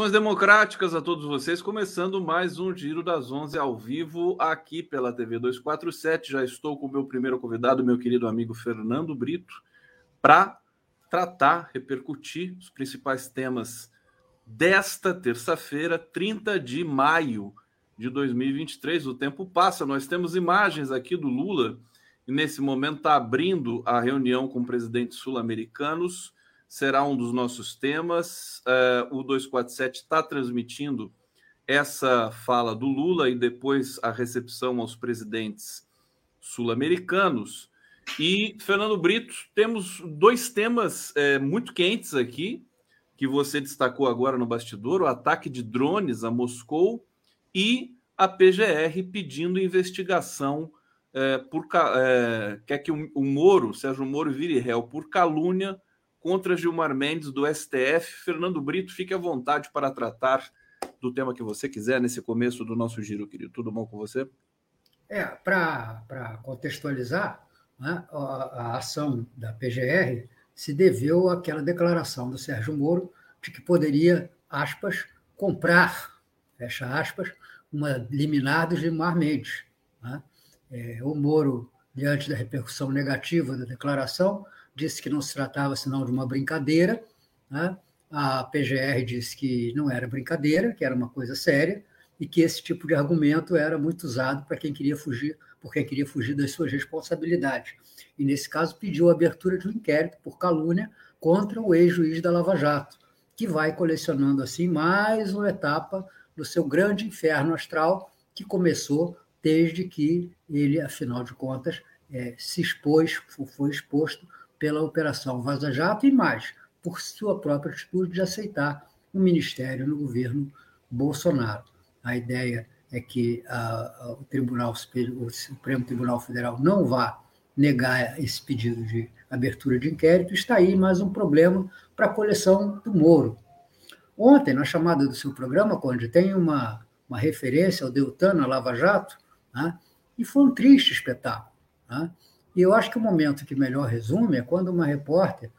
Saudações democráticas a todos vocês, começando mais um Giro das Onze ao vivo aqui pela TV 247. Já estou com o meu primeiro convidado, meu querido amigo Fernando Brito, para tratar, repercutir os principais temas desta terça-feira, 30 de maio de 2023. O tempo passa, nós temos imagens aqui do Lula, e nesse momento está abrindo a reunião com presidentes sul-americanos será um dos nossos temas. Uh, o 247 está transmitindo essa fala do Lula e depois a recepção aos presidentes sul-americanos. E, Fernando Brito, temos dois temas é, muito quentes aqui, que você destacou agora no bastidor: o ataque de drones a Moscou e a PGR pedindo investigação é, por. É, quer que o, o Moro, Sérgio Moro, vire réu por calúnia contra Gilmar Mendes do STF. Fernando Brito, fique à vontade para tratar do tema que você quiser nesse começo do nosso giro, querido. Tudo bom com você? É, para contextualizar, né, a, a ação da PGR se deveu àquela declaração do Sérgio Moro de que poderia, aspas, comprar, fecha aspas, uma liminar do Gilmar Mendes. Né? É, o Moro, diante da repercussão negativa da declaração, disse que não se tratava senão de uma brincadeira. Né? A PGR disse que não era brincadeira, que era uma coisa séria e que esse tipo de argumento era muito usado para quem queria fugir, por quem queria fugir das suas responsabilidades. E nesse caso pediu a abertura de um inquérito por calúnia contra o ex-juiz da Lava Jato, que vai colecionando assim mais uma etapa do seu grande inferno astral que começou desde que ele, afinal de contas, é, se expôs, foi exposto pela Operação Vaza Jato e mais, por sua própria atitude de aceitar o um ministério no governo Bolsonaro. A ideia é que a, o, Tribunal, o Supremo Tribunal Federal não vá negar esse pedido de abertura de inquérito. Está aí mais um problema para a coleção do Moro. Ontem, na chamada do seu programa, Conde, tem uma, uma referência ao Deltan, a Lava Jato, né? e foi um triste espetáculo. Né? E eu acho que o momento que melhor resume é quando uma repórter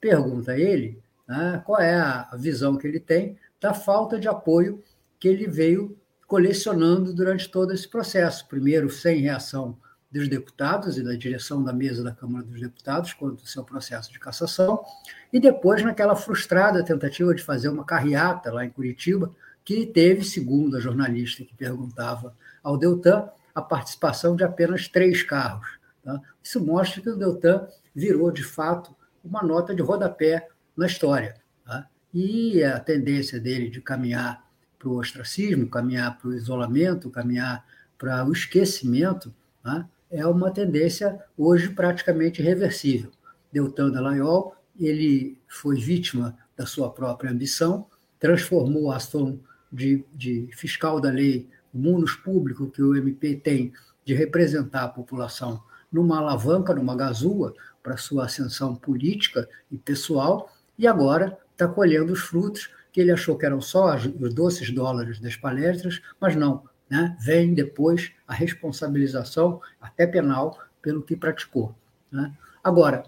pergunta a ele né, qual é a visão que ele tem da falta de apoio que ele veio colecionando durante todo esse processo. Primeiro, sem reação dos deputados e da direção da mesa da Câmara dos Deputados quanto ao seu processo de cassação, e depois naquela frustrada tentativa de fazer uma carreata lá em Curitiba, que teve, segundo a jornalista que perguntava ao Deltan, a participação de apenas três carros. Tá? Isso mostra que o Deltan virou, de fato, uma nota de rodapé na história. Tá? E a tendência dele de caminhar para o ostracismo, caminhar para o isolamento, caminhar para o esquecimento, tá? é uma tendência hoje praticamente irreversível. Deltan Dallagnol, ele foi vítima da sua própria ambição, transformou a ação de, de fiscal da lei, o munus público que o MP tem de representar a população numa alavanca, numa gazua para sua ascensão política e pessoal, e agora está colhendo os frutos que ele achou que eram só os doces dólares das palestras, mas não, né? vem depois a responsabilização, até penal, pelo que praticou. Né? Agora,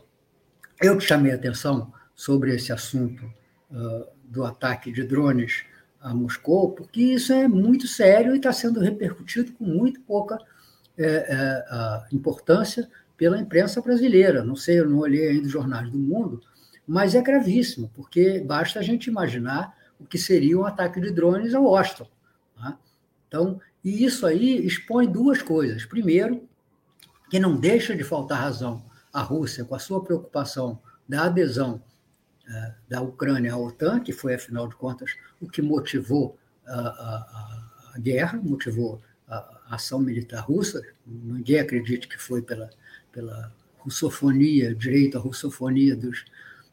eu te chamei a atenção sobre esse assunto uh, do ataque de drones a Moscou, porque isso é muito sério e está sendo repercutido com muito pouca é, é, importância pela imprensa brasileira. Não sei, eu não olhei ainda os jornais do mundo, mas é gravíssimo, porque basta a gente imaginar o que seria um ataque de drones ao Austin. Tá? Então, e isso aí expõe duas coisas. Primeiro, que não deixa de faltar razão à Rússia com a sua preocupação da adesão é, da Ucrânia à OTAN, que foi, afinal de contas, o que motivou a, a, a guerra, motivou a ação militar russa, ninguém acredite que foi pela, pela russofonia, direito à russofonia dos,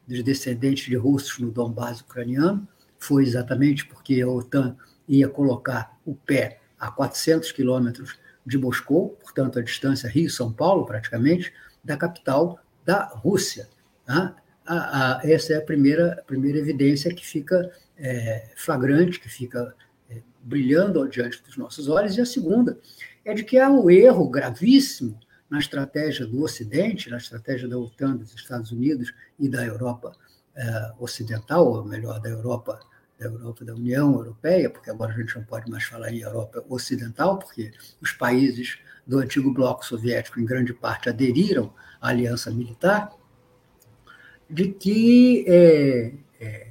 dos descendentes de russos no Donbass ucraniano, foi exatamente porque a OTAN ia colocar o pé a 400 quilômetros de Moscou, portanto, a distância Rio-São Paulo, praticamente, da capital da Rússia. Tá? A, a, essa é a primeira, a primeira evidência que fica é, flagrante, que fica brilhando diante dos nossos olhos, e a segunda é de que há um erro gravíssimo na estratégia do Ocidente, na estratégia da OTAN, dos Estados Unidos e da Europa eh, Ocidental, ou melhor, da Europa, da Europa, da União Europeia, porque agora a gente não pode mais falar em Europa Ocidental, porque os países do antigo bloco soviético, em grande parte, aderiram à aliança militar, de que é, é,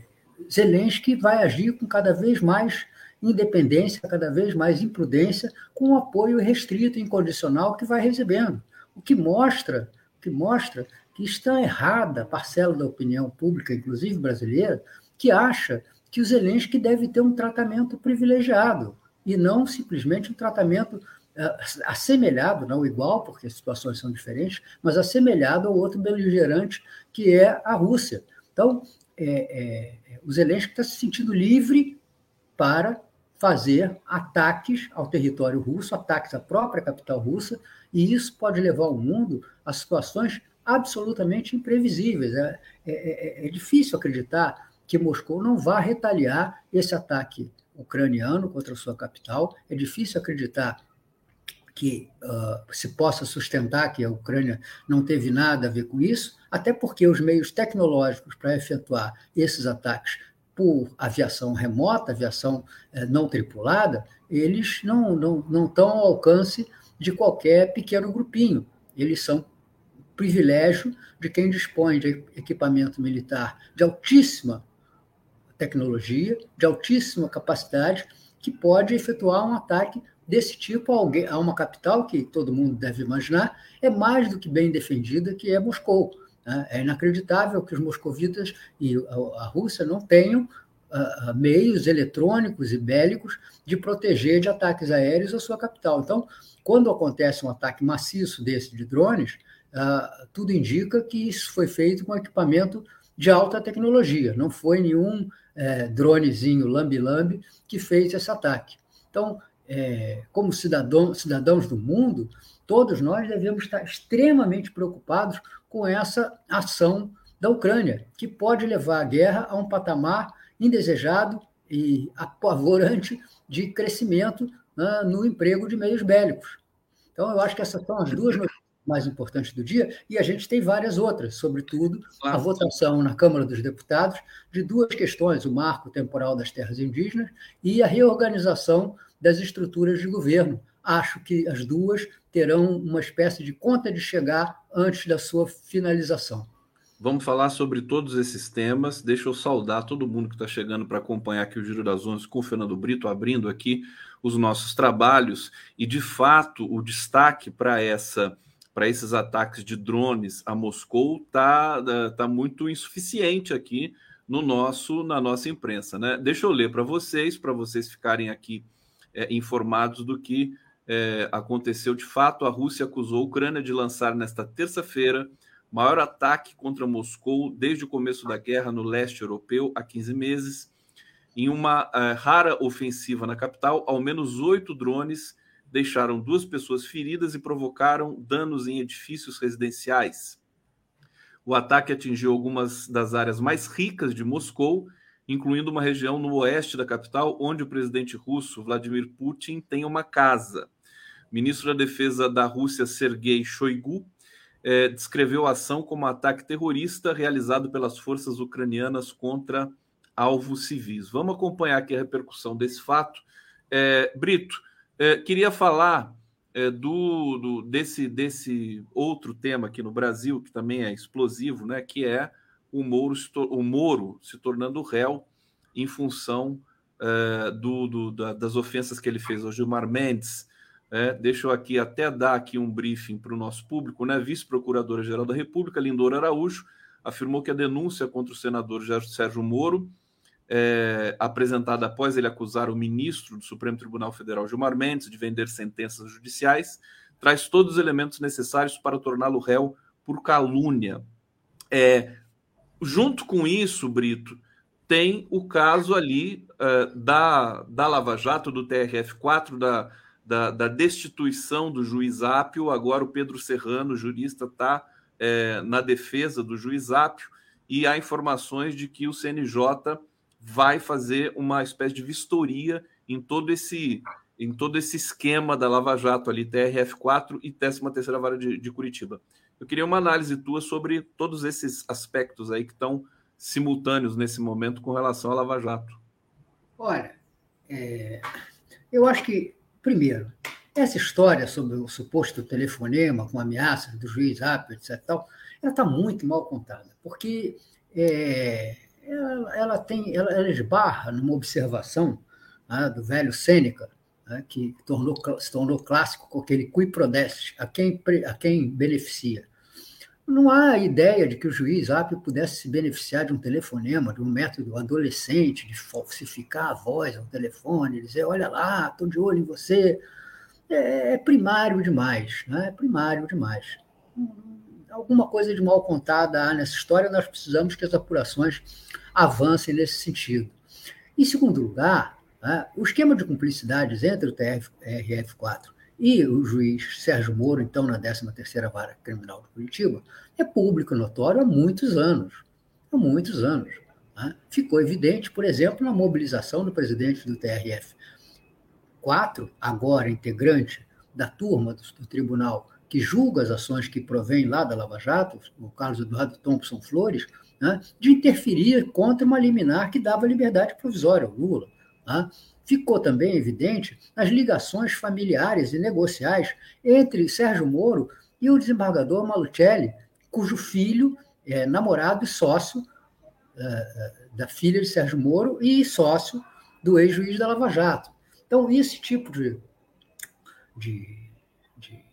Zelensky vai agir com cada vez mais independência, cada vez mais imprudência, com o apoio restrito e incondicional que vai recebendo. O que mostra, o que mostra que está errada a parcela da opinião pública, inclusive brasileira, que acha que o Zelensky deve ter um tratamento privilegiado e não simplesmente um tratamento uh, assemelhado, não igual, porque as situações são diferentes, mas assemelhado ao outro beligerante que é a Rússia. Então, é, é, o Zelensky está se sentindo livre para fazer ataques ao território russo, ataques à própria capital russa, e isso pode levar o mundo a situações absolutamente imprevisíveis. É, é, é, é difícil acreditar que Moscou não vá retaliar esse ataque ucraniano contra sua capital. É difícil acreditar que uh, se possa sustentar que a Ucrânia não teve nada a ver com isso, até porque os meios tecnológicos para efetuar esses ataques por aviação remota, aviação eh, não tripulada, eles não, não, não estão ao alcance de qualquer pequeno grupinho. Eles são privilégio de quem dispõe de equipamento militar de altíssima tecnologia, de altíssima capacidade, que pode efetuar um ataque desse tipo a, alguém, a uma capital que todo mundo deve imaginar é mais do que bem defendida, que é Moscou. Né? É inacreditável que os moscovitas e a, Rússia não tenham uh, meios eletrônicos e bélicos de proteger de ataques aéreos a sua capital. Então, quando acontece um ataque maciço desse de drones, uh, tudo indica que isso foi feito com equipamento de alta tecnologia, não foi nenhum é, dronezinho lambi-lambi que fez esse ataque. Então, é, como cidadão, cidadãos do mundo, todos nós devemos estar extremamente preocupados com essa ação da Ucrânia, que pode levar a guerra a um patamar indesejado e apavorante de crescimento né, no emprego de meios bélicos. Então, eu acho que essas são as duas notícias mais importantes do dia, e a gente tem várias outras, sobretudo claro. a votação na Câmara dos Deputados de duas questões: o marco temporal das terras indígenas e a reorganização das estruturas de governo. Acho que as duas terão uma espécie de conta de chegar antes da sua finalização. Vamos falar sobre todos esses temas. Deixa eu saudar todo mundo que está chegando para acompanhar aqui o Giro das Onze com o Fernando Brito, abrindo aqui os nossos trabalhos. E, de fato, o destaque para essa para esses ataques de drones a Moscou está tá muito insuficiente aqui no nosso na nossa imprensa, né? Deixa eu ler para vocês, para vocês ficarem aqui é, informados do que é, aconteceu de fato. A Rússia acusou a Ucrânia de lançar nesta terça-feira maior ataque contra Moscou desde o começo da guerra no leste europeu há 15 meses. Em uma uh, rara ofensiva na capital, ao menos oito drones deixaram duas pessoas feridas e provocaram danos em edifícios residenciais. O ataque atingiu algumas das áreas mais ricas de Moscou, incluindo uma região no oeste da capital, onde o presidente russo Vladimir Putin tem uma casa. O ministro da Defesa da Rússia, Sergei Shoigu, eh, descreveu a ação como um ataque terrorista realizado pelas forças ucranianas contra alvos civis. Vamos acompanhar aqui a repercussão desse fato. Eh, Brito, é, queria falar do, do, desse, desse outro tema aqui no Brasil, que também é explosivo, né, que é o Moro, o Moro se tornando réu em função é, do, do, da, das ofensas que ele fez ao Gilmar Mendes. É, deixa eu aqui até dar aqui um briefing para o nosso público, né? Vice-procuradora-geral da República, Lindora Araújo, afirmou que a denúncia contra o senador Sérgio Moro é, apresentada após ele acusar o ministro do Supremo Tribunal Federal, Gilmar Mendes, de vender sentenças judiciais, traz todos os elementos necessários para torná-lo réu por calúnia. É, junto com isso, Brito, tem o caso ali uh, da, da Lava Jato, do TRF4, da, da, da, destituição do juiz Ápio. Agora o Pedro Serrano, jurista, está é, na defesa do juiz Ápio e há informações de que o CNJ vai fazer uma espécie de vistoria em todo esse em todo esse esquema da Lava Jato ali, TRF4 e 13ª Vara de, de Curitiba. Eu queria uma análise tua sobre todos esses aspectos aí que estão simultâneos nesse momento com relação à Lava Jato. Olha, é, eu acho que, primeiro, essa história sobre o suposto telefonema com ameaças do juiz Apple, etc. Tal, ela está muito mal contada, porque é, ela, ela, tem, ela, ela esbarra numa observação né, do velho Sêneca, né, que tornou, se tornou clássico com aquele cui prodest, a quem, a quem beneficia. Não há ideia de que o juiz Apio pudesse se beneficiar de um telefonema, de um método adolescente de falsificar a voz ao telefone, dizer, olha lá, estou de olho em você. É, é primário demais, né? é primário demais. Alguma coisa de mal contada há nessa história, nós precisamos que as apurações avancem nesse sentido. Em segundo lugar, né, o esquema de cumplicidades entre o TRF4 e o juiz Sérgio Moro, então na 13ª Vara Criminal de Curitiba, é público notório há muitos anos. Há muitos anos. Né? Ficou evidente, por exemplo, na mobilização do presidente do TRF 4, agora integrante da turma do, do tribunal que julga as ações que provêm lá da Lava Jato, o Carlos Eduardo Thompson Flores, né, de interferir contra uma liminar que dava liberdade provisória ao Lula. Né? Ficou também evidente nas ligações familiares e negociais entre Sérgio Moro e o desembargador Malucelli, cujo filho é namorado e sócio é, da filha de Sérgio Moro e sócio do ex-juiz da Lava Jato. Então, esse tipo de, de, de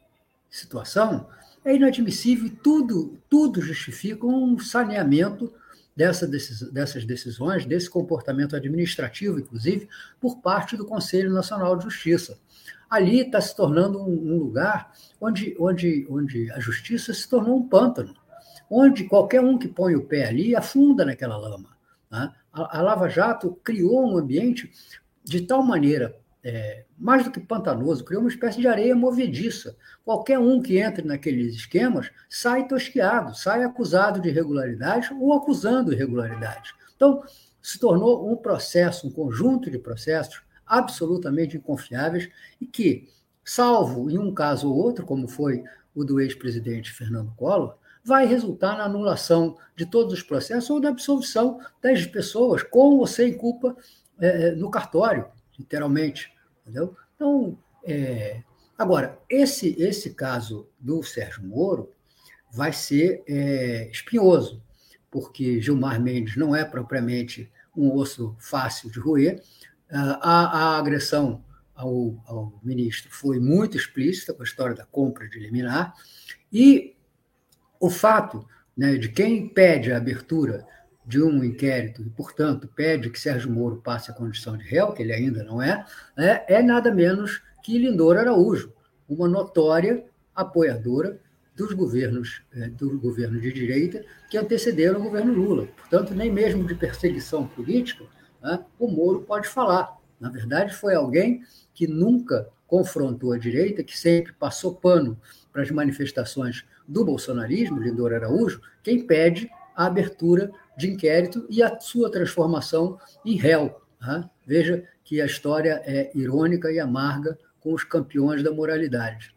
situação é inadmissível e tudo, tudo justifica um saneamento dessa dessas decisões, desse comportamento administrativo, inclusive, por parte do Conselho Nacional de Justiça. Ali está se tornando um, lugar onde, onde, onde a justiça se tornou um pântano, onde qualquer um que põe o pé ali afunda naquela lama. Né? A, a Lava Jato criou um ambiente de tal maneira é, mais do que pantanoso, criou uma espécie de areia movediça. Qualquer um que entre naqueles esquemas sai tosqueado, sai acusado de irregularidades ou acusando irregularidades. Então, se tornou um processo, um conjunto de processos absolutamente inconfiáveis e que, salvo em um caso ou outro, como foi o do ex-presidente Fernando Collor, vai resultar na anulação de todos os processos ou na absolvição das pessoas, com ou sem culpa, é, no cartório literalmente. Entendeu? Então, é... agora, esse, esse caso do Sérgio Moro vai ser é, espinhoso, porque Gilmar Mendes não é propriamente um osso fácil de roer. A, a agressão ao, ao, ministro foi muito explícita com a história da compra de liminar, e o fato né, de quem pede a abertura de um inquérito e, portanto, pede que Sérgio Moro passe a condição de réu, que ele ainda não é, é, é nada menos que Lindor Araújo, uma notória apoiadora dos governos é, do governo de direita que antecederam o governo Lula. Portanto, nem mesmo de perseguição política né, o Moro pode falar. Na verdade, foi alguém que nunca confrontou a direita, que sempre passou pano para as manifestações do bolsonarismo, Lindor Araújo, quem pede a abertura de inquérito e a sua transformação em réu. Tá? Veja que a história é irônica e amarga com os campeões da moralidade.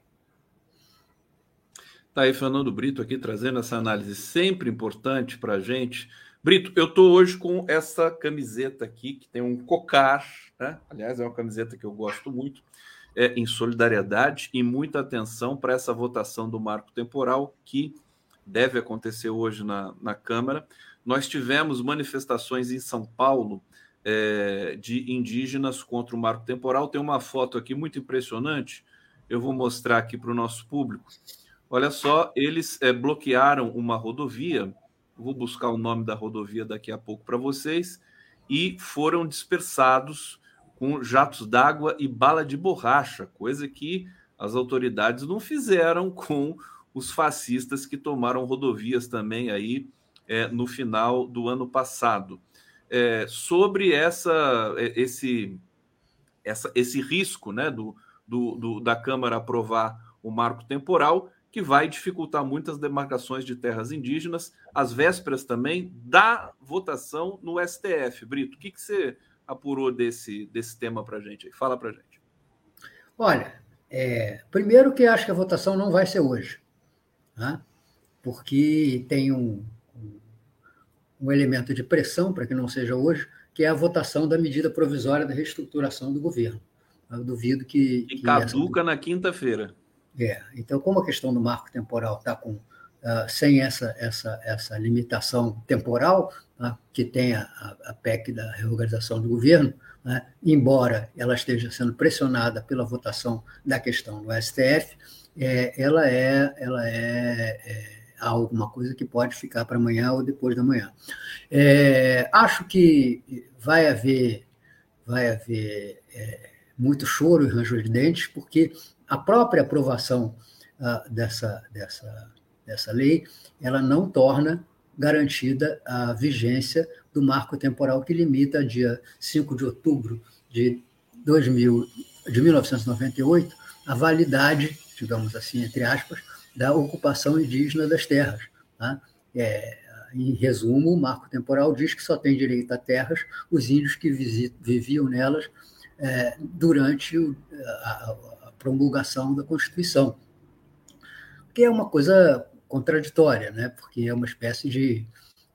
Tá aí Fernando Brito aqui trazendo essa análise sempre importante para a gente. Brito, eu estou hoje com essa camiseta aqui que tem um cocar, né? aliás é uma camiseta que eu gosto muito, é, em solidariedade e muita atenção para essa votação do marco temporal que deve acontecer hoje na, na Câmara. Nós tivemos manifestações em São Paulo é, de indígenas contra o marco temporal. Tem uma foto aqui muito impressionante. Eu vou mostrar aqui para o nosso público. Olha só, eles é, bloquearam uma rodovia. Vou buscar o nome da rodovia daqui a pouco para vocês. E foram dispersados com jatos d'água e bala de borracha, coisa que as autoridades não fizeram com os fascistas que tomaram rodovias também aí é, no final do ano passado. É, sobre essa, é, esse, essa, esse risco né, do, do, do, da Câmara aprovar o marco temporal, que vai dificultar muitas demarcações de terras indígenas, às vésperas também da votação no STF. Brito, o que, que você apurou desse, desse tema para a gente? Fala para a gente. Olha, é, primeiro que acho que a votação não vai ser hoje né? porque tem um, um elemento de pressão, para que não seja hoje, que é a votação da medida provisória da reestruturação do governo. Eu duvido que. E que caduca essa... na quinta-feira. É, então, como a questão do marco temporal está com. Uh, sem essa, essa, essa limitação temporal uh, que tem a, a, PEC da reorganização do governo, uh, embora ela esteja sendo pressionada pela votação da questão no STF, é, ela é, ela é, é alguma coisa que pode ficar para amanhã ou depois da manhã. É, acho que vai haver, vai haver é, muito choro e ranger de dentes, porque a própria aprovação ah, dessa, dessa, dessa lei ela não torna garantida a vigência do marco temporal que limita dia 5 de outubro de, 2000, de 1998 a validade, digamos assim, entre aspas, da ocupação indígena das terras. Tá? É, em resumo, o marco temporal diz que só tem direito a terras os índios que viviam nelas é, durante a, a, promulgação da Constituição, que é uma coisa contraditória, né? porque é uma espécie de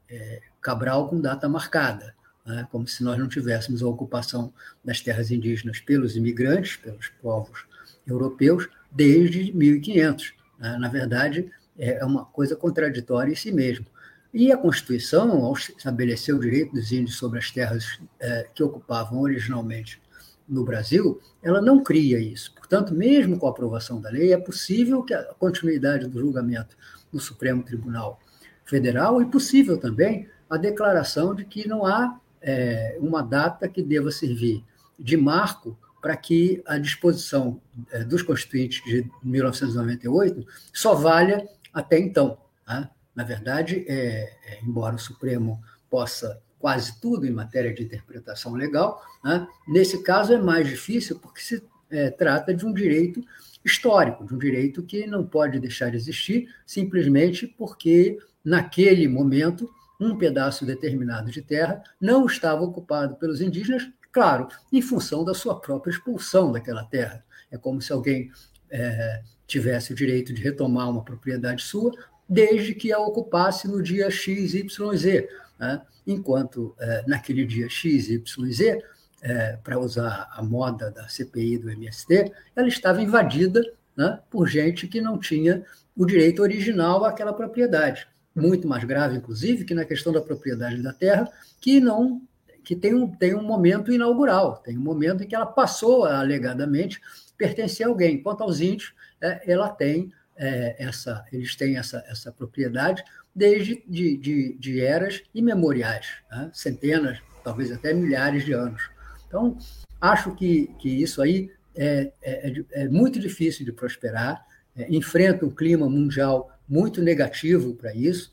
é, Cabral com data marcada, né? como se nós não tivéssemos a ocupação das terras indígenas pelos imigrantes, pelos povos europeus, desde 1500. Né? Na verdade, é uma coisa contraditória em si mesmo. E a Constituição, ao estabelecer o direito dos índios sobre as terras é, que ocupavam originalmente no Brasil, ela não cria isso. Portanto, mesmo com a aprovação da lei, é possível que a continuidade do julgamento no Supremo Tribunal Federal e possível também a declaração de que não há é, uma data que deva servir de marco para que a disposição é, dos constituintes de 1998 só valha até então. Tá? Na verdade, é, é, embora o Supremo possa quase tudo em matéria de interpretação legal, né? nesse caso é mais difícil porque se é, trata de um direito histórico, de um direito que não pode deixar de existir simplesmente porque, naquele momento, um pedaço determinado de terra não estava ocupado pelos indígenas claro, em função da sua própria expulsão daquela terra. É como se alguém é, tivesse o direito de retomar uma propriedade sua, desde que a ocupasse no dia X, Y, Z. Né? Enquanto é, naquele dia X, Y, Z, é, para usar a moda da CPI do MST, ela estava invadida né, por gente que não tinha o direito original àquela propriedade. Muito mais grave, inclusive, que na questão da propriedade da terra, que não que tem um, tem um momento inaugural, tem um momento em que ela passou alegadamente pertencer a alguém. Quanto aos índios, é, ela tem é, essa, eles têm essa, essa propriedade desde de, de, de eras imemoriais, né? centenas, talvez até milhares de anos. Então, acho que, que isso aí é, é, é, é muito difícil de prosperar, é, enfrenta um clima mundial muito negativo para isso,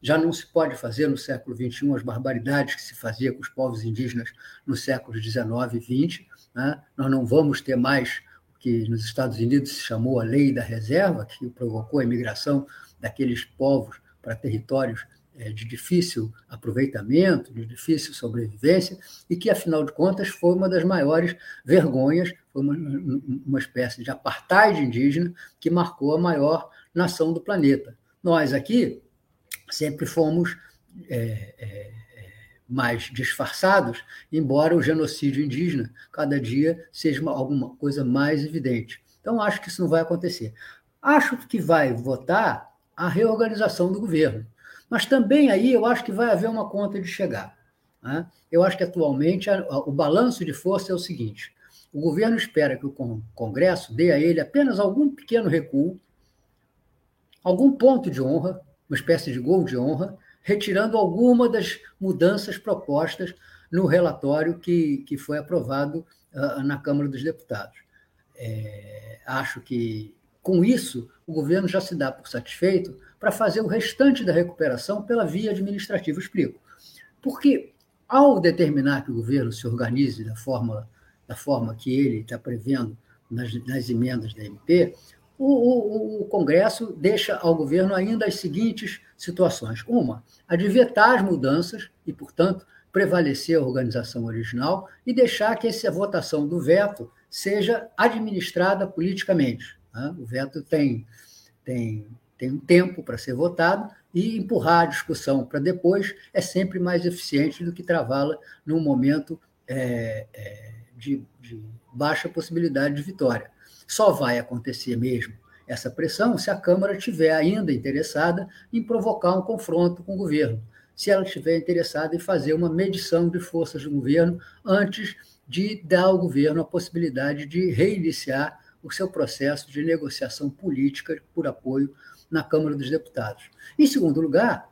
já não se pode fazer no século XXI as barbaridades que se fazia com os povos indígenas nos séculos XIX e XX. Nós não vamos ter mais o que nos Estados Unidos se chamou a lei da reserva, que provocou a imigração daqueles povos para territórios é, de difícil aproveitamento, de difícil sobrevivência, e que, afinal de contas, foi uma das maiores vergonhas, foi uma, uma espécie de apartheid indígena que marcou a maior nação do planeta. Nós aqui sempre fomos é, é, mais disfarçados, embora o genocídio indígena cada dia seja uma, alguma coisa mais evidente. Então, acho que isso não vai acontecer. Acho que vai votar a reorganização do governo. Mas também aí eu acho que vai haver uma conta de chegar. Né? Eu acho que atualmente a, a, o balanço de força é o seguinte: o governo espera que o Congresso dê a ele apenas algum pequeno recuo, algum ponto de honra, uma espécie de gol de honra, retirando alguma das mudanças propostas no relatório que, que foi aprovado uh, na Câmara dos Deputados. É, acho que, com isso, o governo já se dá por satisfeito para fazer o restante da recuperação pela via administrativa. Explico. Porque, ao determinar que o governo se organize da forma, da forma que ele está prevendo nas, nas emendas da MP, o, o, o, Congresso deixa ao governo ainda as seguintes situações: uma, a de vetar as mudanças e, portanto, prevalecer a organização original e deixar que essa votação do veto seja administrada politicamente. Né? O veto tem, tem, tem um tempo para ser votado, e empurrar a discussão para depois é sempre mais eficiente do que travá-la num momento é, é, de, de baixa possibilidade de vitória. Só vai acontecer mesmo essa pressão se a Câmara estiver ainda interessada em provocar um confronto com o governo, se ela estiver interessada em fazer uma medição de forças do governo antes de dar ao governo a possibilidade de reiniciar o seu processo de negociação política por apoio na Câmara dos Deputados. Em segundo lugar,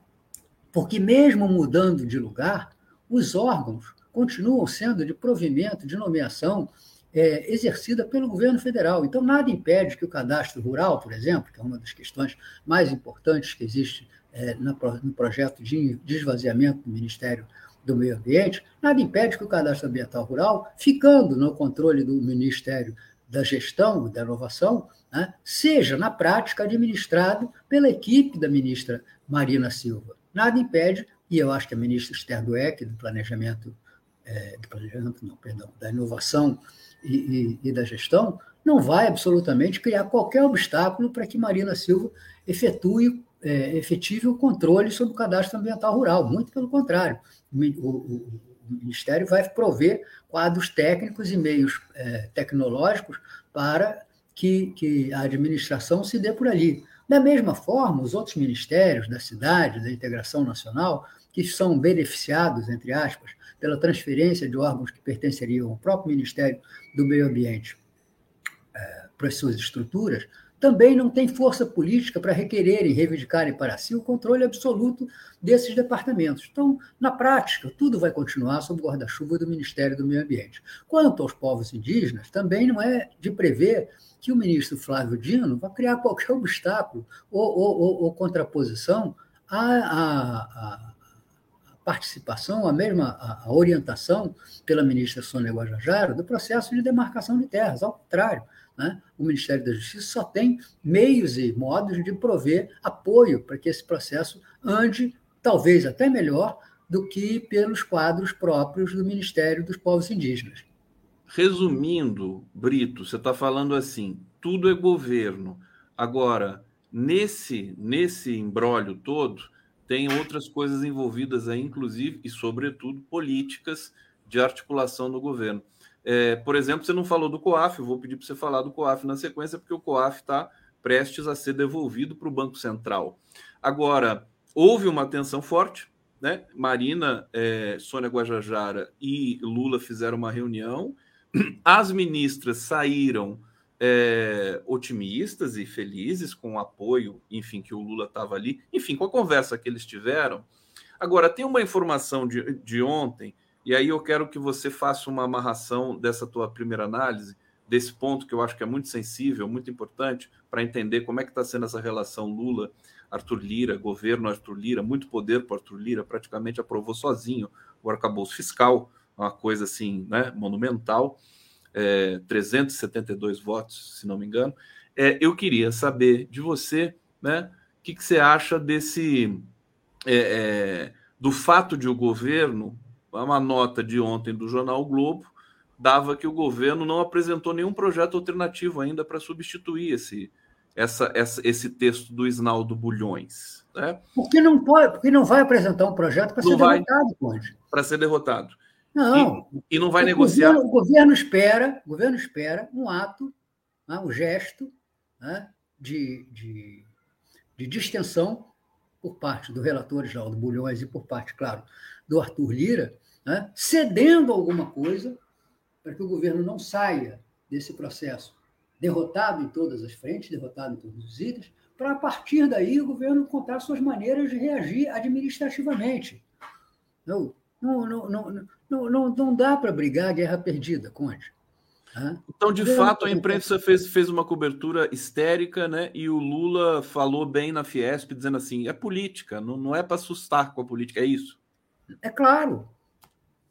porque mesmo mudando de lugar, os órgãos continuam sendo de provimento, de nomeação é, exercida pelo governo federal. Então, nada impede que o cadastro rural, por exemplo, que é uma das questões mais importantes que existe é, no, no projeto de esvaziamento do Ministério do Meio Ambiente, nada impede que o cadastro ambiental rural, ficando no controle do Ministério da Gestão e da Inovação, né, seja, na prática, administrado pela equipe da ministra Marina Silva. Nada impede, e eu acho que a ministra Esther Dueck, do Planejamento, é, do planejamento não, perdão, da Inovação e, e, e da Gestão, não vai absolutamente criar qualquer obstáculo para que Marina Silva efetue é, efetive o controle sobre o cadastro ambiental rural. Muito pelo contrário. O, o, o Ministério vai prover quadros técnicos e meios é, tecnológicos para que, que a administração se dê por ali. Da mesma forma, os outros ministérios da cidade, da integração nacional, que são beneficiados, entre aspas, pela transferência de órgãos que pertenceriam ao próprio Ministério do Meio Ambiente é, para as suas estruturas, também não tem força política para requererem, reivindicarem para si o controle absoluto desses departamentos. Então, na prática, tudo vai continuar sob guarda-chuva do Ministério do Meio Ambiente. Quanto aos povos indígenas, também não é de prever que o ministro Flávio Dino vai criar qualquer obstáculo ou, ou, ou, ou contraposição à, à, participação, a mesma a, orientação pela ministra Sônia Guajajara do processo de demarcação de terras. Ao contrário, né? O Ministério da Justiça só tem meios e modos de prover apoio para que esse processo ande, talvez até melhor, do que pelos quadros próprios do Ministério dos Povos Indígenas. Resumindo, Brito, você está falando assim: tudo é governo. Agora, nesse, nesse embrólio todo, tem outras coisas envolvidas aí, inclusive e, sobretudo, políticas de articulação do governo. É, por exemplo, você não falou do COAF, eu vou pedir para você falar do COAF na sequência, porque o COAF está prestes a ser devolvido para o Banco Central. Agora, houve uma tensão forte, né? Marina, é, Sônia Guajajara e Lula fizeram uma reunião, as ministras saíram é, otimistas e felizes com o apoio, enfim, que o Lula estava ali, enfim, com a conversa que eles tiveram. Agora, tem uma informação de, de ontem e aí eu quero que você faça uma amarração dessa tua primeira análise, desse ponto que eu acho que é muito sensível, muito importante, para entender como é que está sendo essa relação Lula, Arthur Lira, governo Arthur Lira, muito poder para Arthur Lira, praticamente aprovou sozinho o arcabouço fiscal, uma coisa assim, né, monumental, é, 372 votos, se não me engano. É, eu queria saber de você, né, o que, que você acha desse é, é do fato de o governo uma nota de ontem do jornal o Globo dava que o governo não apresentou nenhum projeto alternativo ainda para substituir esse, essa, essa, esse texto do Isnaldo Bulhões. Né? Porque não pode, porque não vai apresentar um projeto para ser vai, derrotado. Para ser derrotado. Não. E, e não vai o negociar. Governo, o governo espera, o governo espera um ato, né, um gesto né, de, de, de distensão por parte do relator Isnaldo Bulhões e por parte, claro, do Arthur Lira, né, cedendo alguma coisa para que o governo não saia desse processo derrotado em todas as frentes, derrotado em todos os itens, para a partir daí o governo encontrar suas maneiras de reagir administrativamente. Não, não, não, não, não, não, não dá para brigar a guerra perdida, Conde. Então, de fato, a imprensa fez, fez uma cobertura histérica, né? E o Lula falou bem na Fiesp, dizendo assim: é política, não, não é para assustar com a política, é isso. É claro,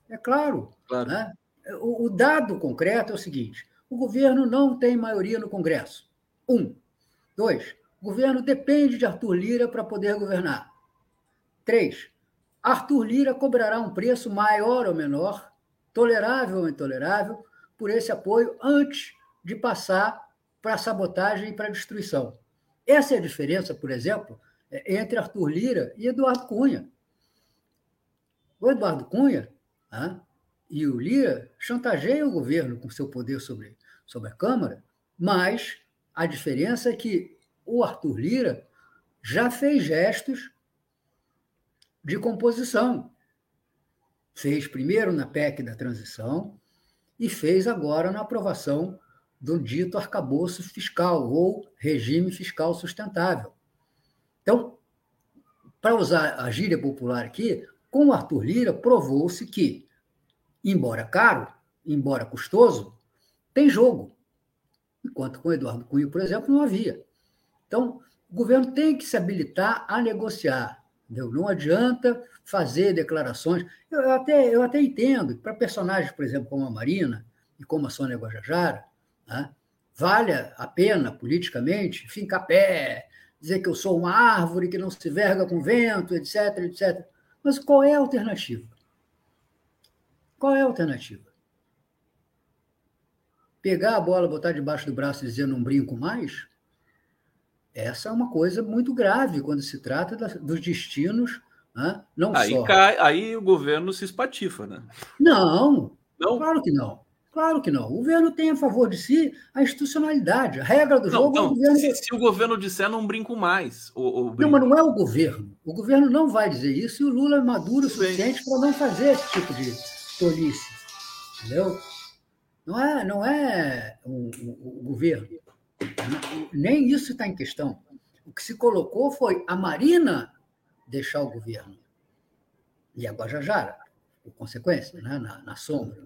é claro. claro. Né? O, o, dado concreto é o seguinte: o governo não tem maioria no Congresso. Um. Dois. O governo depende de Arthur Lira para poder governar. Três. Arthur Lira cobrará um preço maior ou menor, tolerável ou intolerável, por esse apoio antes de passar para a sabotagem e para a destruição. Essa é a diferença, por exemplo, é, entre Arthur Lira e Eduardo Cunha. O Eduardo Cunha né, e o Lira chantageiam o governo com seu poder sobre, sobre a Câmara, mas a diferença é que o Arthur Lira já fez gestos de composição. Fez primeiro na PEC da transição e fez agora na aprovação do dito arcabouço fiscal ou regime fiscal sustentável. Então, para usar a gíria popular aqui, com Arthur Lira provou-se que, embora caro, embora custoso, tem jogo. Enquanto com Eduardo Cunha, por exemplo, não havia. Então, o governo tem que se habilitar a negociar. Entendeu? Não adianta fazer declarações. Eu, até, eu até entendo que para personagens, por exemplo, como a Marina e como a Sônia Guajajara, né, vale a pena, politicamente, fincar pé, dizer que eu sou uma árvore que não se verga com vento, etc, etc. Mas qual é a alternativa? Qual é a alternativa? Pegar a bola, botar debaixo do braço e dizer não brinco mais? Essa é uma coisa muito grave quando se trata dos destinos, né? não aí só. Cai, aí o governo se espatifa, né? Não, não, claro que não. Claro que não. O governo tem a favor de si a institucionalidade. A regra do não, jogo não, é o governo. Se, se, o governo disser, não brinco mais. Ou, ou brinco. Não, mas não é o governo. O governo não vai dizer isso e o Lula é maduro o suficiente para não fazer esse tipo de tolice. Entendeu? Não é, não é o, o, o governo. Nem isso está em questão. O que se colocou foi a Marina deixar o governo. E a Guajajara, por consequência, né? na, na sombra,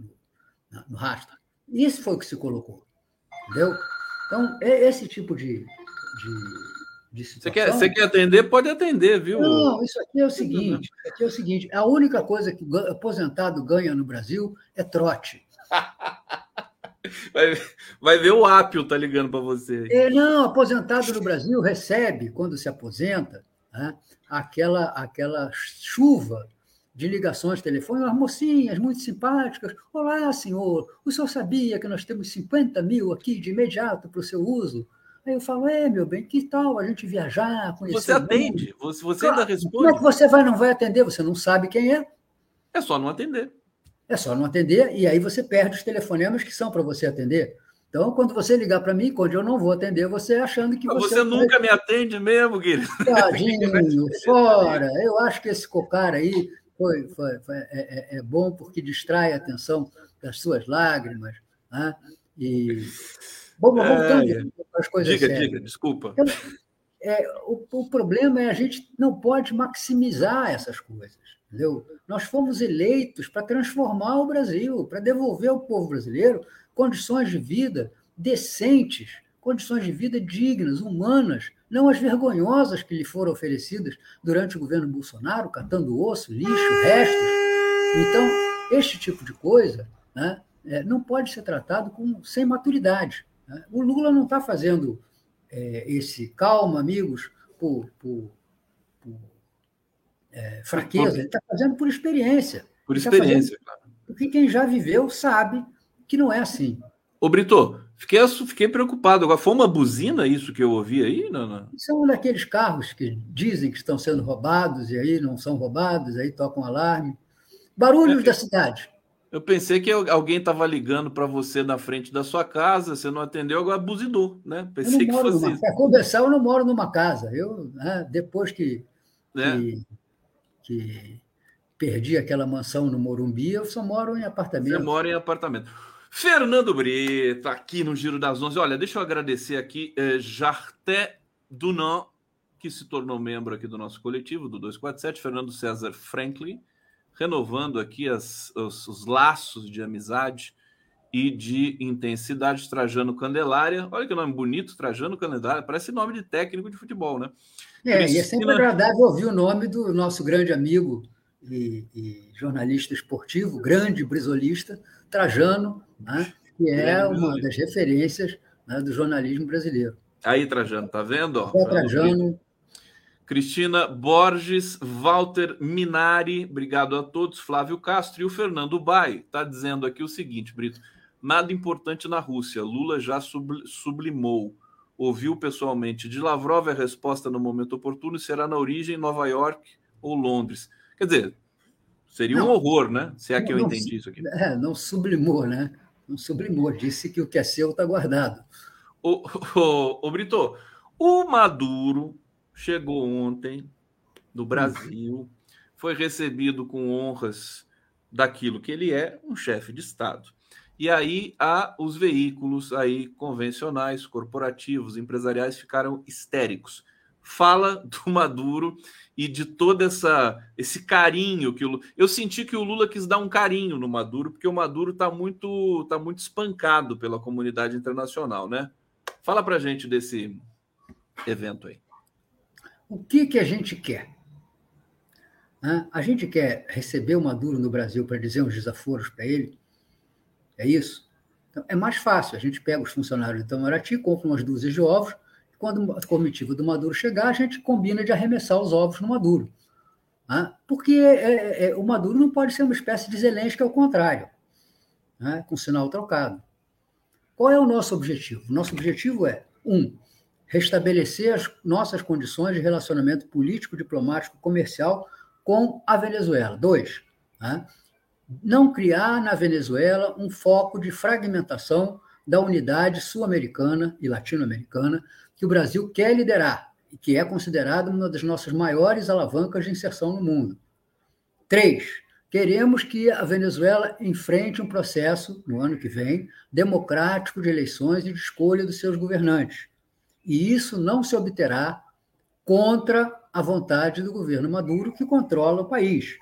no, no rastro. Isso foi o que se colocou. Entendeu? Então, é esse tipo de, de, de situação. Você quer, você quer atender? Pode atender, viu? Não, isso aqui é o seguinte: aqui é o seguinte a única coisa que aposentado ganha no Brasil é trote. Vai, vai ver o Apio tá ligando para você. É, não, aposentado no Brasil recebe, quando se aposenta, né, aquela, aquela chuva de ligações telefônicas, mocinhas muito simpáticas. Olá, senhor, o senhor sabia que nós temos 50 mil aqui de imediato para o seu uso? Aí eu falo, é, meu bem, que tal a gente viajar, conhecer Você atende, você, você ainda responde. Como é que você vai não vai atender? Você não sabe quem é? É só não atender. É só não atender, e aí você perde os telefonemas que são para você atender. Então, quando você ligar para mim, quando eu não vou atender, você achando que você. Você nunca me atende mesmo, querido. Tadinho, fora. Eu acho que esse cocar aí foi, foi, foi é, é, é, bom porque distrai a atenção das suas lágrimas. Né? E. Bom, voltando é, para as coisas diga, sérias. Diga, desculpa. Então, é, o, o problema é a gente não pode maximizar essas coisas. Entendeu? Nós fomos eleitos para transformar o Brasil, para devolver ao povo brasileiro condições de vida decentes, condições de vida dignas, humanas, não as vergonhosas que lhe foram oferecidas durante o governo Bolsonaro, catando osso, lixo, restos. Então, este tipo de coisa né, é, não pode ser tratado com, sem maturidade. Né? O Lula não está fazendo é, esse calma, amigos, por, por, é, fraqueza, ele está fazendo por experiência. Por tá experiência, tá claro. Porque quem já viveu sabe que não é assim. Ô, Brito, fiquei, fiquei preocupado. Agora, foi uma buzina isso que eu ouvi aí? Não, não. São daqueles carros que dizem que estão sendo roubados e aí não são roubados, aí tocam alarme. Barulhos é, da cidade. Eu pensei que alguém estava ligando para você na frente da sua casa, você não atendeu, agora buzinou, né? Pensei que fosse numa, isso. Para conversar, eu não moro numa casa. Eu, né, depois que, é. que que perdi aquela mansão no Morumbi, eu só moro em apartamento. Você mora em apartamento. Fernando Brito, aqui no Giro das Onze. Olha, deixa eu agradecer aqui eh, Jarté Dunan, que se tornou membro aqui do nosso coletivo, do 247, Fernando César Franklin, renovando aqui as, os, os laços de amizade e de intensidade, Trajano Candelária. Olha que nome bonito, Trajano Candelária, parece nome de técnico de futebol, né? É, Cristina... e é sempre agradável ouvir o nome do nosso grande amigo e, e jornalista esportivo, grande brisolista, Trajano, né, que é uma das referências né, do jornalismo brasileiro. Aí, Trajano, tá vendo? É, Trajano. Cristina Borges, Walter Minari, obrigado a todos, Flávio Castro e o Fernando Bai. Está dizendo aqui o seguinte, Brito: nada importante na Rússia, Lula já sublimou ouviu pessoalmente de Lavrov a resposta no momento oportuno será na origem Nova York ou Londres. Quer dizer, seria não, um horror, né? Se é que eu não, entendi isso aqui. É, não sublimou, né? Não sublimou, disse que o que é seu está guardado. O Brito, o Maduro chegou ontem do Brasil, foi recebido com honras daquilo que ele é, um chefe de Estado. E aí há os veículos aí convencionais, corporativos, empresariais ficaram histéricos. Fala do Maduro e de todo essa esse carinho que o eu senti que o Lula quis dar um carinho no Maduro porque o Maduro está muito tá muito espancado pela comunidade internacional, né? Fala para gente desse evento aí. O que que a gente quer? A gente quer receber o Maduro no Brasil para dizer uns desaforos para ele? É isso? Então, é mais fácil. A gente pega os funcionários de Itamaraty, compra umas dúzias de ovos, e quando a comitiva do Maduro chegar, a gente combina de arremessar os ovos no Maduro. Né? Porque é, é, o Maduro não pode ser uma espécie de Zelensky ao contrário, né? com sinal trocado. Qual é o nosso objetivo? O nosso objetivo é, um, restabelecer as nossas condições de relacionamento político, diplomático, comercial com a Venezuela. Dois, né? Não criar na Venezuela um foco de fragmentação da unidade sul-americana e latino-americana que o Brasil quer liderar e que é considerado uma das nossas maiores alavancas de inserção no mundo. Três, queremos que a Venezuela enfrente um processo, no ano que vem, democrático de eleições e de escolha dos seus governantes. E isso não se obterá contra a vontade do governo Maduro, que controla o país.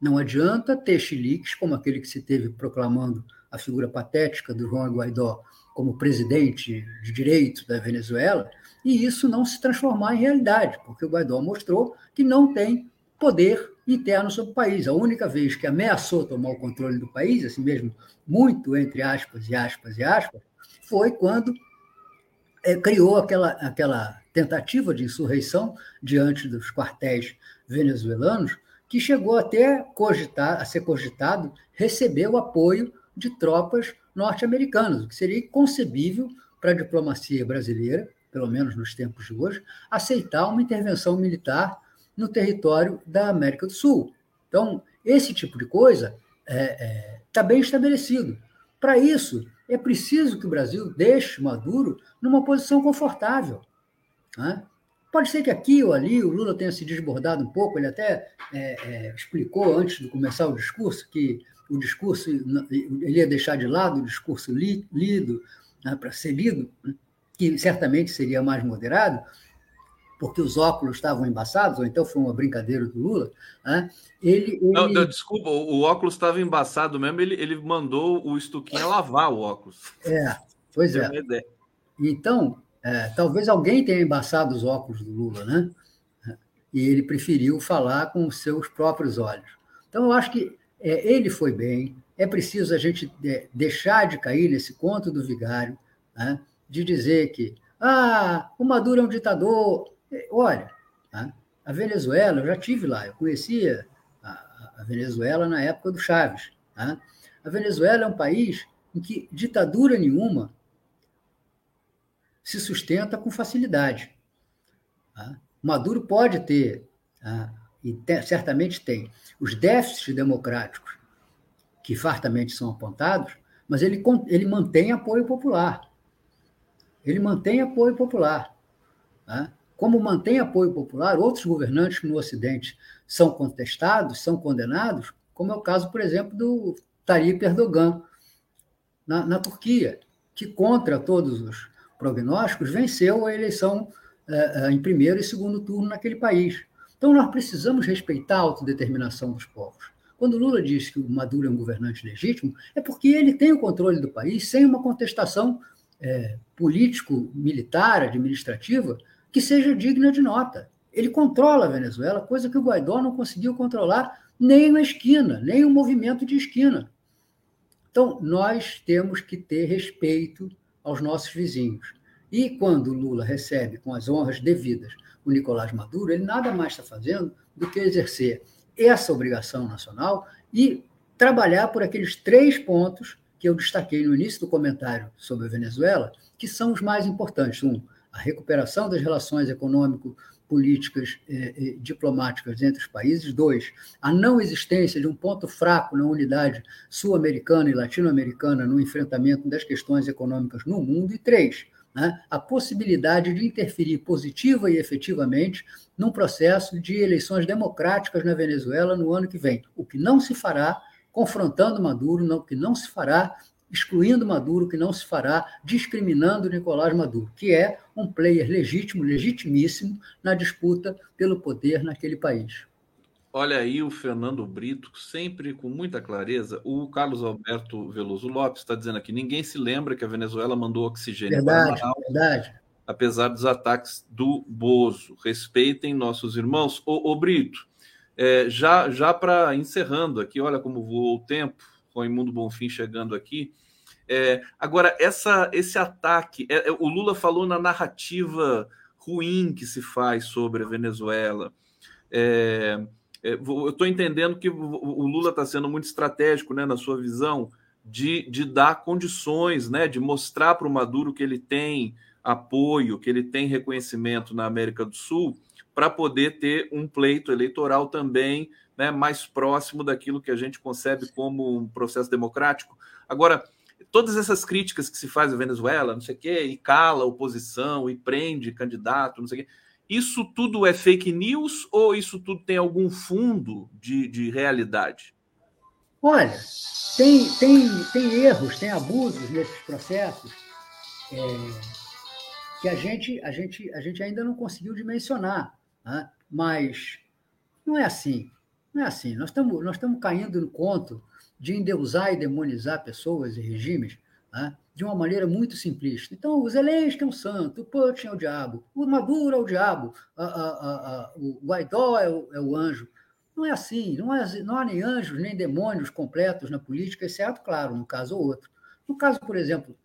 Não adianta ter chiliques como aquele que se teve proclamando a figura patética do Juan Guaidó como presidente de direito da Venezuela e isso não se transformar em realidade, porque o Guaidó mostrou que não tem poder interno sobre o país. A única vez que ameaçou tomar o controle do país, assim mesmo, muito entre aspas e aspas e aspas, foi quando é, criou aquela, aquela tentativa de insurreição diante dos quartéis venezuelanos, que chegou até cogitar, a ser cogitado receber o apoio de tropas norte-americanas, o que seria inconcebível para a diplomacia brasileira, pelo menos nos tempos de hoje, aceitar uma intervenção militar no território da América do Sul. Então, esse tipo de coisa está é, é, tá bem estabelecido. Para isso, é preciso que o Brasil deixe Maduro numa posição confortável. Né? Pode ser que aqui ou ali o Lula tenha se desbordado um pouco, ele até é, é, explicou antes de começar o discurso que o discurso ele ia deixar de lado o discurso li, lido né, para ser lido, que certamente seria mais moderado, porque os óculos estavam embaçados, ou então foi uma brincadeira do Lula. Né? Ele, ele... Não, não, desculpa, o óculos estava embaçado mesmo, ele, ele mandou o Estuquinha lavar o óculos. É, pois é. Então, é, talvez alguém tenha embaçado os óculos do Lula, né? E ele preferiu falar com os seus próprios olhos. Então, eu acho que é, ele foi bem. É preciso a gente é, deixar de cair nesse conto do vigário, né? de dizer que ah, o Maduro é um ditador. É, olha, né? a Venezuela, eu já tive lá, eu conhecia a, a Venezuela na época do Chaves. Né? A Venezuela é um país em que ditadura nenhuma se sustenta com facilidade. Tá? Maduro pode ter, tá? e te, certamente tem, os déficits democráticos que fartamente são apontados, mas ele, ele mantém apoio popular. Ele mantém apoio popular. Tá? Como mantém apoio popular, outros governantes no Ocidente são contestados, são condenados, como é o caso, por exemplo, do Tayyip Erdogan, na, na Turquia, que contra todos os prognósticos, venceu a eleição uh, em primeiro e segundo turno naquele país. Então, nós precisamos respeitar a autodeterminação dos povos. Quando Lula diz que o Maduro é um governante legítimo, é porque ele tem o controle do país sem uma contestação é, político-militar, administrativa, que seja digna de nota. Ele controla a Venezuela, coisa que o Guaidó não conseguiu controlar nem na esquina, nem o movimento de esquina. Então, nós temos que ter respeito aos nossos vizinhos. E quando Lula recebe com as honras devidas o Nicolás Maduro, ele nada mais está fazendo do que exercer essa obrigação nacional e trabalhar por aqueles três pontos que eu destaquei no início do comentário sobre a Venezuela, que são os mais importantes. Um, a recuperação das relações econômico políticas eh, diplomáticas entre os países. Dois, a não existência de um ponto fraco na unidade sul-americana e latino-americana no enfrentamento das questões econômicas no mundo. E três, né, a possibilidade de interferir positiva e efetivamente num processo de eleições democráticas na Venezuela no ano que vem, o que não se fará confrontando Maduro, o que não se fará excluindo Maduro, que não se fará discriminando Nicolás Maduro, que é um player legítimo, legitimíssimo na disputa pelo poder naquele país. Olha aí o Fernando Brito, sempre com muita clareza. O Carlos Alberto Veloso Lopes está dizendo aqui: ninguém se lembra que a Venezuela mandou oxigênio verdade, para Manaus, verdade. apesar dos ataques do Bozo. Respeitem nossos irmãos. Ô, ô Brito, é, já, já para encerrando aqui, olha como voou o tempo com o Imundo Bonfim chegando aqui. É, agora, essa, esse ataque, é, é, o Lula falou na narrativa ruim que se faz sobre a Venezuela. É, é eu estou entendendo que o Lula está sendo muito estratégico né, na sua visão de, de dar condições, né, de mostrar para o Maduro que ele tem apoio, que ele tem reconhecimento na América do Sul, para poder ter um pleito eleitoral também né, mais próximo daquilo que a gente concebe como um processo democrático. Agora, todas essas críticas que se faz à Venezuela, não sei o quê, e cala a oposição, e prende candidato, não sei o quê, isso tudo é fake news ou isso tudo tem algum fundo de, de realidade? Olha, tem, tem, tem erros, tem abusos nesses processos é, que a gente, a, gente, a gente ainda não conseguiu dimensionar, né? mas não é assim. Não é assim. Nós estamos, nós estamos caindo no conto de endeusar e demonizar pessoas e regimes né, de uma maneira muito simplista. Então, o Zelensky é um santo, o Putin é o diabo, o Maduro é o diabo, a, a, a, o Guaidó é o, é o, anjo. Não é assim. Não, é, não há nem anjos nem demônios completos na política, exceto, claro, um caso ou outro. No caso, por exemplo,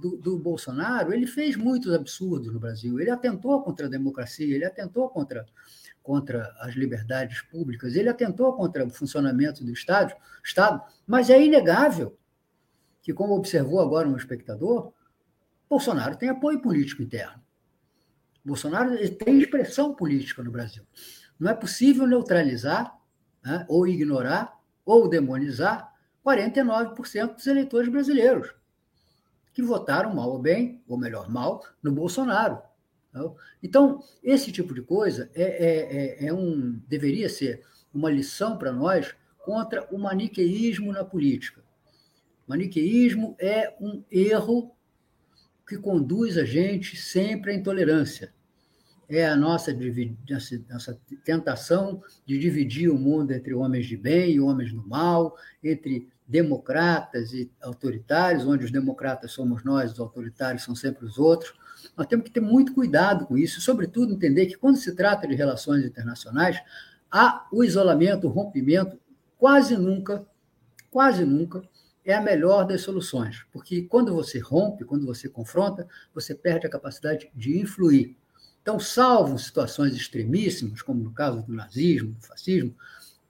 do, do, Bolsonaro, ele fez muitos absurdos no Brasil. Ele atentou contra a democracia, ele atentou contra contra as liberdades públicas, ele atentou contra o funcionamento do Estado, Estado mas é inegável que, como observou agora um espectador, Bolsonaro tem apoio político interno. Bolsonaro tem expressão política no Brasil. Não é possível neutralizar, né, ou ignorar, ou demonizar 49% dos eleitores brasileiros que votaram mal ou bem, ou melhor, mal, no Bolsonaro. Então, esse tipo de coisa é, é, é, é um, deveria ser uma lição para nós contra o maniqueísmo na política. Maniqueísmo é um erro que conduz a gente sempre à intolerância. É a nossa, nossa tentação de dividir o mundo entre homens de bem e homens do mal, entre democratas e autoritários, onde os democratas somos nós, os autoritários são sempre os outros. Nós temos que ter muito cuidado com isso, e, sobretudo, entender que, quando se trata de relações internacionais, há o isolamento, o rompimento, quase nunca, quase nunca, é a melhor das soluções, porque quando você rompe, quando você confronta, você perde a capacidade de influir. Então, salvo situações extremíssimas, como no caso do nazismo, do fascismo,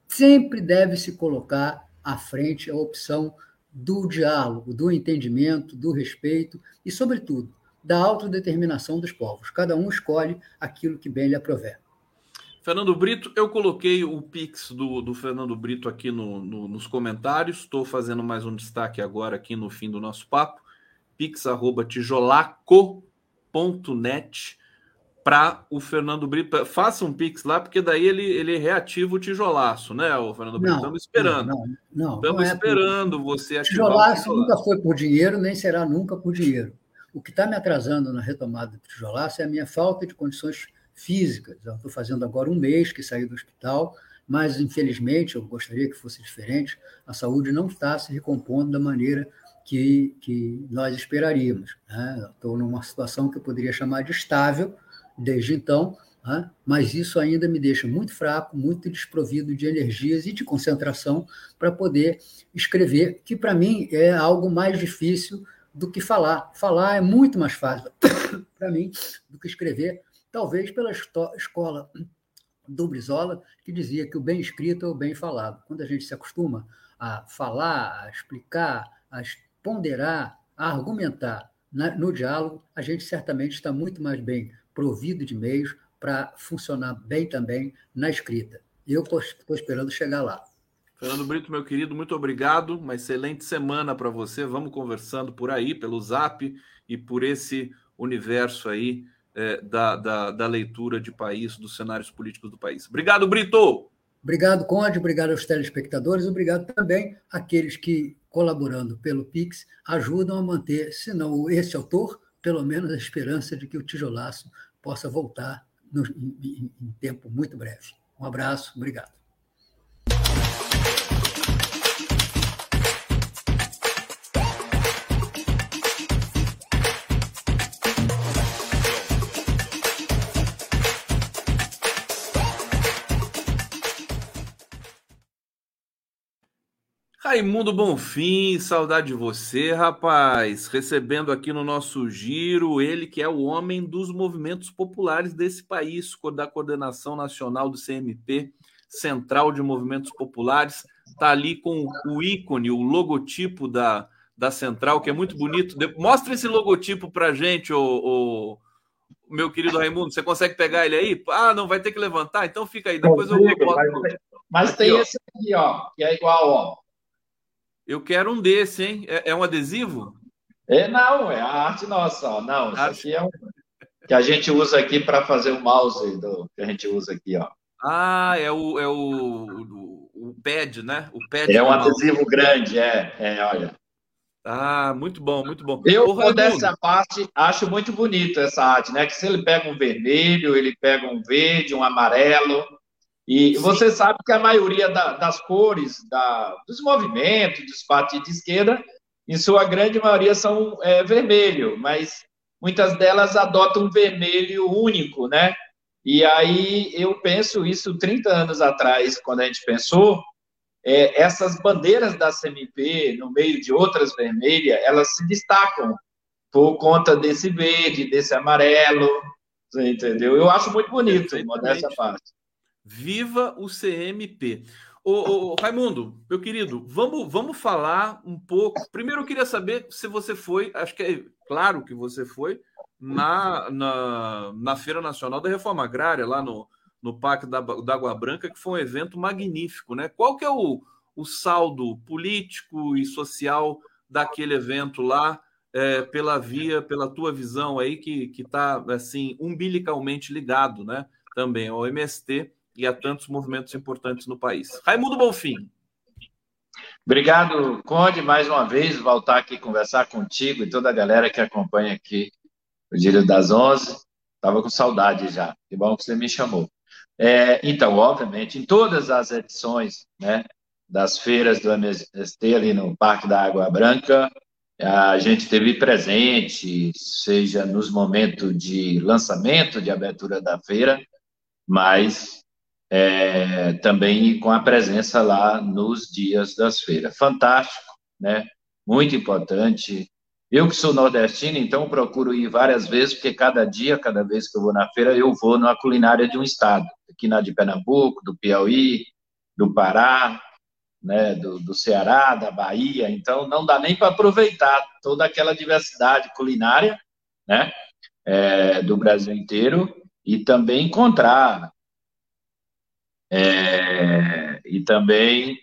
sempre deve se colocar à frente a opção do diálogo, do entendimento, do respeito e, sobretudo, da autodeterminação dos povos. Cada um escolhe aquilo que bem lhe aprover. Fernando Brito, eu coloquei o Pix do, do Fernando Brito aqui no, no, nos comentários. Estou fazendo mais um destaque agora aqui no fim do nosso papo. pix.tijolaco.net para o Fernando Brito. Faça um Pix lá, porque daí ele, ele reativa o tijolaço, né, o Fernando Brito? Estamos esperando. Não, não, não Estamos não é esperando por... você ativar tijolaço o tijolaço. nunca foi por dinheiro, nem será nunca por dinheiro. O que está me atrasando na retomada do tijolaço é a minha falta de condições físicas. Eu estou fazendo agora um mês que saí do hospital, mas infelizmente eu gostaria que fosse diferente. A saúde não está se recompondo da maneira que, que nós esperaríamos. Né? Estou numa situação que eu poderia chamar de estável desde então, né? mas isso ainda me deixa muito fraco, muito desprovido de energias e de concentração para poder escrever, que para mim é algo mais difícil do que falar. Falar é muito mais fácil para mim do que escrever, talvez pela escola do Brizola, que dizia que o bem escrito é o bem falado. Quando a gente se acostuma a falar, a explicar, a ponderar, a argumentar no diálogo, a gente certamente está muito mais bem provido de meios para funcionar bem também na escrita. E eu estou esperando chegar lá. Fernando Brito, meu querido, muito obrigado. Uma excelente semana para você. Vamos conversando por aí, pelo Zap e por esse universo aí é, da, da, da, leitura de país, dos cenários políticos do país. Obrigado, Brito! Obrigado, Conde, obrigado aos telespectadores, obrigado também àqueles que, colaborando pelo Pix, ajudam a manter, se não esse autor, pelo menos a esperança de que o tijolaço possa voltar no, em, em tempo muito breve. Um abraço, obrigado. Raimundo Bonfim, saudade de você, rapaz. Recebendo aqui no nosso giro, ele que é o homem dos movimentos populares desse país, da coordenação nacional do CMP, Central de Movimentos Populares. Está ali com o ícone, o logotipo da, da Central, que é muito bonito. Mostra esse logotipo para gente, o, meu querido Raimundo. Você consegue pegar ele aí? Ah, não, vai ter que levantar? Então fica aí. Depois eu, eu boto. Mas, mas aqui, tem ó. esse aqui, ó, que é igual, ó. Eu quero um desse, hein? É, é um adesivo? É, não, é a arte nossa. Ó. Não, isso aqui é um que a gente usa aqui para fazer o mouse do, que a gente usa aqui, ó. Ah, é o, é o, o, o pad, né? O pad é um adesivo grande, é, é, olha. Ah, muito bom, muito bom. Eu, Ô, dessa parte, acho muito bonito essa arte, né? Que se ele pega um vermelho, ele pega um verde, um amarelo, e Sim. você sabe que a maioria da, das cores da, dos movimentos, dos partidos de esquerda, em sua grande maioria são é, vermelho, mas muitas delas adotam um vermelho único, né? E aí eu penso isso 30 anos atrás, quando a gente pensou, é, essas bandeiras da CMP, no meio de outras vermelhas, elas se destacam por conta desse verde, desse amarelo, entendeu? Eu acho muito bonito, modéstia parte. Viva o CMP. Ô, ô, Raimundo, meu querido, vamos, vamos falar um pouco. Primeiro, eu queria saber se você foi, acho que é claro que você foi, na, na, na Feira Nacional da Reforma Agrária, lá no, no Parque da, da Água Branca, que foi um evento magnífico, né? Qual que é o, o saldo político e social daquele evento lá, é, pela via, pela tua visão aí, que está, assim, umbilicalmente ligado, né? Também ao MST e a tantos movimentos importantes no país. Raimundo Bonfim. Obrigado, Conde, mais uma vez, voltar aqui conversar contigo e toda a galera que acompanha aqui o Dia das Onze. Estava com saudade já, que bom que você me chamou. É, então, obviamente, em todas as edições né, das feiras do MST ali no Parque da Água Branca, a gente teve presente, seja nos momentos de lançamento, de abertura da feira, mas é, também com a presença lá nos dias das feiras. Fantástico, né? Muito importante. Eu que sou nordestino, então procuro ir várias vezes, porque cada dia, cada vez que eu vou na feira, eu vou na culinária de um estado, aqui na de Pernambuco, do Piauí, do Pará, né, do, do Ceará, da Bahia, então não dá nem para aproveitar toda aquela diversidade culinária, né, é, do Brasil inteiro e também encontrar é, e também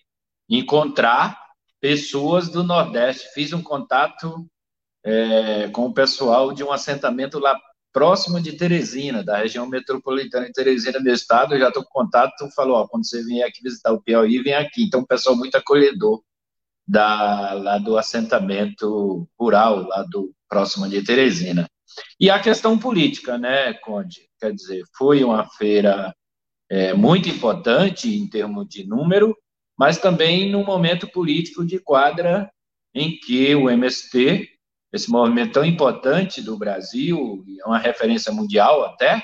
encontrar pessoas do Nordeste. Fiz um contato é, com o pessoal de um assentamento lá próximo de Teresina, da região metropolitana de Teresina, meu estado. Já estou com contato. Falou: ó, quando você vier aqui visitar o Piauí, vem aqui. Então, um pessoal muito acolhedor da, lá do assentamento rural, lá do próximo de Teresina. E a questão política, né, Conde? Quer dizer, foi uma feira é, muito importante em termos de número, mas também num momento político de quadra em que o MST, esse movimento tão importante do Brasil, é uma referência mundial até,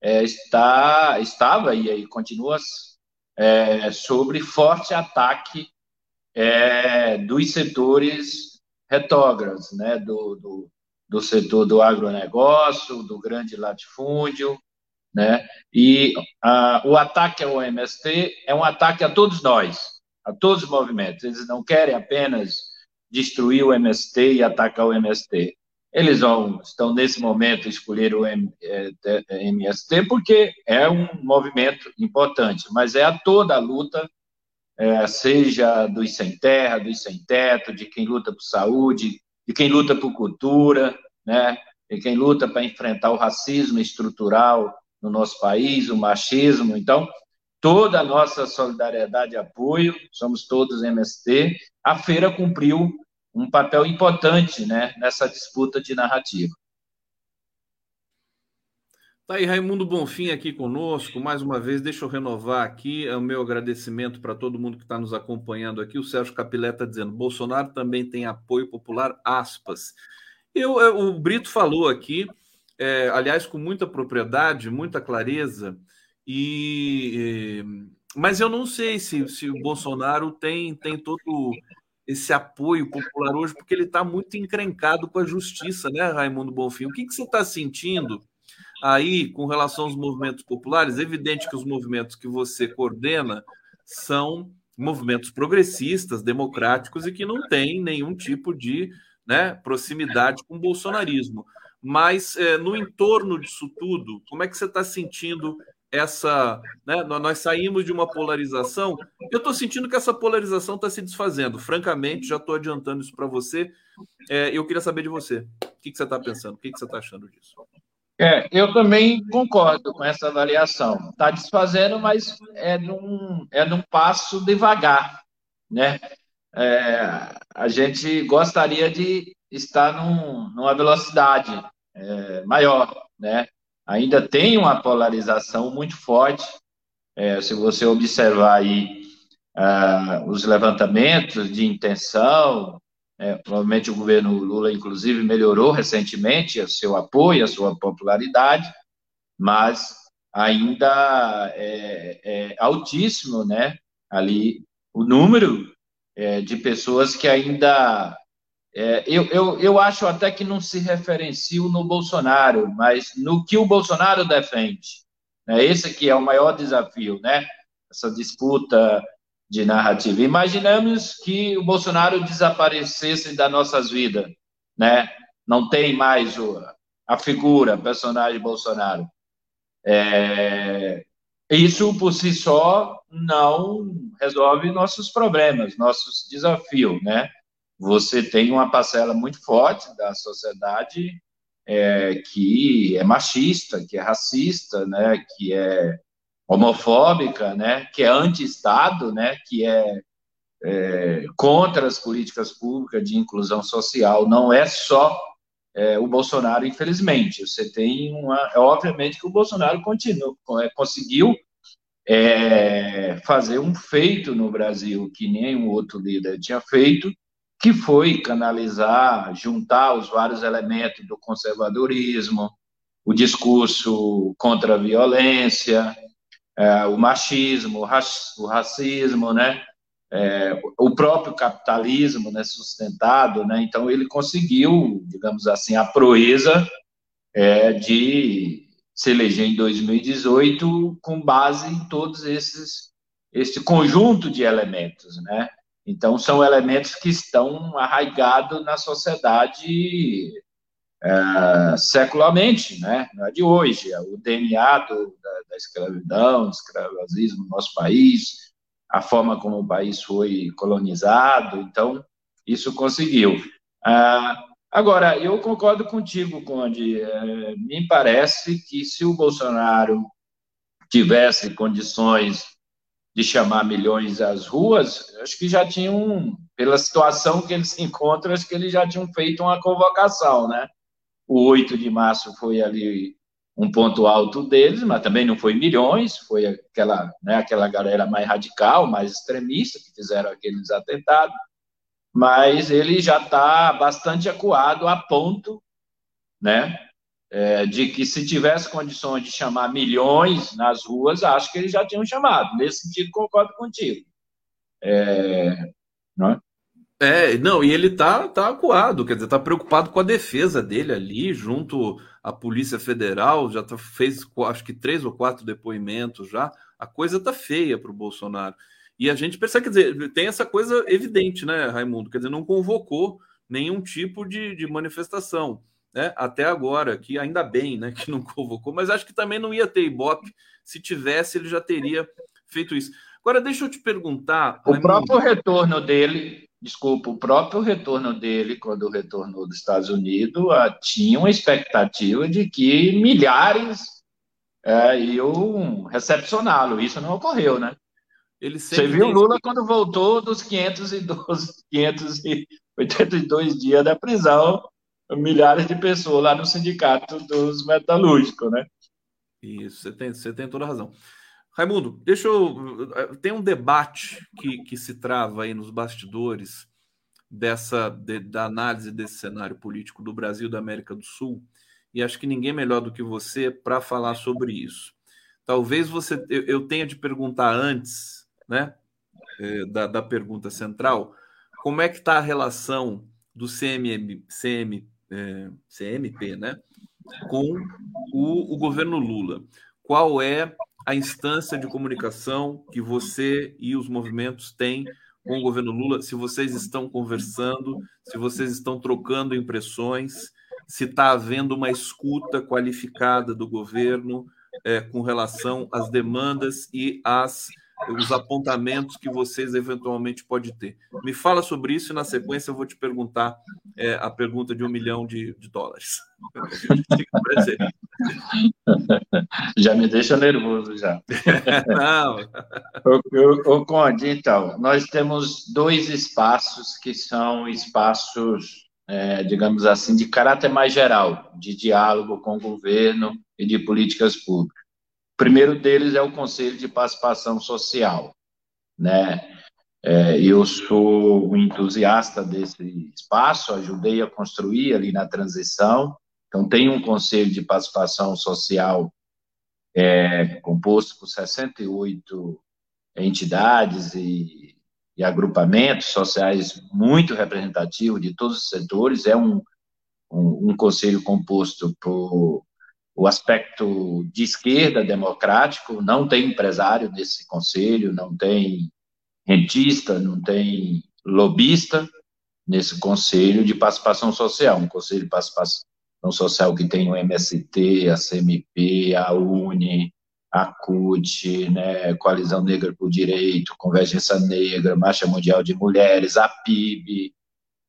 é, está, estava e aí continua é, sobre forte ataque é, dos setores retógrafos, né, do, do, do setor do agronegócio, do grande latifúndio, né? E o ataque ao MST é um ataque a todos nós, a todos os movimentos. Eles não querem apenas destruir o MST e atacar o MST. eles vão, estão nesse momento escolher o MST porque é um movimento importante, mas é a toda a luta, é, seja dos sem terra, dos sem teto, de quem luta por saúde, de quem luta por cultura, né? de quem luta para enfrentar o racismo estrutural no nosso país, o machismo. Então, toda a nossa solidariedade e apoio, somos todos MST. A feira cumpriu um papel importante né, nessa disputa de narrativa. Tá aí, Raimundo Bonfim aqui conosco. Mais uma vez, deixa eu renovar aqui o meu agradecimento para todo mundo que está nos acompanhando aqui. O Sérgio Capilé está dizendo: Bolsonaro também tem apoio popular, aspas. Eu, é, o Brito falou aqui, é, aliás, com muita propriedade, muita clareza, e, mas eu não sei se, se o Bolsonaro tem, tem todo esse apoio popular hoje, porque ele está muito encrencado com a justiça, né, Raimundo Bonfim? O que, que você está sentindo aí com relação aos movimentos populares? É evidente que os movimentos que você coordena são movimentos progressistas, democráticos e que não têm nenhum tipo de né, proximidade com o bolsonarismo. Mas é, no entorno disso tudo, como é que você está sentindo essa. Né, nós saímos de uma polarização. Eu estou sentindo que essa polarização está se desfazendo. Francamente, já estou adiantando isso para você. É, eu queria saber de você. O que, que você está pensando? O que, que você está achando disso? É, eu também concordo com essa avaliação. Está desfazendo, mas é num, é num passo devagar. Né? É, a gente gostaria de estar num, numa velocidade é, maior. Né? ainda tem uma polarização muito forte. É, se você observar aí uh, os levantamentos de intenção, é, provavelmente o governo Lula, inclusive, melhorou recentemente o seu apoio, a sua popularidade, mas ainda é, é altíssimo, né? Ali o número é, de pessoas que ainda é, eu, eu, eu acho até que não se referencio no Bolsonaro, mas no que o Bolsonaro defende. Né? Esse aqui é o maior desafio, né? Essa disputa de narrativa. Imaginamos que o Bolsonaro desaparecesse das nossas vidas, né? Não tem mais o, a figura, personagem Bolsonaro. É, isso por si só não resolve nossos problemas, nossos desafios, né? Você tem uma parcela muito forte da sociedade é, que é machista, que é racista, né, que é homofóbica, né, que é anti-Estado, né, que é, é, contra as políticas públicas de inclusão social. Não é só é, o Bolsonaro, infelizmente. Você tem uma. É, obviamente que o Bolsonaro continua, é, conseguiu é, fazer um feito no Brasil que nenhum outro líder tinha feito, que foi canalizar, juntar os vários elementos do conservadorismo, o discurso contra a violência, é, o machismo, o, racismo, né? É, o próprio capitalismo né, sustentado, né? então ele conseguiu, digamos assim, a proeza é, de se eleger em 2018 com base em todos esses esse conjunto de elementos, né? Então, são elementos que estão arraigados na sociedade é, secularmente, né? não é de hoje. É o DNA do, da, da escravidão, do escravagismo no nosso país, a forma como o país foi colonizado, então, isso conseguiu. Ah, agora, eu concordo contigo, Conde. É, me parece que se o Bolsonaro tivesse condições de chamar milhões às ruas, acho que já tinham, pela situação que eles se encontram, acho que eles já tinham feito uma convocação, né? O 8 de março foi ali um ponto alto deles, mas também não foi milhões, foi aquela, né, aquela galera mais radical, mais extremista que fizeram aqueles atentados, mas ele já está bastante acuado a ponto, né, é, de que se tivesse condições de chamar milhões nas ruas, acho que eles já tinham chamado. Nesse sentido, concordo contigo. É, não é? É, não, e ele tá, tá acuado, quer dizer, tá preocupado com a defesa dele ali, junto à Polícia Federal, já tá, fez acho que três ou quatro depoimentos já. A coisa tá feia para o Bolsonaro. E a gente percebe, quer dizer, tem essa coisa evidente, né, Raimundo? Quer dizer, não convocou nenhum tipo de, de manifestação né, até agora, que ainda bem né, que não convocou, mas acho que também não ia ter Ibope. Se tivesse, ele já teria feito isso. Agora, deixa eu te perguntar. O próprio retorno dele, desculpa, o próprio retorno dele, quando retornou dos Estados Unidos, tinha uma expectativa de que milhares é, iam recepcioná-lo. Isso não ocorreu, né? Você viu Lula quando voltou dos 512, 582 dias da prisão, milhares de pessoas lá no sindicato dos metalúrgicos, né? Isso, você tem, você tem toda a razão. Raimundo, deixa eu. Tem um debate que, que se trava aí nos bastidores dessa de, da análise desse cenário político do Brasil e da América do Sul, e acho que ninguém melhor do que você para falar sobre isso. Talvez você eu, eu tenha de perguntar antes, né, é, da, da pergunta central, como é que está a relação do CMM, CM, é, CMP, né, com o, o governo Lula? Qual é a instância de comunicação que você e os movimentos têm com o governo Lula, se vocês estão conversando, se vocês estão trocando impressões, se está havendo uma escuta qualificada do governo é, com relação às demandas e às os apontamentos que vocês eventualmente podem ter. Me fala sobre isso e na sequência eu vou te perguntar é, a pergunta de um milhão de, de dólares. já me deixa nervoso já. Não. o, o Conde, então, nós temos dois espaços que são espaços, é, digamos assim, de caráter mais geral, de diálogo com o governo e de políticas públicas. O primeiro deles é o Conselho de Participação Social, né? É, eu sou um entusiasta desse espaço, ajudei a construir ali na transição. Então, tem um Conselho de Participação Social é, composto por 68 entidades e, e agrupamentos sociais muito representativos de todos os setores. É um, um, um conselho composto por o aspecto de esquerda democrático, não tem empresário nesse conselho, não tem rentista, não tem lobista nesse conselho de participação social, um conselho de participação social que tem o MST, a CMP, a UNE, a CUT, né, Coalizão Negra por Direito, Convergência Negra, Marcha Mundial de Mulheres, a PIB,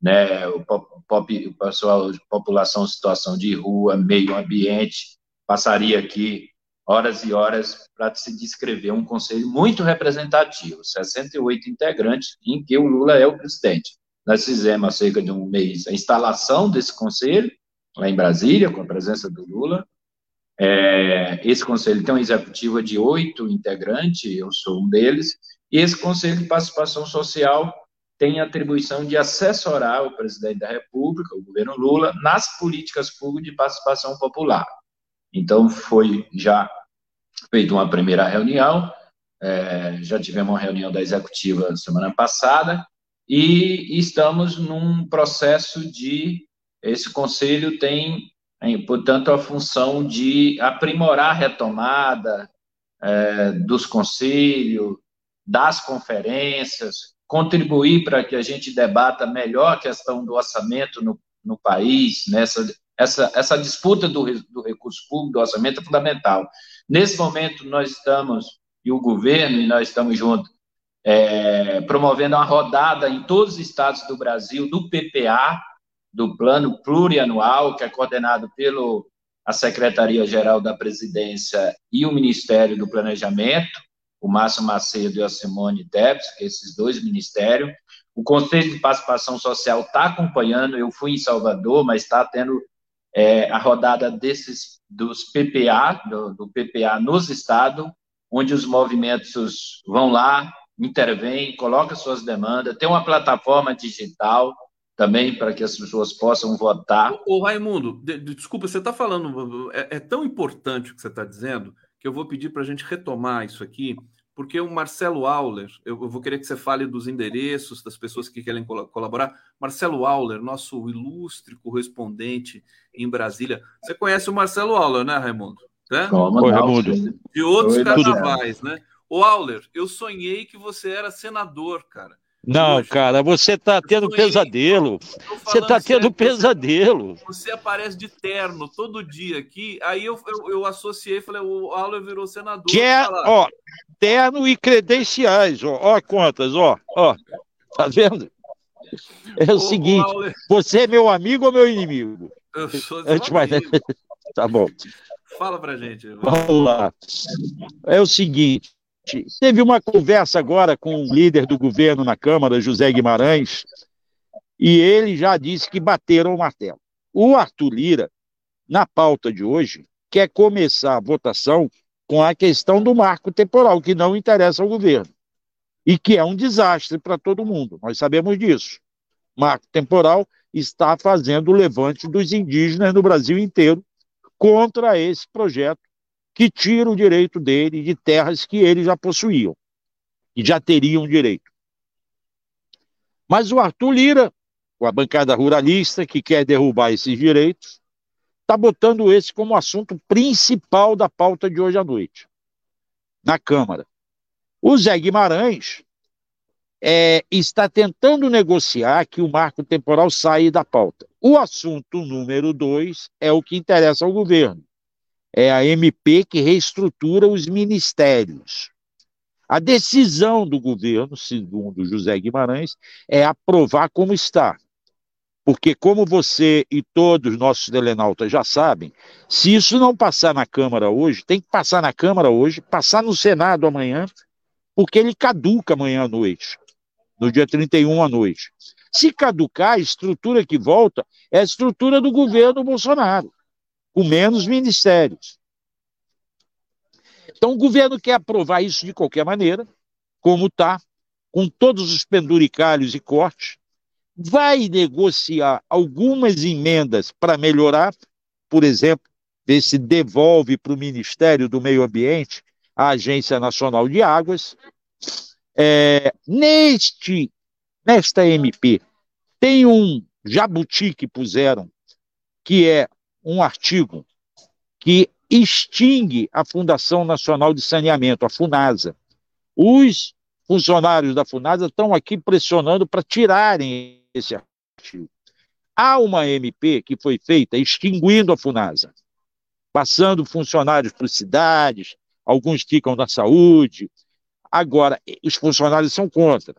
né, o, pop, o pessoal, população em situação de rua, meio ambiente, passaria aqui horas e horas para se descrever um conselho muito representativo, 68 integrantes, em que o Lula é o presidente. Nós fizemos há cerca de um mês a instalação desse conselho, lá em Brasília, com a presença do Lula. É, esse conselho tem uma executiva de oito integrantes, eu sou um deles, e esse conselho de participação social tem a atribuição de assessorar o presidente da República, o governo Lula, nas políticas públicas de participação popular. Então, foi já feita uma primeira reunião, é, já tivemos uma reunião da executiva semana passada, e estamos num processo de. Esse conselho tem, portanto, a função de aprimorar a retomada é, dos conselhos, das conferências, contribuir para que a gente debata melhor a questão do orçamento no, no país, nessa essa, essa disputa do, do recurso público, do orçamento, é fundamental. Nesse momento, nós estamos, e o governo, e nós estamos juntos, é, promovendo uma rodada em todos os estados do Brasil do PPA, do Plano Plurianual, que é coordenado pelo a Secretaria-Geral da Presidência e o Ministério do Planejamento, o Márcio Macedo e a Simone Debs, é esses dois ministérios. O Conselho de Participação Social está acompanhando, eu fui em Salvador, mas está tendo é, a rodada desses dos PPA, do, do PPA nos estados, onde os movimentos vão lá, intervêm, colocam suas demandas, tem uma plataforma digital também para que as pessoas possam votar. Ô, Raimundo, de, de, desculpa, você está falando, é, é, tão importante o que você está dizendo, que eu vou pedir para a gente retomar isso aqui, porque o Marcelo Auler, eu vou querer que você fale dos endereços das pessoas que querem colaborar. Marcelo Auler, nosso ilustre correspondente em Brasília. Você conhece o Marcelo Auler, né, Raimundo? Né? Oi, Raimundo. De outros Oi, carnavais, né? O Auler, eu sonhei que você era senador, cara. Não, cara, você está tendo pesadelo. Você está tendo pesadelo. Você aparece de terno todo dia aqui. Aí eu, eu, eu associei, falei, o Alan virou senador. Que é, ó, terno e credenciais, ó, ó, contas, ó, ó. Tá vendo? É o, o seguinte, você é meu amigo ou meu inimigo? Eu sou seu Antes mais... Tá bom. Fala pra gente. Vamos lá. É o seguinte, teve uma conversa agora com o líder do governo na Câmara, José Guimarães, e ele já disse que bateram o martelo. O Arthur Lira, na pauta de hoje, quer começar a votação com a questão do marco temporal, que não interessa ao governo, e que é um desastre para todo mundo. Nós sabemos disso. Marco temporal está fazendo o levante dos indígenas no Brasil inteiro contra esse projeto que tira o direito dele de terras que eles já possuíam e já teriam direito. Mas o Arthur Lira, com a bancada ruralista que quer derrubar esses direitos, está botando esse como assunto principal da pauta de hoje à noite, na Câmara. O Zé Guimarães é, está tentando negociar que o marco temporal saia da pauta. O assunto número dois é o que interessa ao governo é a MP que reestrutura os ministérios. A decisão do governo, segundo José Guimarães, é aprovar como está. Porque, como você e todos os nossos telenautas já sabem, se isso não passar na Câmara hoje, tem que passar na Câmara hoje, passar no Senado amanhã, porque ele caduca amanhã à noite, no dia 31 à noite. Se caducar, a estrutura que volta é a estrutura do governo Bolsonaro com menos ministérios. Então, o governo quer aprovar isso de qualquer maneira, como está, com todos os penduricalhos e cortes, vai negociar algumas emendas para melhorar, por exemplo, ver se devolve para o Ministério do Meio Ambiente a Agência Nacional de Águas. É, neste, nesta MP, tem um jabuti que puseram, que é um artigo que extingue a Fundação Nacional de Saneamento, a FUNASA. Os funcionários da FUNASA estão aqui pressionando para tirarem esse artigo. Há uma MP que foi feita extinguindo a FUNASA, passando funcionários para cidades, alguns ficam na saúde. Agora, os funcionários são contra.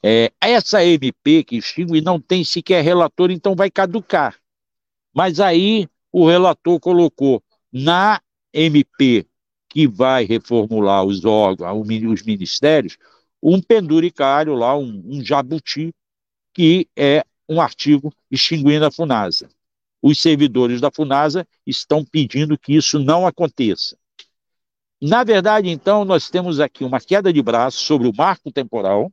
É, essa MP que extingue não tem sequer relator, então vai caducar. Mas aí o relator colocou na MP que vai reformular os órgãos, os ministérios, um penduricário lá, um, um jabuti, que é um artigo extinguindo a FUNASA. Os servidores da FUNASA estão pedindo que isso não aconteça. Na verdade, então, nós temos aqui uma queda de braço sobre o marco temporal,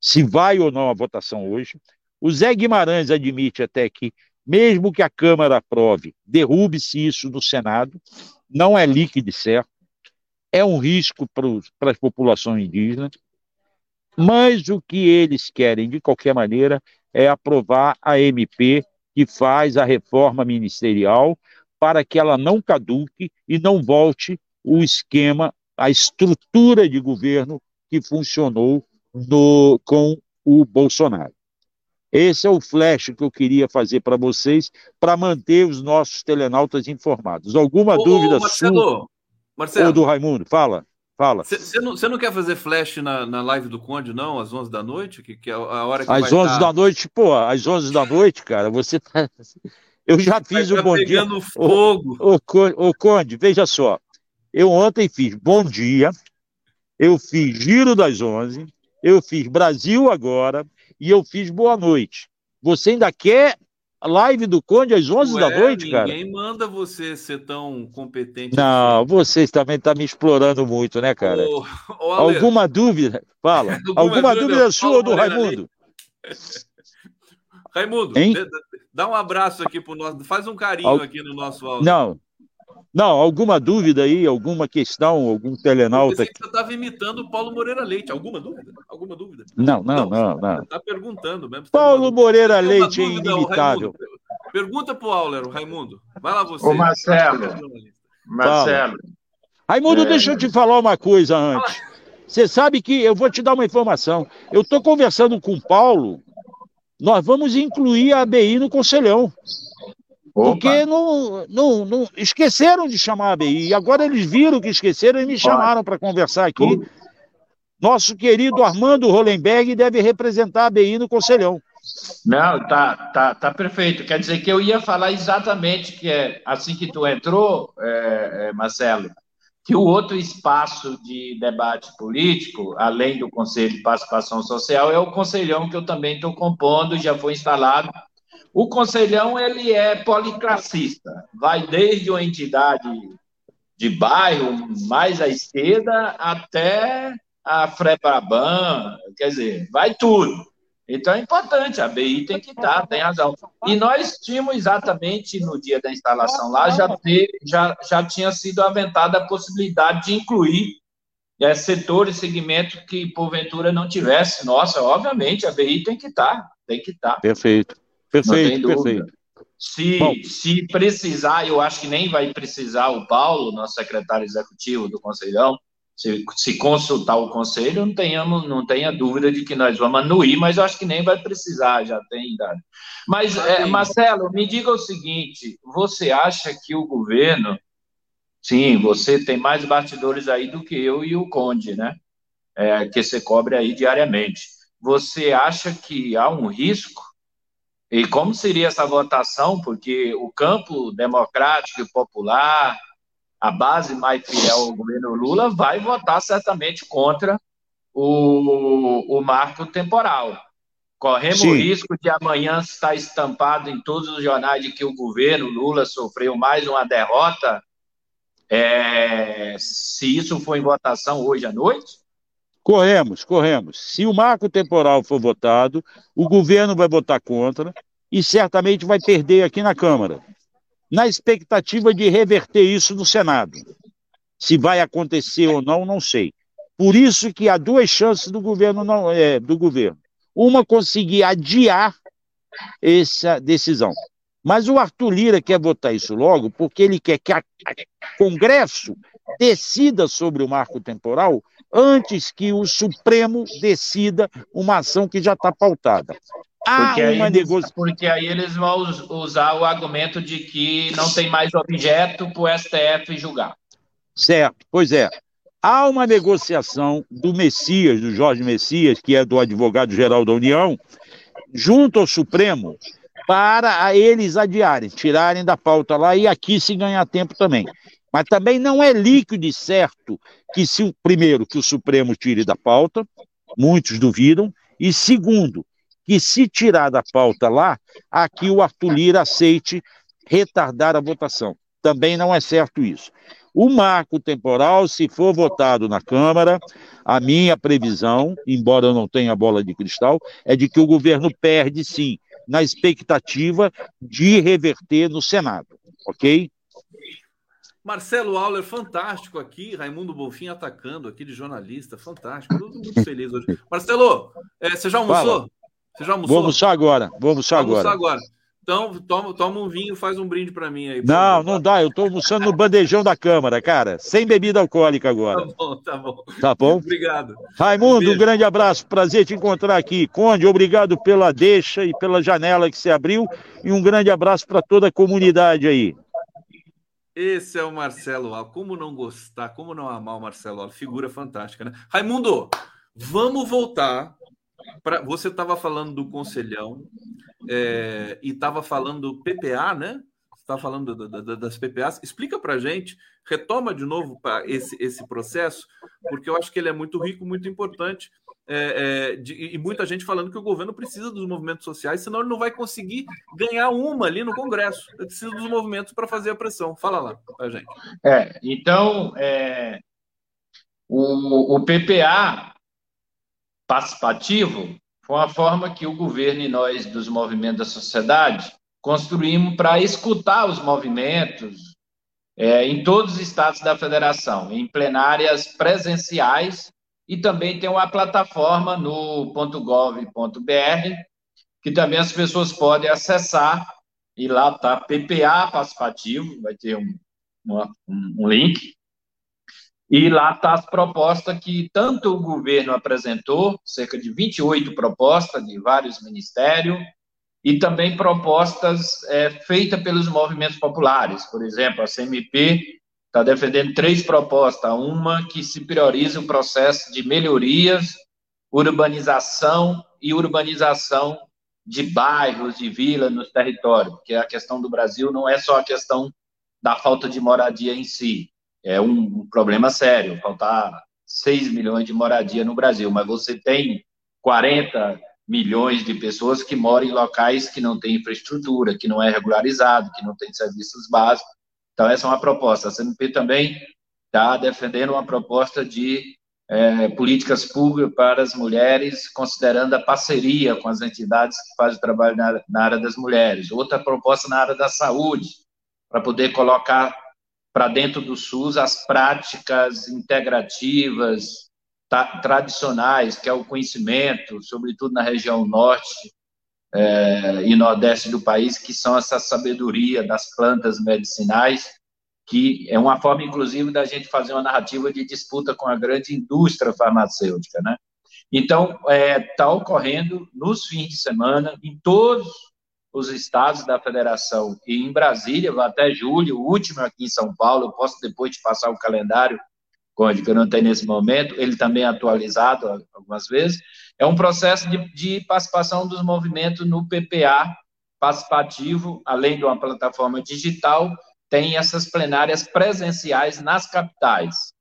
se vai ou não a votação hoje. O Zé Guimarães admite até que mesmo que a Câmara aprove, derrube-se isso no Senado, não é líquido certo, é um risco para as populações indígenas, mas o que eles querem, de qualquer maneira, é aprovar a MP que faz a reforma ministerial para que ela não caduque e não volte o esquema, a estrutura de governo que funcionou no, com o Bolsonaro. Esse é o flash que eu queria fazer para vocês, para manter os nossos telenautas informados. Alguma ô, dúvida Marcelo, sua Marcelo, ou do Raimundo? Fala, fala. Você não, não, quer fazer flash na, na live do Conde, não, às 11 da noite? Que, que é a hora que Às 11 da noite, pô, às 11 da noite, cara, você tá... Eu já fiz o tá bom dia. fogo. Ô, ô, ô, Conde, veja só. Eu ontem fiz bom dia, eu fiz giro das 11, eu fiz Brasil agora, e eu fiz boa noite. Você ainda quer live do Conde às 11 Ué, da noite, ninguém cara? Ninguém manda você ser tão competente. Não, assim. vocês também estão tá me explorando muito, né, cara? Ô, ô, Alguma dúvida? Fala. Alguma, Alguma dúvida, dúvida sua ou do Raimundo? Raimundo, hein? dá um abraço aqui pro nosso. Faz um carinho Al... aqui no nosso áudio. Não, não, alguma dúvida aí, alguma questão, algum telenauta? Você estava imitando o Paulo Moreira Leite. Alguma dúvida? Alguma dúvida? Não, não, não, não. Está perguntando mesmo. Paulo Moreira Leite é inimitável. Pergunta para o Auler, Raimundo. Vai lá você. Ô, Marcelo. Marcelo. Raimundo, é... deixa eu te falar uma coisa antes. Você sabe que eu vou te dar uma informação. Eu estou conversando com o Paulo, nós vamos incluir a ABI no Conselhão. Opa. Porque não, não, não, esqueceram de chamar a ABI. E agora eles viram que esqueceram e me chamaram para conversar aqui. Nosso querido Armando Hollenberg deve representar a ABI no Conselhão. Não, tá, tá, tá perfeito. Quer dizer que eu ia falar exatamente que é assim que tu entrou, é, é, Marcelo, que o outro espaço de debate político, além do Conselho de Participação Social, é o Conselhão que eu também estou compondo, já foi instalado. O Conselhão ele é policlassista, vai desde uma entidade de bairro mais à esquerda até a Frebraban, quer dizer, vai tudo. Então é importante, a BI tem que estar, tem razão. E nós tínhamos exatamente no dia da instalação lá, já, ter, já, já tinha sido aventada a possibilidade de incluir é, setores, segmentos que porventura não tivesse. Nossa, obviamente, a BI tem que estar, tem que estar. Perfeito, perfeito, perfeito. Se, se precisar, eu acho que nem vai precisar o Paulo, nosso secretário executivo do Conselhão, se, se consultar o conselho, não, tenhamos, não tenha dúvida de que nós vamos anuir, mas eu acho que nem vai precisar, já tem idade. Mas, é, Marcelo, me diga o seguinte: você acha que o governo. Sim, você tem mais bastidores aí do que eu e o Conde, né? É, que você cobre aí diariamente. Você acha que há um risco? E como seria essa votação? Porque o campo democrático e popular a base mais fiel ao governo Lula vai votar certamente contra o, o marco temporal. Corremos Sim. o risco de amanhã estar estampado em todos os jornais de que o governo Lula sofreu mais uma derrota, é, se isso for em votação hoje à noite? Corremos, corremos. Se o marco temporal for votado, o governo vai votar contra e certamente vai perder aqui na Câmara na expectativa de reverter isso no Senado. Se vai acontecer ou não, não sei. Por isso que há duas chances do governo não é, do governo. Uma conseguir adiar essa decisão. Mas o Arthur Lira quer votar isso logo porque ele quer que o Congresso decida sobre o marco temporal antes que o Supremo decida uma ação que já está pautada. Há porque uma negociação. Porque aí eles vão usar o argumento de que não tem mais objeto para o STF julgar. Certo, pois é. Há uma negociação do Messias, do Jorge Messias, que é do advogado-geral da União, junto ao Supremo, para eles adiarem, tirarem da pauta lá e aqui se ganhar tempo também. Mas também não é líquido e certo que, se, primeiro, que o Supremo tire da pauta, muitos duvidam, e segundo, que se tirar da pauta lá, aqui o Arthur Lira aceite retardar a votação. Também não é certo isso. O marco temporal, se for votado na Câmara, a minha previsão, embora eu não tenha bola de cristal, é de que o governo perde sim, na expectativa de reverter no Senado, ok? Marcelo Auler, fantástico aqui. Raimundo Bonfim atacando aqui de jornalista, fantástico. Todo muito feliz hoje. Marcelo, é, você já almoçou? Fala. Você já almoçou? Vou almoçar agora. Vou almoçar agora. agora. Então, toma, toma um vinho, faz um brinde para mim aí. Não, não dá. Eu estou almoçando no bandejão da Câmara, cara. Sem bebida alcoólica agora. Tá bom, tá bom. Tá bom? Obrigado. Raimundo, um, um grande abraço. Prazer te encontrar aqui. Conde, obrigado pela deixa e pela janela que você abriu. E um grande abraço para toda a comunidade aí. Esse é o Marcelo Al. Como não gostar, como não amar o Marcelo Al? Figura fantástica, né? Raimundo, vamos voltar Pra, você estava falando do Conselhão é, e estava falando do PPA, né? Estava falando do, do, das PPAs. Explica para gente, retoma de novo esse, esse processo, porque eu acho que ele é muito rico, muito importante. É, é, de, e muita gente falando que o governo precisa dos movimentos sociais, senão ele não vai conseguir ganhar uma ali no Congresso. Ele precisa dos movimentos para fazer a pressão. Fala lá, a gente. É, então, é, o, o PPA participativo foi uma forma que o governo e nós, dos movimentos da sociedade, construímos para escutar os movimentos é, em todos os estados da federação, em plenárias presenciais, e também tem uma plataforma no .gov.br, que também as pessoas podem acessar, e lá está PPA participativo, vai ter um, uma, um link, E lá está as propostas que tanto o governo apresentou, cerca de 28 propostas de vários ministérios, e também propostas é, feitas pelos movimentos populares. Por exemplo, a CMP está defendendo três propostas. Uma que se prioriza o processo de melhorias, urbanização e urbanização de bairros, de vilas nos territórios, porque a questão do Brasil não é só a questão da falta de moradia em si, é um, problema sério, faltar 6 milhões de moradia no Brasil, mas você tem 40 milhões de pessoas que moram em locais que não têm infraestrutura, que não é regularizado, que não tem serviços básicos. Então, essa é uma proposta. A CNP também está defendendo uma proposta de é, políticas públicas para as mulheres, considerando a parceria com as entidades que fazem trabalho na, na área das mulheres. Outra proposta na área da saúde, para poder colocar para dentro do SUS as práticas integrativas, tradicionais, que é o conhecimento, sobretudo na região norte é, e nordeste do país, que são essa sabedoria das plantas medicinais, que é uma forma, inclusive, da gente fazer uma narrativa de disputa com a grande indústria farmacêutica, né? Então, está é, tá ocorrendo nos fins de semana, em todos os estados da federação e em Brasília, até julho, o último aqui em São Paulo, eu posso depois te passar o calendário Conde, que eu não tenho nesse momento, ele também é atualizado algumas vezes, é um processo de, de participação dos movimentos no PPA participativo, além de uma plataforma digital, tem essas plenárias presenciais nas capitais.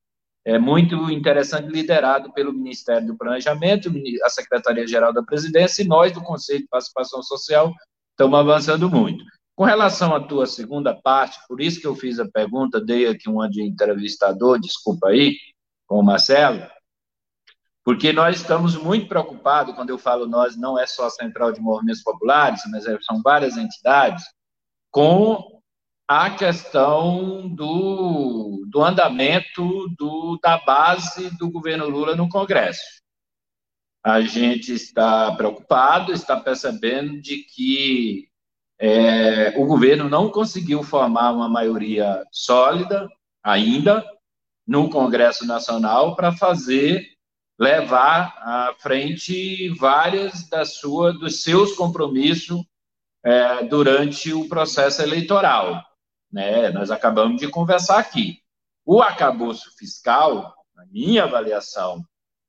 É muito interessante, liderado pelo Ministério do Planejamento, a Secretaria-Geral da Presidência e nós do Conselho de Participação Social estamos avançando muito. Com relação à tua segunda parte, por isso que eu fiz a pergunta, dei aqui uma de entrevistador, desculpa aí, com o Marcelo, porque nós estamos muito preocupados, quando eu falo nós, não é só a Central de Movimentos Populares, mas é, são várias entidades, com a questão do, do andamento do, da base do governo Lula no Congresso. A gente está preocupado, está percebendo de que é, o governo não conseguiu formar uma maioria sólida ainda no Congresso Nacional para fazer levar à frente várias das suas dos seus compromissos é, durante o processo eleitoral. Né? Nós acabamos de conversar aqui. O acabouço fiscal, na minha avaliação,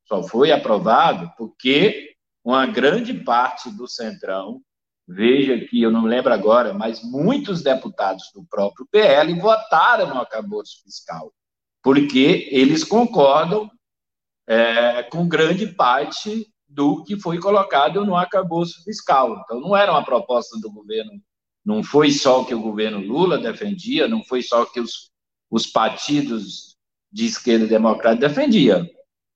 só foi aprovado porque uma grande parte do Centrão Veja que eu não lembro agora, mas muitos deputados do próprio PL votaram no acabouço fiscal, porque eles concordam é, com grande parte do que foi colocado no acabouço fiscal. Então, não era uma proposta do governo, não foi só o que o governo Lula defendia, não foi só o que os, os partidos de esquerda democrática defendiam,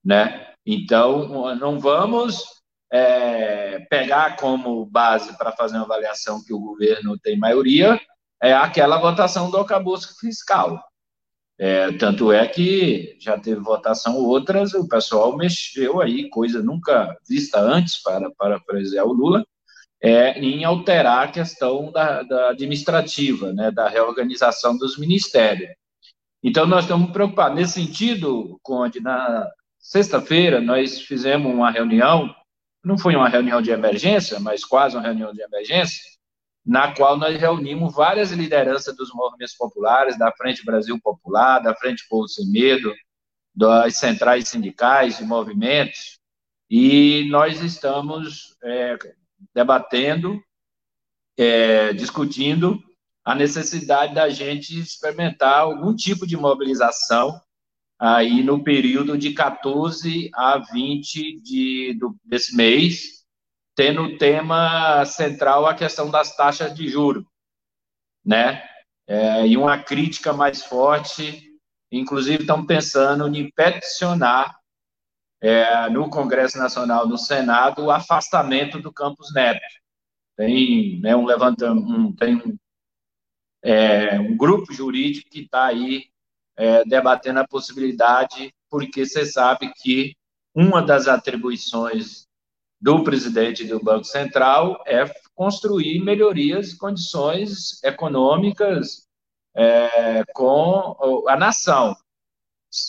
né? Então, não vamos é, pegar como base para fazer uma avaliação que o governo tem maioria, é aquela votação do arcabouço fiscal. É, tanto é que já teve votação outras, o pessoal mexeu aí, coisa nunca vista antes para, para presidir o Lula, é, em alterar a questão da, da administrativa, né, da reorganização dos ministérios. Então, nós estamos preocupados. Nesse sentido, Conde, na sexta-feira, nós fizemos uma reunião não foi uma reunião de emergência, mas quase uma reunião de emergência, na qual nós reunimos várias lideranças dos movimentos populares, da Frente Brasil Popular, da Frente Povo Sem Medo, das centrais sindicais e movimentos, e nós estamos é, debatendo, é, discutindo a necessidade da gente experimentar algum tipo de mobilização aí no período de 14 a 20 de, do, desse mês, tendo tema central a questão das taxas de juro, né? É, e uma crítica mais forte, inclusive estão pensando em peticionar é, no Congresso Nacional, no Senado, o afastamento do Campos Neto. Tem né, um levantamento, um, tem um, é, um grupo jurídico que está aí é, debatendo a possibilidade, porque você sabe que uma das atribuições do presidente do Banco Central é construir melhorias, condições econômicas é, com a nação.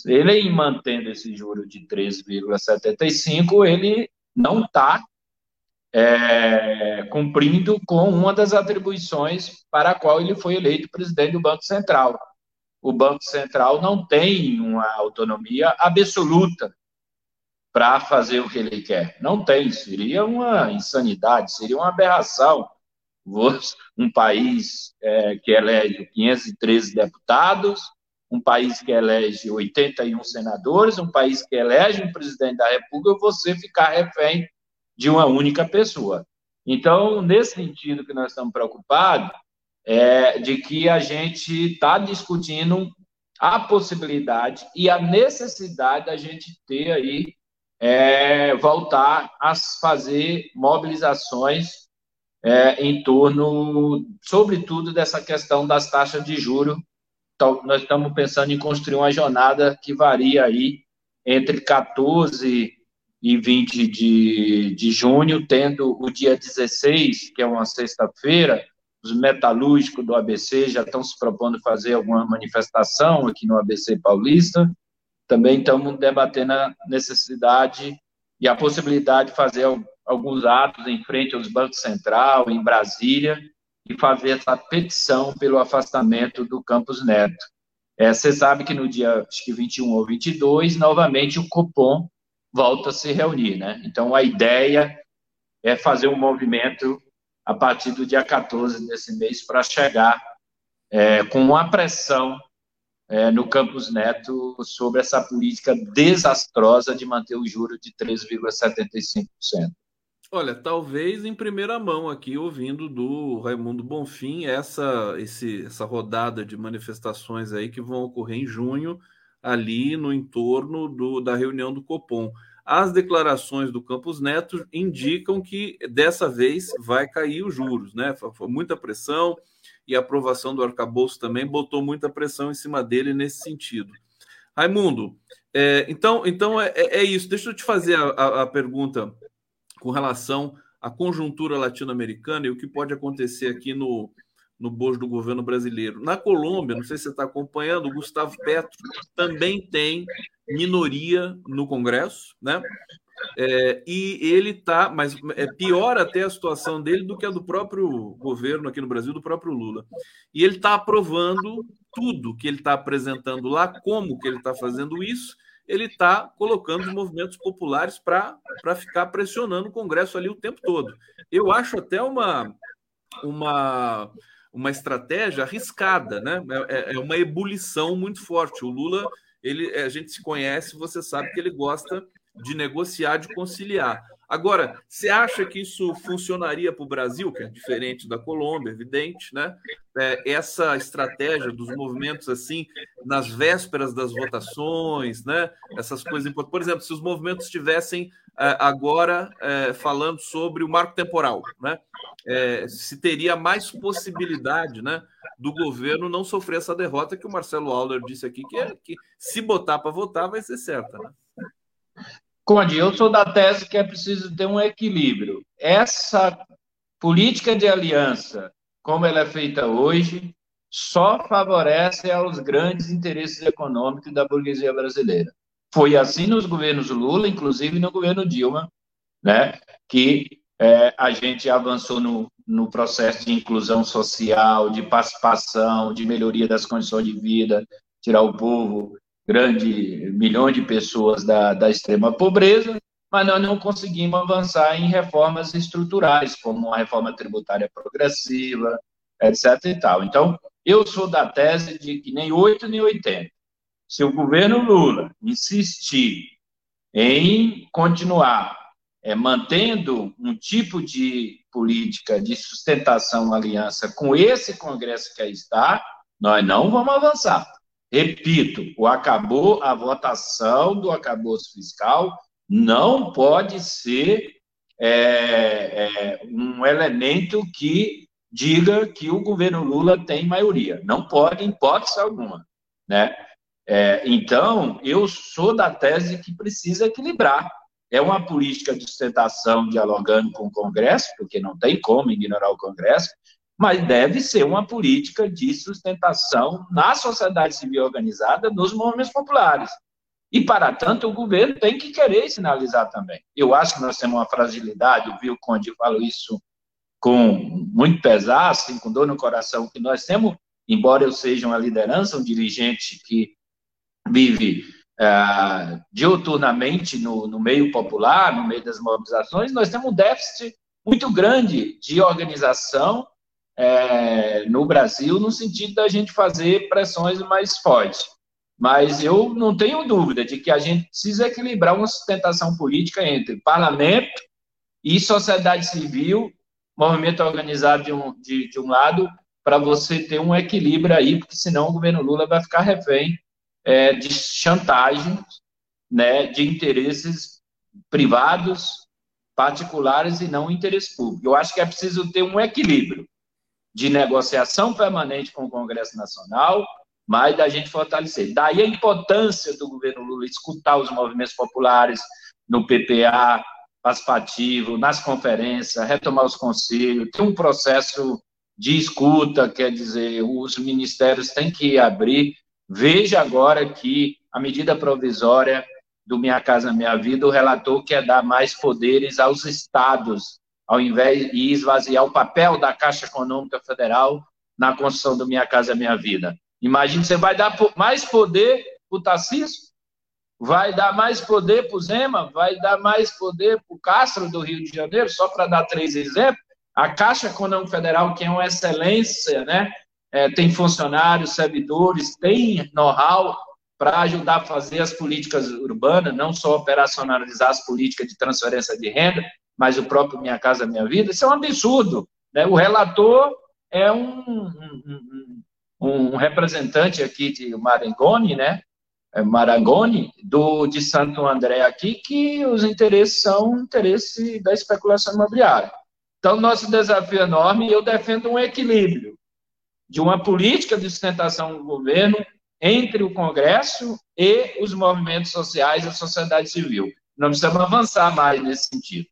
ele mantendo esse juro de 3,75, ele não está é, cumprindo com uma das atribuições para a qual ele foi eleito presidente do Banco Central. O Banco Central não tem uma autonomia absoluta para fazer o que ele quer. Não tem, seria uma insanidade, seria uma aberração. Um país é, que elege 513 deputados, um país que elege 81 senadores, um país que elege um presidente da República, você ficar refém de uma única pessoa. Então, nesse sentido que nós estamos preocupados, é de que a gente está discutindo a possibilidade e a necessidade da gente ter aí, é, voltar a fazer mobilizações é, em torno, sobretudo, dessa questão das taxas de juro. Então, nós estamos pensando em construir uma jornada que varia aí entre 14 e 20 de, de junho, tendo o dia 16, que é uma sexta-feira, os metalúrgicos do ABC já estão se propondo fazer alguma manifestação aqui no ABC Paulista. Também estamos debatendo a necessidade e a possibilidade de fazer alguns atos em frente aos bancos central, em Brasília, e fazer essa petição pelo afastamento do Campos Neto. É, você sabe que no dia acho que 21 ou 22, novamente o Copom volta a se reunir, né? Então a ideia é fazer um movimento a partir do dia 14 desse mês para chegar é, com uma pressão é, no Campus Neto sobre essa política desastrosa de manter o juro de 3,75%. Olha, talvez em primeira mão aqui, ouvindo do Raimundo Bonfim, essa, esse, essa rodada de manifestações aí que vão ocorrer em junho, ali no entorno do, da reunião do Copom. As declarações do Campos Neto indicam que dessa vez vai cair os juros, né? Foi muita pressão e a aprovação do arcabouço também botou muita pressão em cima dele nesse sentido. Raimundo, é, então, então é, é, é, isso. Deixa eu te fazer a, a, a pergunta com relação à conjuntura latino-americana e o que pode acontecer aqui no, no bojo do governo brasileiro. Na Colômbia, não sei se você está acompanhando, o Gustavo Petro também tem minoria no Congresso, né? É, e ele está, mas é pior até a situação dele do que a do próprio governo aqui no Brasil, do próprio Lula. E ele está aprovando tudo que ele está apresentando lá, como que ele está fazendo isso, ele está colocando os movimentos populares para ficar pressionando o Congresso ali o tempo todo. Eu acho até uma, uma uma estratégia arriscada, né? É, é, uma ebulição muito forte. O Lula, ele, a gente se conhece, você sabe que ele gosta de negociar, de conciliar. Agora, você acha que isso funcionaria para o Brasil, que é diferente da Colômbia, evidente, né? É, essa estratégia dos movimentos assim, nas vésperas das votações, né? Essas coisas importantes. Por exemplo, se os movimentos estivessem é, agora é, falando sobre o marco temporal, né? é, se teria mais possibilidade né, do governo não sofrer essa derrota que o Marcelo Auler disse aqui, que, é, que se botar para votar vai ser certa. Né? Conde, eu sou da tese que é preciso ter um equilíbrio. Essa política de aliança, como ela é feita hoje, só favorece aos grandes interesses econômicos da burguesia brasileira. Foi assim nos governos Lula, inclusive no governo Dilma, né, que é, a gente avançou no, no processo de inclusão social, de participação, de melhoria das condições de vida, tirar o povo, grande milhões de pessoas da, da extrema pobreza, mas nós não conseguimos avançar em reformas estruturais, como uma reforma tributária progressiva, etc. e tal. Então, eu sou da tese de que nem 8 nem 80. Se o governo Lula insistir em continuar é, mantendo um tipo de política de sustentação aliança com esse Congresso que aí está, nós não vamos avançar. Repito, o acabou a votação do acabouço fiscal não pode ser é, é, um elemento que diga que o governo Lula tem maioria. Não pode, em hipótese alguma. Né? É, então, eu sou da tese que precisa equilibrar é uma política de sustentação dialogando com o Congresso, porque não tem como ignorar o Congresso, mas deve ser uma política de sustentação na sociedade civil organizada, nos movimentos populares. E, para tanto, o governo tem que querer sinalizar também. Eu acho que nós temos uma fragilidade, viu, Conde, falo isso com muito pesar, assim, com dor no coração, que nós temos, embora eu seja uma liderança, um dirigente que vive é, diuturnamente no, no meio popular, no meio das mobilizações, nós temos um déficit muito grande de organização é, no Brasil, no sentido da gente fazer pressões mais fortes. Mas eu não tenho dúvida de que a gente precisa equilibrar uma sustentação política entre parlamento e sociedade civil, movimento organizado de um, de, de um lado, para você ter um equilíbrio aí, porque senão o governo Lula vai ficar refém é, de chantagem, né, de interesses privados, particulares e não interesse público. Eu acho que é preciso ter um equilíbrio de negociação permanente com o Congresso Nacional, mas da gente fortalecer. Daí a importância do governo Lula escutar os movimentos populares no PPA participativo, nas conferências, retomar os conselhos, ter um processo de escuta, quer dizer, os ministérios têm que abrir. Veja agora que a medida provisória do Minha Casa Minha Vida, o relator quer dar mais poderes aos estados ao invés de esvaziar o papel da Caixa Econômica Federal na construção do Minha Casa Minha Vida. Imagine, você vai dar mais poder para o Tarcísio, vai dar mais poder para o Zema, vai dar mais poder para o Castro do Rio de Janeiro, só para dar três exemplos. A Caixa Econômica Federal, que é uma excelência, né? É, tem funcionários, servidores, tem know-how para ajudar a fazer as políticas urbanas, não só operacionalizar as políticas de transferência de renda, mas o próprio Minha Casa Minha Vida, isso é um absurdo. Né? O relator é um, um, um, representante aqui de Marangoni, né? É Marangoni, do, de Santo André aqui, que os interesses são interesse da especulação imobiliária. Então, nosso desafio é enorme, eu defendo um equilíbrio de uma política de sustentação do governo entre o Congresso e os movimentos sociais e a sociedade civil. Nós precisamos avançar mais nesse sentido.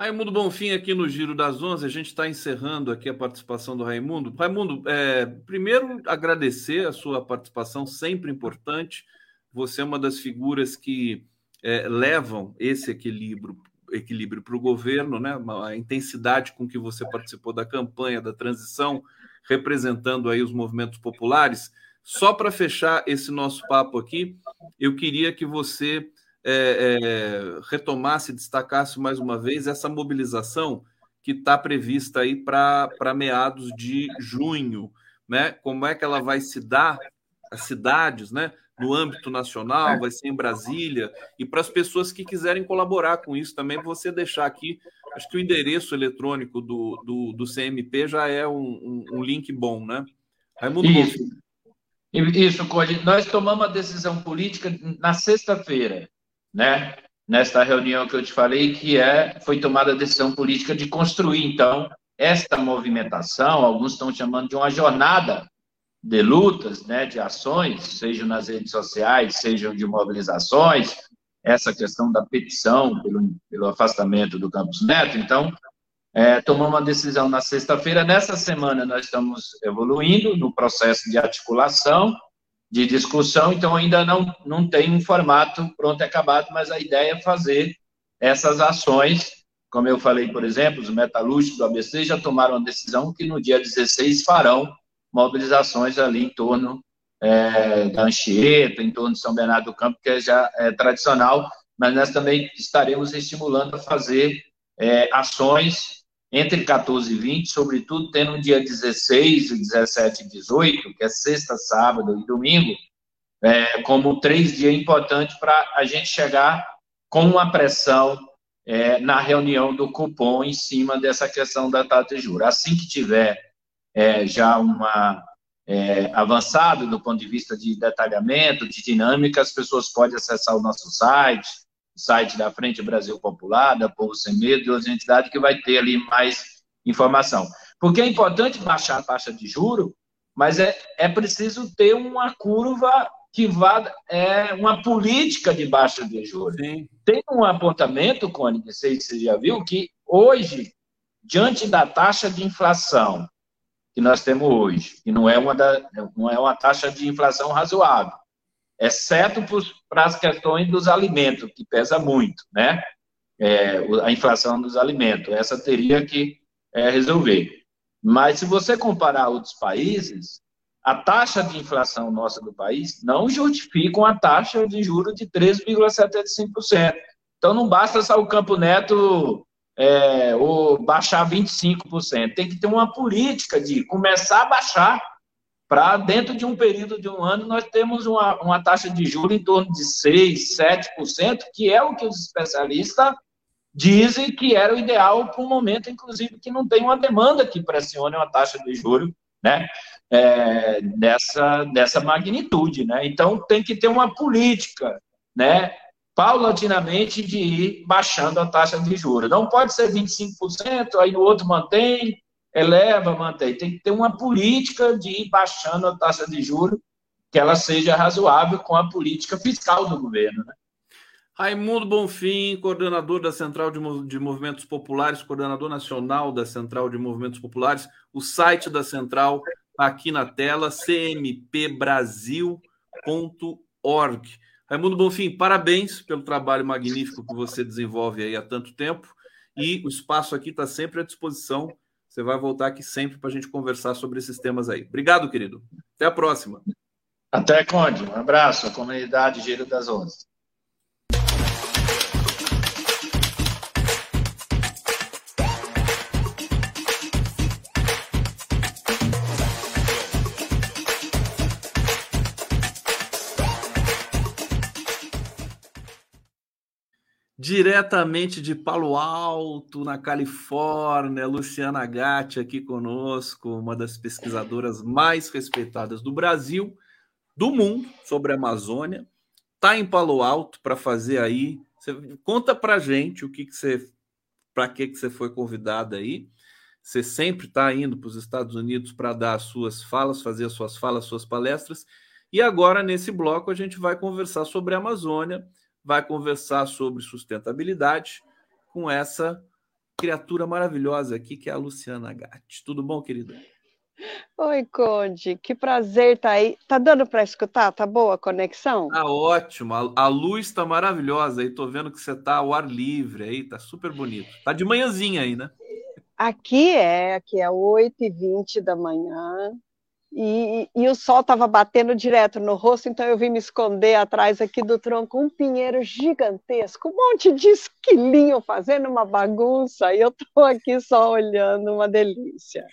Raimundo Bonfim aqui no Giro das Onze, a gente está encerrando aqui a participação do Raimundo. Raimundo, é, primeiro agradecer a sua participação, sempre importante. Você é uma das figuras que é, levam esse equilíbrio equilíbrio para o governo, né? A intensidade com que você participou da campanha da transição, representando aí os movimentos populares. Só para fechar esse nosso papo aqui, eu queria que você é, é, retomasse, destacasse mais uma vez essa mobilização que está prevista aí para meados de junho, né? Como é que ela vai se dar as cidades, né? No âmbito nacional, vai ser em Brasília, e para as pessoas que quiserem colaborar com isso também, você deixar aqui, acho que o endereço eletrônico do, do, do CMP já é um, um, um link bom, né? Raimundo Isso, Isso Cody. Nós tomamos a decisão política na sexta-feira né? Nesta reunião que eu te falei, que é foi tomada a decisão política de construir então esta movimentação, alguns estão chamando de uma jornada de lutas, né, de ações, sejam nas redes sociais, sejam de mobilizações, essa questão da petição pelo, pelo afastamento do Campos Neto. Então, é, tomamos uma decisão na sexta-feira. Nessa semana, nós estamos evoluindo no processo de articulação de discussão, então ainda não, não tem um formato pronto e acabado, mas a ideia é fazer essas ações, como eu falei, por exemplo, os metalúrgicos do ABC já tomaram a decisão que no dia 16 farão mobilizações ali em torno é, da Anchieta, em torno de São Bernardo do Campo, que é já é tradicional, mas nós também estaremos estimulando a fazer é, ações entre 14 e 20, sobretudo tendo um dia 16, 17 e 18, que é sexta, sábado e domingo, é, como três dias importantes para a gente chegar com uma pressão é, na reunião do cupom em cima dessa questão da taxa de juros. Assim que tiver é, já uma é, avançado do ponto de vista de detalhamento, de dinâmica, as pessoas podem acessar o nosso site, site da Frente Brasil Popular, da Povo Sem Medo e outras entidades que vai ter ali mais informação. Porque é importante baixar a taxa de juro, mas é, é preciso ter uma curva que vá, é uma política de baixa de juros. Sim. Tem um apontamento, Cone, não sei se você já viu, que hoje diante da taxa de inflação que nós temos hoje, que não é uma, da, não é uma taxa de inflação razoável, exceto para as questões dos alimentos, que pesa muito, né? É, a inflação dos alimentos, essa teria que é, resolver. Mas se você comparar outros países, a taxa de inflação nossa do país não justifica uma taxa de juros de 13,75%. Então não basta só o Campo Neto é, ou baixar 25%. Tem que ter uma política de começar a baixar para dentro de um período de um ano nós temos uma, uma taxa de juros em torno de 6, 7%, que é o que os especialistas dizem que era o ideal para um momento, inclusive, que não tem uma demanda que pressione uma taxa de juros né, é, dessa, dessa magnitude. Né? Então, tem que ter uma política né, paulatinamente de ir baixando a taxa de juros. Não pode ser 25%, aí o outro mantém, eleva, mantém. Tem que ter uma política de ir baixando a taxa de juros, que ela seja razoável com a política fiscal do governo. Né? Raimundo Bonfim, coordenador da Central de, Movimentos Populares, coordenador nacional da Central de Movimentos Populares. O site da Central tá aqui na tela, cmpbrasil.org. Raimundo Bonfim, parabéns pelo trabalho magnífico que você desenvolve aí há tanto tempo. E o espaço aqui está sempre à disposição você vai voltar aqui sempre para a gente conversar sobre esses temas aí. Obrigado, querido. Até a próxima. Até, Conde. Um abraço à comunidade Giro das Onze. Diretamente de Palo Alto, na Califórnia, Luciana Gatti aqui conosco, uma das pesquisadoras mais respeitadas do Brasil, do mundo, sobre a Amazônia. Está em Palo Alto para fazer aí. Você, conta para gente o que, que você, para que, que você foi convidada aí. Você sempre está indo para os Estados Unidos para dar as suas falas, fazer as suas falas, suas palestras. E agora, nesse bloco, a gente vai conversar sobre a Amazônia vai conversar sobre sustentabilidade com essa criatura maravilhosa aqui, que é a Luciana Gatti. Tudo bom, querida? Oi, Conde, que prazer estar tá aí. Tá dando para escutar? Tá boa a conexão? Tá ótimo. A, a luz está maravilhosa aí. Tô vendo que você tá ao ar livre aí, tá super bonito. Tá de manhãzinha aí, né? Aqui é, aqui é 8h20 da manhã. E, e, o sol estava batendo direto no rosto, então eu vim me esconder atrás aqui do tronco, um pinheiro gigantesco, um monte de esquilinho fazendo uma bagunça, e eu estou aqui só olhando, uma delícia.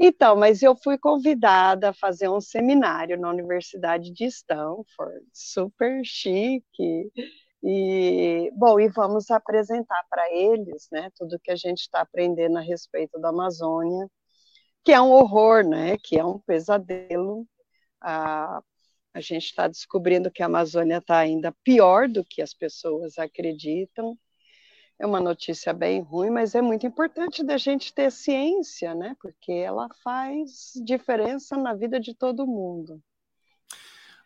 Então, mas eu fui convidada a fazer um seminário na Universidade de Stanford, super chique, e, bom, e vamos apresentar para eles, né, tudo que a gente está aprendendo a respeito da Amazônia, que é um horror, né? Que é um pesadelo. A, a gente está descobrindo que a Amazônia está ainda pior do que as pessoas acreditam. É uma notícia bem ruim, mas é muito importante da gente ter ciência, né? Porque ela faz diferença na vida de todo mundo.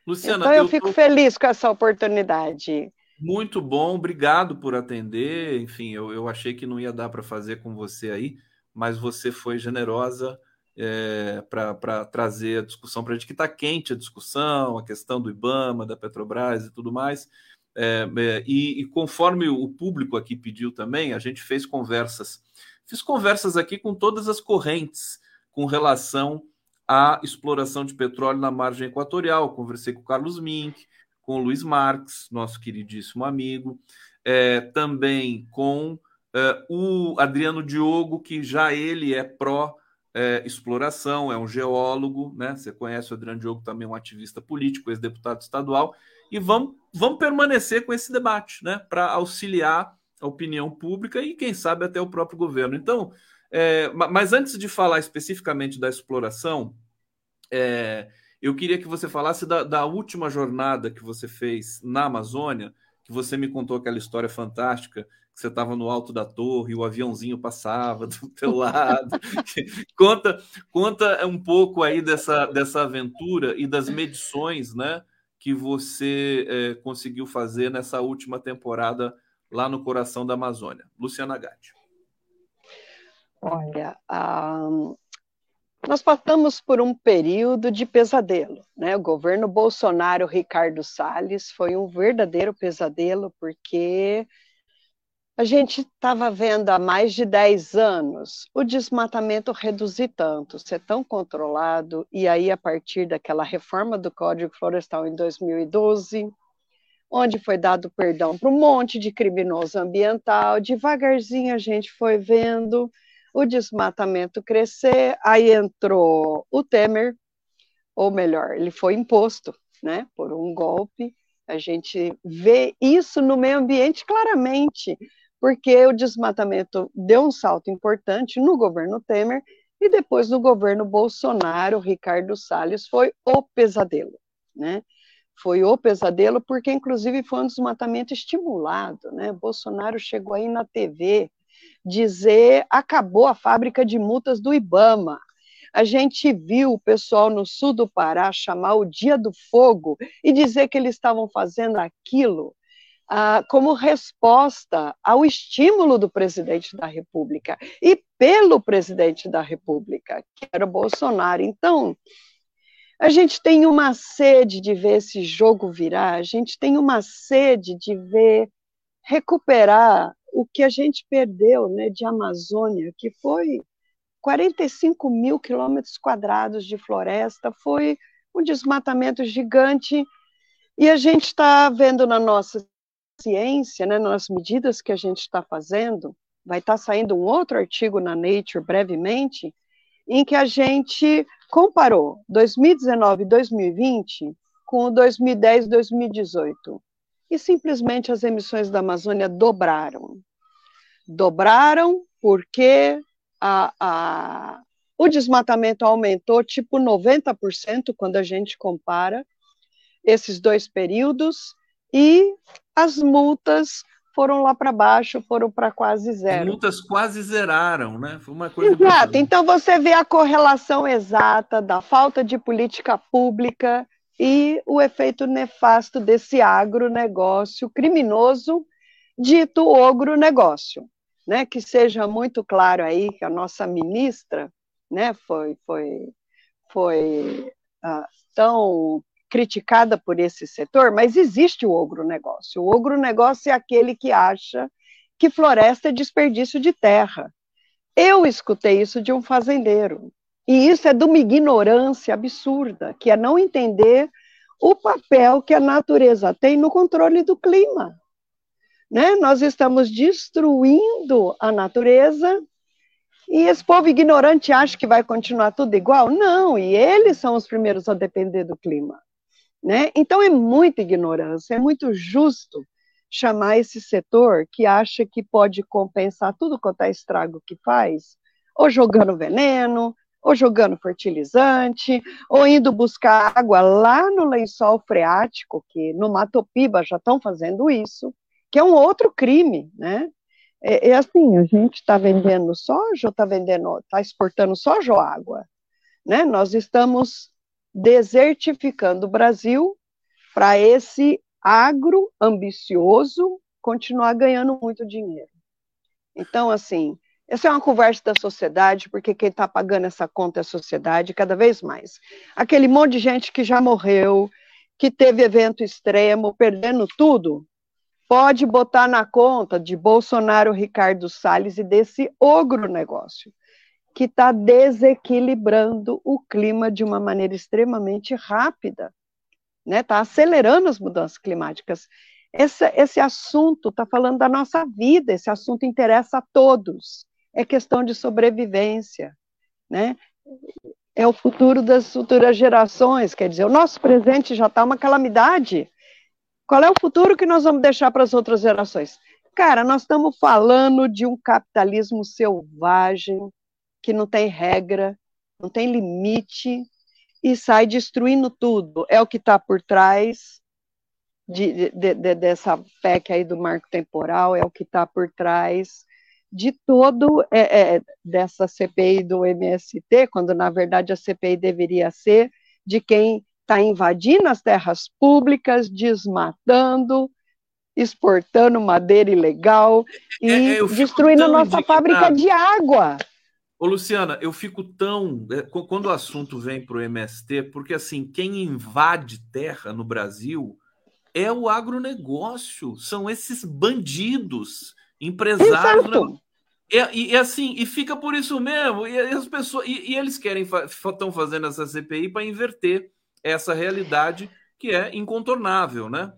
Luciana, então eu, eu fico tô... feliz com essa oportunidade. Muito bom, obrigado por atender. Enfim, eu, eu achei que não ia dar para fazer com você aí, mas você foi generosa é, para trazer a discussão para a gente, que está quente a discussão, a questão do IBAMA, da Petrobras e tudo mais. É, é, e, e, conforme o público aqui pediu também, a gente fez conversas. Fiz conversas aqui com todas as correntes com relação à exploração de petróleo na margem equatorial. Conversei com o Carlos Mink, com o Luiz Marques, nosso queridíssimo amigo, também com o Adriano Diogo, que já ele é pró é, exploração, é um geólogo, né? Você conhece o Adriano Diogo também, um ativista político, ex-deputado estadual, e vamos, vamos permanecer com esse debate, né? Para auxiliar a opinião pública e, quem sabe, até o próprio governo. Então, é, mas antes de falar especificamente da exploração, é, eu queria que você falasse da, da última jornada que você fez na Amazônia, que você me contou aquela história fantástica que você estava no alto da torre, o aviãozinho passava do teu lado. conta, conta um pouco aí dessa, dessa aventura e das medições, né, que você é, conseguiu fazer nessa última temporada lá no coração da Amazônia. Luciana Gatti. Olha, um, nós passamos por um período de pesadelo, né? O governo Bolsonaro, Ricardo Salles, foi um verdadeiro pesadelo, porque a gente estava vendo há mais de 10 anos o desmatamento reduzir tanto, ser tão controlado, e aí, a partir daquela reforma do Código Florestal em 2012, onde foi dado perdão para um monte de criminoso ambiental, devagarzinho a gente foi vendo o desmatamento crescer, aí entrou o Temer, ou melhor, ele foi imposto, né, por um golpe. A gente vê isso no meio ambiente claramente, porque o desmatamento deu um salto importante no governo Temer e depois no governo Bolsonaro, Ricardo Salles foi o pesadelo, né? Foi o pesadelo porque inclusive foi um desmatamento estimulado, né? Bolsonaro chegou aí na TV dizer acabou a fábrica de multas do IBAMA. A gente viu o pessoal no sul do Pará chamar o Dia do Fogo e dizer que eles estavam fazendo aquilo ah, como resposta ao estímulo do presidente da República e pelo presidente da República, que era Bolsonaro. Então, a gente tem uma sede de ver esse jogo virar, a gente tem uma sede de ver recuperar o que a gente perdeu né, de Amazônia, que foi 45 mil quilômetros quadrados de floresta, foi um desmatamento gigante, e a gente está vendo na nossa ciência, né, nas medidas que a gente está fazendo, vai estar tá saindo um outro artigo na Nature brevemente, em que a gente comparou 2019 e 2020 com 2010 e 2018 e simplesmente as emissões da Amazônia dobraram. Dobraram porque a, a, o desmatamento aumentou tipo 90% quando a gente compara esses dois períodos e as multas foram lá para baixo, foram para quase zero. As multas quase zeraram, né? Foi uma coisa. Exato. Então você vê a correlação exata da falta de política pública e o efeito nefasto desse agronegócio criminoso, dito ogronegócio. Né, que seja muito claro aí que a nossa ministra né, foi, foi, foi uh, tão criticada por esse setor, mas existe o ogronegócio. O ogronegócio é aquele que acha que floresta é desperdício de terra. Eu escutei isso de um fazendeiro. E isso é de uma ignorância absurda, que é não entender o papel que a natureza tem no controle do clima. Né? Nós estamos destruindo a natureza e esse povo ignorante acha que vai continuar tudo igual? Não, e eles são os primeiros a depender do clima. Né? Então é muita ignorância, é muito justo chamar esse setor que acha que pode compensar tudo quanto é estrago que faz, ou jogando veneno, ou jogando fertilizante, ou indo buscar água lá no lençol freático, que no Mato Piba já estão fazendo isso, que é um outro crime, né? É, é assim, a gente está vendendo soja está vendendo, está exportando soja ou água, né? Nós estamos desertificando o Brasil para esse agro ambicioso continuar ganhando muito dinheiro. Então, assim, essa é uma conversa da sociedade, porque quem está pagando essa conta é a sociedade, cada vez mais. Aquele monte de gente que já morreu, que teve evento extremo, perdendo tudo, pode botar na conta de Bolsonaro, Ricardo Salles e desse ogro negócio, que está desequilibrando o clima de uma maneira extremamente rápida, está né? Tá acelerando as mudanças climáticas. Esse assunto está falando da nossa vida, esse assunto interessa a todos é questão de sobrevivência, né? É o futuro das futuras gerações, quer dizer, o nosso presente já está uma calamidade. Qual é o futuro que nós vamos deixar para as outras gerações? Cara, nós estamos falando de um capitalismo selvagem, que não tem regra, não tem limite, e sai destruindo tudo. É o que está por trás de, de, de, dessa PEC aí do marco temporal, é o que está por trás de todo é, é, dessa CPI do MST, quando na verdade a CPI deveria ser de quem está invadindo as terras públicas, desmatando, exportando madeira ilegal e é, é destruindo a nossa fábrica de água. Ô, Luciana, eu fico tão. É, quando o assunto vem para o MST, porque assim, quem invade terra no Brasil é o agronegócio, são esses bandidos, empresários. Né? E, e, assim, e fica por isso mesmo. E as pessoas. E, e eles querem estão fazendo essa CPI para inverter essa realidade que é incontornável, né?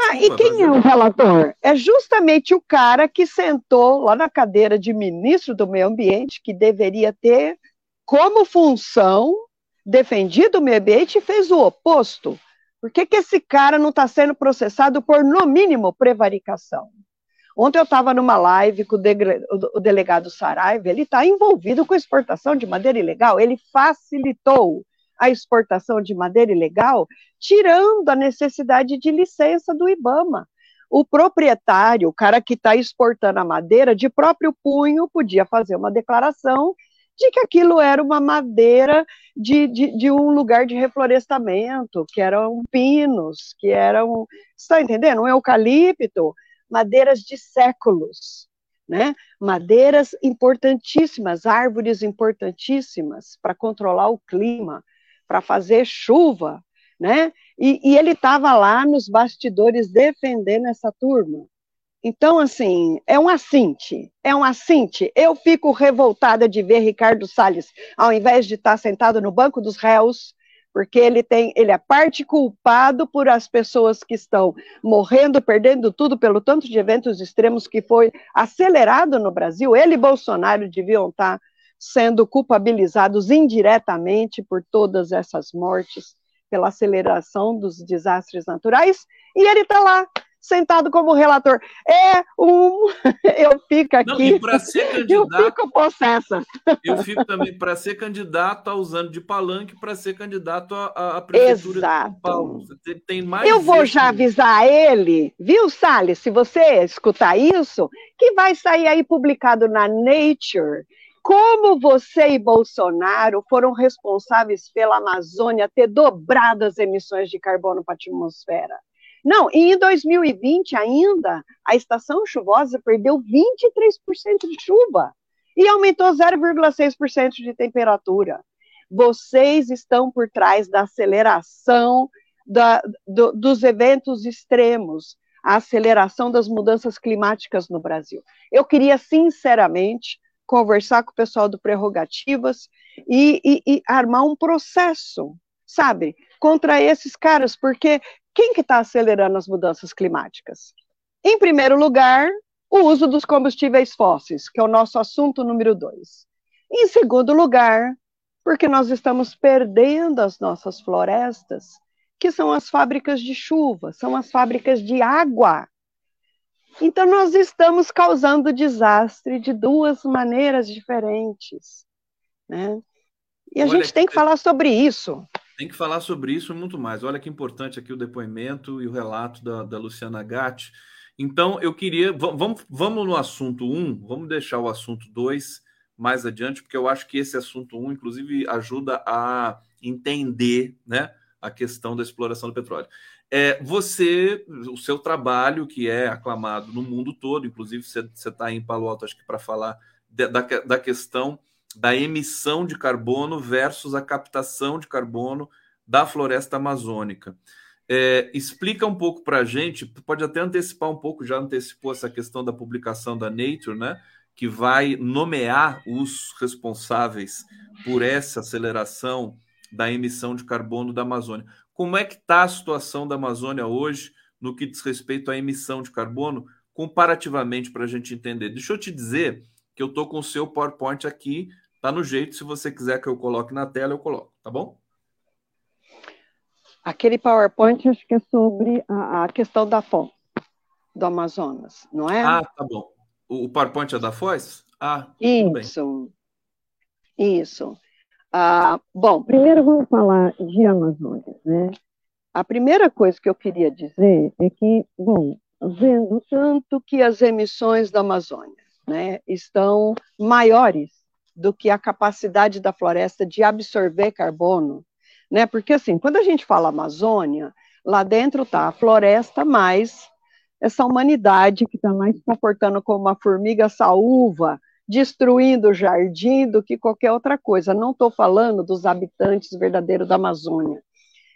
Ah, e quem é o relator? É justamente o cara que sentou lá na cadeira de ministro do Meio Ambiente, que deveria ter como função defendido o meio ambiente e fez o oposto. Por que, que esse cara não está sendo processado por, no mínimo, prevaricação? Ontem eu estava numa live com o, o delegado Saraiva, ele está envolvido com exportação de madeira ilegal, ele facilitou a exportação de madeira ilegal, tirando a necessidade de licença do IBAMA. O proprietário, o cara que está exportando a madeira, de próprio punho, podia fazer uma declaração de que aquilo era uma madeira de, de, de, um lugar de reflorestamento, que eram pinos, que eram, está entendendo? Um eucalipto, madeiras de séculos, né? Madeiras importantíssimas, árvores importantíssimas para controlar o clima, para fazer chuva, né? E, e ele estava lá nos bastidores defendendo essa turma. Então, assim, é um assinte, é um assinte. Eu fico revoltada de ver Ricardo Salles, ao invés de estar sentado no banco dos réus, porque ele tem, ele é parte culpado por as pessoas que estão morrendo, perdendo tudo pelo tanto de eventos extremos que foi acelerado no Brasil. Ele e Bolsonaro deviam estar sendo culpabilizados indiretamente por todas essas mortes, pela aceleração dos desastres naturais, e ele está lá sentado como relator. É um. Eu fico aqui. Não, ser candidato. Eu fico possessa. Eu fico também para ser candidato, usando de palanque para ser candidato à, à prefeitura Exato. de São Paulo. Você tem mais. Eu vou já avisar ele, viu, Salles? Se você escutar isso, que vai sair aí publicado na Nature. Como você e Bolsonaro foram responsáveis pela Amazônia ter dobrado as emissões de carbono para a atmosfera? Não, e em 2020 ainda, a estação chuvosa perdeu 23% de chuva e aumentou 0,6% de temperatura. Vocês estão por trás da aceleração da, do, dos eventos extremos, a aceleração das mudanças climáticas no Brasil. Eu queria, sinceramente, conversar com o pessoal do Prerrogativas e, e, e armar um processo, sabe, contra esses caras, porque quem que está acelerando as mudanças climáticas? Em primeiro lugar, o uso dos combustíveis fósseis, que é o nosso assunto número dois. Em segundo lugar, porque nós estamos perdendo as nossas florestas, que são as fábricas de chuva, são as fábricas de água. Então, nós estamos causando desastre de duas maneiras diferentes. Né? E a Olha, gente tem que falar sobre isso. Tem que falar sobre isso e muito mais. Olha que importante aqui o depoimento e o relato da, da Luciana Gatti. Então, eu queria. Vamos, vamos no assunto 1, um, vamos deixar o assunto 2 mais adiante, porque eu acho que esse assunto 1, um, inclusive, ajuda a entender né, a questão da exploração do petróleo. É, você, o seu trabalho, que é aclamado no mundo todo, inclusive você está em Palo Alto, acho que para falar de, da, da questão da emissão de carbono versus a captação de carbono da floresta amazônica. É, explica um pouco para a gente, pode até antecipar um pouco, já antecipou essa questão da publicação da Nature, né? Que vai nomear os responsáveis por essa aceleração da emissão de carbono da Amazônia. Como é que está a situação da Amazônia hoje no que diz respeito à emissão de carbono, comparativamente para a gente entender? Deixa eu te dizer que eu estou com o seu PowerPoint aqui Tá no jeito, se você quiser que eu coloque na tela, eu coloco, tá bom? Aquele PowerPoint acho que é sobre a, a questão da FOM, do Amazonas, não é? Ah, tá bom. O, o PowerPoint é da Foz? Ah, isso. Isso. Ah, bom, primeiro vamos falar de Amazônia, né? A primeira coisa que eu queria dizer é que, bom, vendo tanto que as emissões da Amazônia né, estão maiores do que a capacidade da floresta de absorver carbono, né? Porque assim, quando a gente fala Amazônia, lá dentro está a floresta mais essa humanidade que está lá se comportando como uma formiga saúva, destruindo o jardim do que qualquer outra coisa. Não estou falando dos habitantes verdadeiros da Amazônia.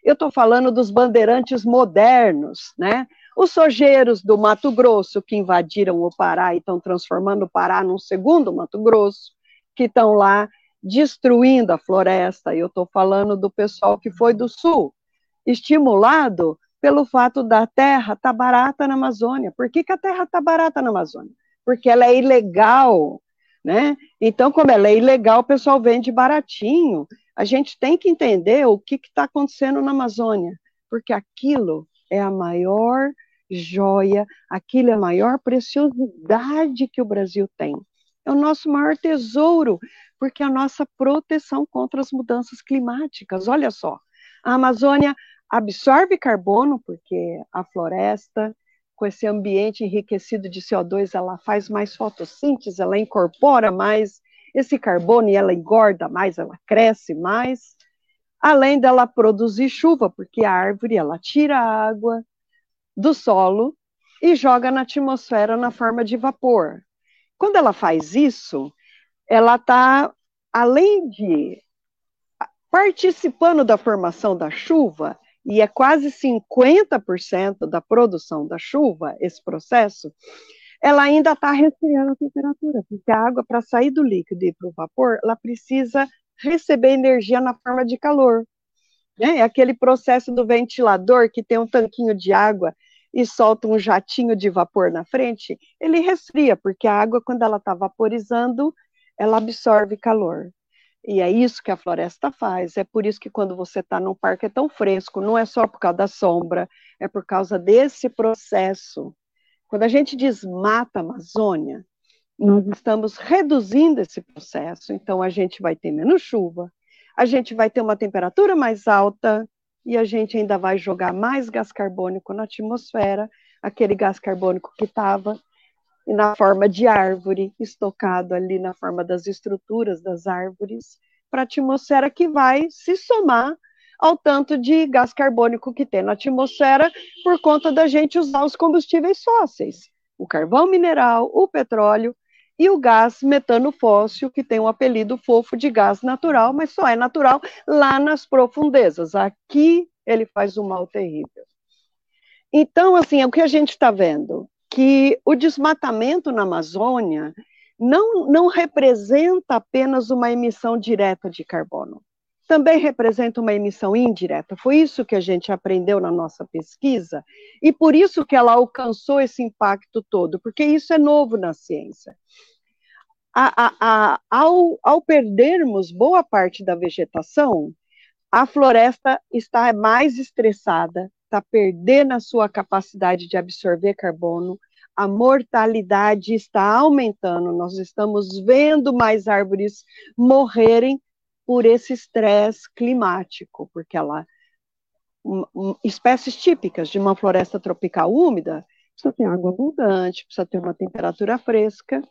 Eu estou falando dos bandeirantes modernos, né? Os sojeiros do Mato Grosso que invadiram o Pará e estão transformando o Pará num segundo Mato Grosso, que estão lá destruindo a floresta. Eu estou falando do pessoal que foi do Sul, estimulado pelo fato da terra estar tá barata na Amazônia. Por que, que a terra está barata na Amazônia? Porque ela é ilegal, né? Então, como ela é ilegal, o pessoal vende baratinho. A gente tem que entender o que está acontecendo na Amazônia, porque aquilo é a maior joia, aquilo é a maior preciosidade que o Brasil tem. É o nosso maior tesouro, porque é a nossa proteção contra as mudanças climáticas. Olha só, a Amazônia absorve carbono, porque a floresta, com esse ambiente enriquecido de CO2, ela faz mais fotossíntese, ela incorpora mais esse carbono e ela engorda mais, ela cresce mais. Além dela produzir chuva, porque a árvore ela tira a água do solo e joga na atmosfera na forma de vapor. Quando ela faz isso, ela está, além de participando da formação da chuva, e é quase 50% da produção da chuva, esse processo, ela ainda está resfriando a temperatura, porque a água, para sair do líquido e para o vapor, ela precisa receber energia na forma de calor. Né? É aquele processo do ventilador que tem um tanquinho de água e solta um jatinho de vapor na frente, ele resfria, porque a água, quando ela está vaporizando, ela absorve calor. E é isso que a floresta faz. É por isso que quando você está num parque é tão fresco, não é só por causa da sombra, é por causa desse processo. Quando a gente desmata a Amazônia, nós estamos reduzindo esse processo. Então a gente vai ter menos chuva, a gente vai ter uma temperatura mais alta e a gente ainda vai jogar mais gás carbônico na atmosfera, aquele gás carbônico que estava na forma de árvore, estocado ali na forma das estruturas das árvores, para a atmosfera que vai se somar ao tanto de gás carbônico que tem na atmosfera por conta da gente usar os combustíveis fósseis, o carvão mineral, o petróleo e o gás metano fóssil, que tem um apelido fofo de gás natural, mas só é natural lá nas profundezas. Aqui ele faz um mal terrível. Então, assim, é o que a gente está vendo que o desmatamento na Amazônia não, não representa apenas uma emissão direta de carbono, também representa uma emissão indireta. Foi isso que a gente aprendeu na nossa pesquisa, e por isso que ela alcançou esse impacto todo, porque isso é novo na ciência. A, a, a, ao, ao perdermos boa parte da vegetação, a floresta está mais estressada, está perdendo a sua capacidade de absorver carbono, a mortalidade está aumentando, nós estamos vendo mais árvores morrerem por esse estresse climático, porque ela espécies típicas de uma floresta tropical úmida precisa ter água abundante, precisa ter uma temperatura fresca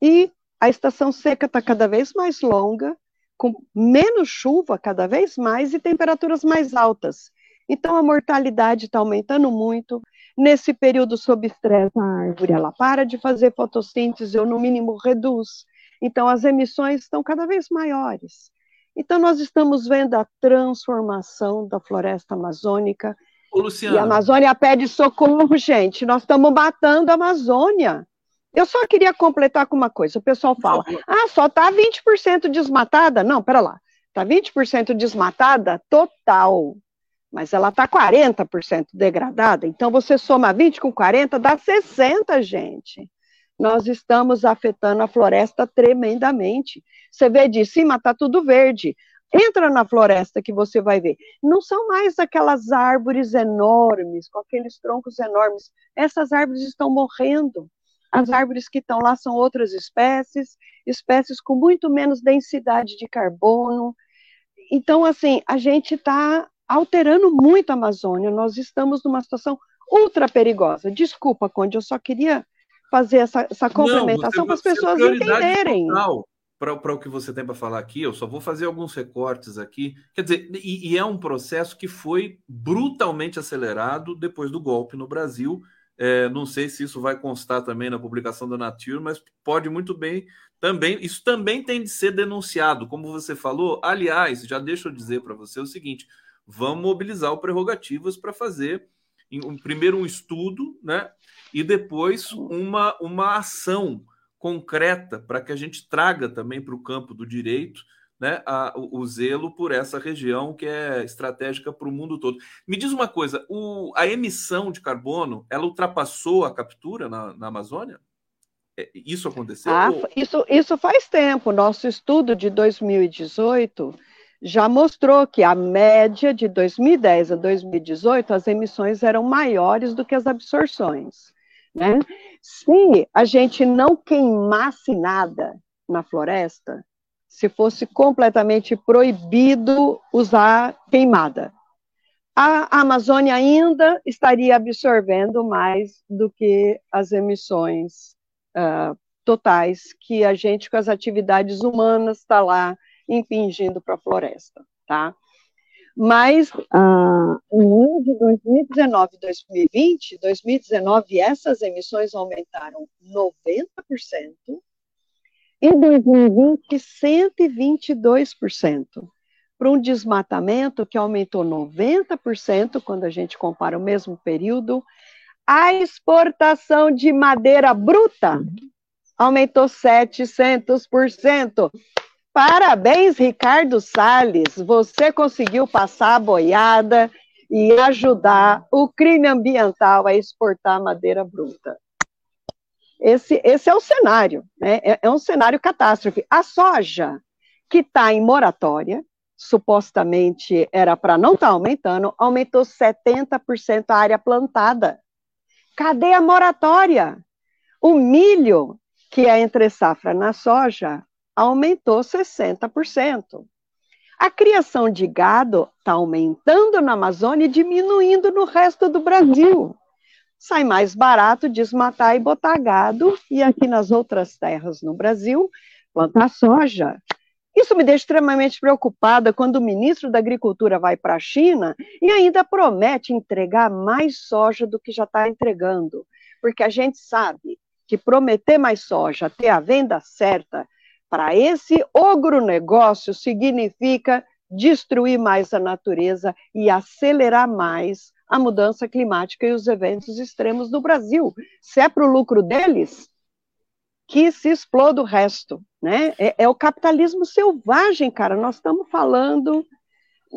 e a estação seca está cada vez mais longa, com menos chuva cada vez mais e temperaturas mais altas. Então, a mortalidade está aumentando muito. Nesse período sob estresse, a árvore ela para de fazer fotossíntese ou, no mínimo, reduz. Então, as emissões estão cada vez maiores. Então, nós estamos vendo a transformação da floresta amazônica. Ô, Luciana. E a Amazônia pede socorro, gente. Nós estamos matando a Amazônia. Eu só queria completar com uma coisa. O pessoal fala: ah, só está 20% desmatada. Não, pera lá. Está 20% desmatada total mas ela está 40% degradada, então você soma 20 com 40, dá 60, gente. Nós estamos afetando a floresta tremendamente. Você vê de cima, está tudo verde. Entra na floresta que você vai ver. Não são mais aquelas árvores enormes, com aqueles troncos enormes. Essas árvores estão morrendo. As árvores que estão lá são outras espécies, espécies com muito menos densidade de carbono. Então, assim, a gente está alterando muito a Amazônia. Nós estamos numa situação ultra perigosa. Desculpa, Conde, eu só queria fazer essa, essa complementação para as pessoas entenderem. Para o que você tem para falar aqui, eu só vou fazer alguns recortes aqui. Quer dizer, e, e, é um processo que foi brutalmente acelerado depois do golpe no Brasil, É, não sei se isso vai constar também na publicação da Nature, mas pode muito bem também. Isso também tem de ser denunciado, como você falou. Aliás, já deixa eu dizer para você o seguinte: vamos mobilizar o prerrogativas para fazer um, primeiro um estudo, né? E depois uma, uma ação concreta para que a gente traga também para o campo do direito né, a, o, o, zelo por essa região que é estratégica para o mundo todo. Me diz uma coisa: o, a emissão de carbono ela ultrapassou a captura na, na Amazônia? É, isso aconteceu? Ah, isso, isso faz tempo. Nosso estudo de 2018 já mostrou que a média de 2010 a 2018 as emissões eram maiores do que as absorções. Né? Se a gente não queimasse nada na floresta, se fosse completamente proibido usar queimada. A Amazônia ainda estaria absorvendo mais do que as emissões uh, totais que a gente, com as atividades humanas, está lá impingindo para a floresta, tá? Mas uh, no ano de 2019 e 2020, 2019, essas emissões aumentaram 90%, em 2020, 122%, para um desmatamento que aumentou 90% quando a gente compara o mesmo período. A exportação de madeira bruta aumentou 700%. Parabéns, Ricardo Salles. Você conseguiu passar a boiada e ajudar o crime ambiental a exportar madeira bruta. Esse, esse é o cenário, né? é, é um cenário catástrofe. A soja, que está em moratória, supostamente era para não estar tá aumentando, aumentou 70% a área plantada. Cadê a moratória? O milho, que é entre safra na soja, aumentou 60%. A criação de gado está aumentando na Amazônia e diminuindo no resto do Brasil sai mais barato desmatar e botar gado, e aqui nas outras terras no Brasil, plantar soja. Isso me deixa extremamente preocupada quando o ministro da Agricultura vai para a China e ainda promete entregar mais soja do que já está entregando. Porque a gente sabe que prometer mais soja, ter a venda certa, para esse ogro negócio significa destruir mais a natureza e acelerar mais a mudança climática e os eventos extremos no Brasil. Se é para o lucro deles, que se exploda o resto. Né? É, é o capitalismo selvagem, cara. Nós estamos falando.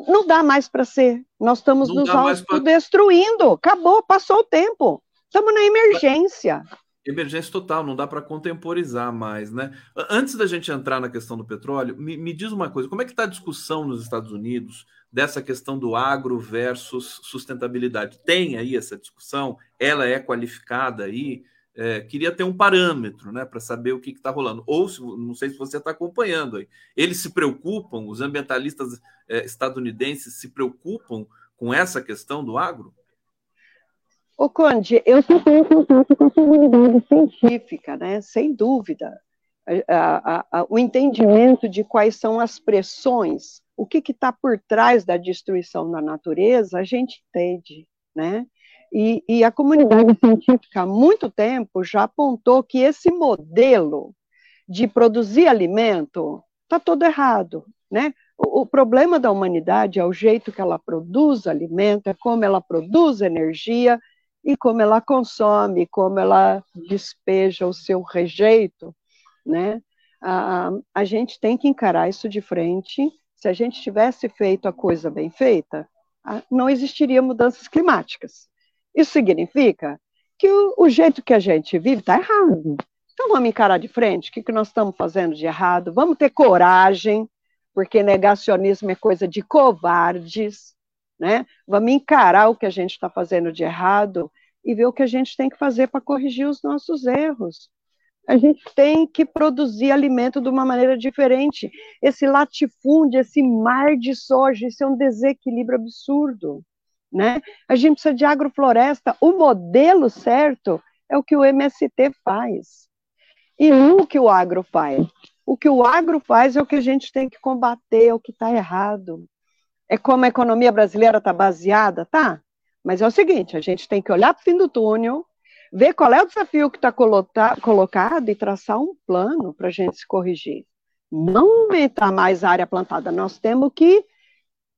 Não dá mais para ser. Nós estamos não nos autodestruindo. Pra... Acabou, passou o tempo. Estamos na emergência. Emergência total, não dá para contemporizar mais, né? Antes da gente entrar na questão do petróleo, me, me diz uma coisa: como é que está a discussão nos Estados Unidos dessa questão do agro versus sustentabilidade. Tem aí essa discussão, ela é qualificada aí. É, queria ter um parâmetro né, para saber o que está rolando. Ou se, não sei se você está acompanhando aí. Eles se preocupam, os ambientalistas é, estadunidenses se preocupam com essa questão do agro? Ô, Conde, eu só tenho contato com a comunidade científica, né? Sem dúvida. A, a, a, o entendimento de quais são as pressões o que está por trás da destruição da natureza, a gente entende, né? E, e, a comunidade científica há muito tempo já apontou que esse modelo de produzir alimento está todo errado, né? O, o, problema da humanidade é o jeito que ela produz alimento, é como ela produz energia e como ela consome, como ela despeja o seu rejeito, né? A, a gente tem que encarar isso de frente se a gente tivesse feito a coisa bem feita, não existiria mudanças climáticas. Isso significa que o, o jeito que a gente vive está errado. Então vamos encarar de frente o que, que nós estamos fazendo de errado, vamos ter coragem, porque negacionismo é coisa de covardes, né? Vamos encarar o que a gente está fazendo de errado e ver o que a gente tem que fazer para corrigir os nossos erros a gente tem que produzir alimento de uma maneira diferente. Esse latifúndio, esse mar de soja, isso é um desequilíbrio absurdo. Né? A gente precisa de agrofloresta. O modelo certo é o que o MST faz. E não o que o agro faz. O que o agro faz é o que a gente tem que combater, é o que está errado. É como a economia brasileira está baseada, tá? Mas é o seguinte: a gente tem que olhar para o fim do túnel, ver qual é o desafio que está colocado e traçar um plano para a gente se corrigir. Não aumentar mais a área plantada, nós temos que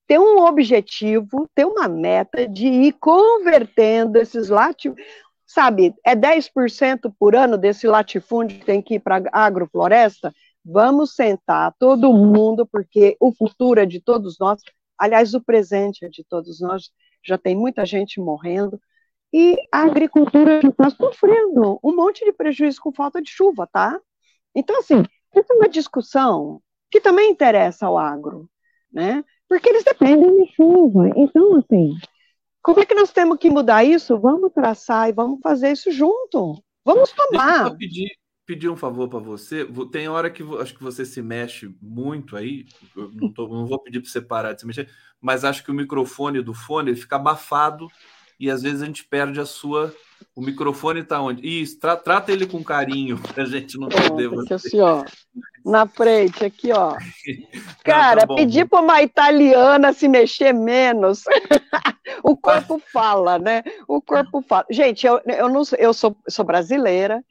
ter um objetivo, ter uma meta de ir convertendo esses latifúndios, sabe, é 10% por ano desse latifúndio que tem que ir para agrofloresta, vamos sentar todo mundo, porque o futuro é de todos nós, aliás, o presente é de todos nós, já tem muita gente morrendo, e a agricultura está sofrendo um monte de prejuízo com falta de chuva, tá? Então, assim, essa é uma discussão que também interessa ao agro, né? Porque eles dependem de chuva. Então, assim, como é que nós temos que mudar isso? Vamos traçar e vamos fazer isso junto. Vamos tomar. Deixa eu pedir, pedir um favor para você. Tem hora que acho que você se mexe muito aí. Eu não, tô, não vou pedir para você parar de se mexer, mas acho que o microfone do fone fica abafado e às vezes a gente perde a sua. O microfone está onde? Isso, tra trata ele com carinho, para a gente não perder você. Assim, ó, na frente, aqui, ó. Cara, não, tá pedir para uma italiana se mexer menos. o corpo fala, né? O corpo fala. Gente, eu, eu não eu sou, sou brasileira,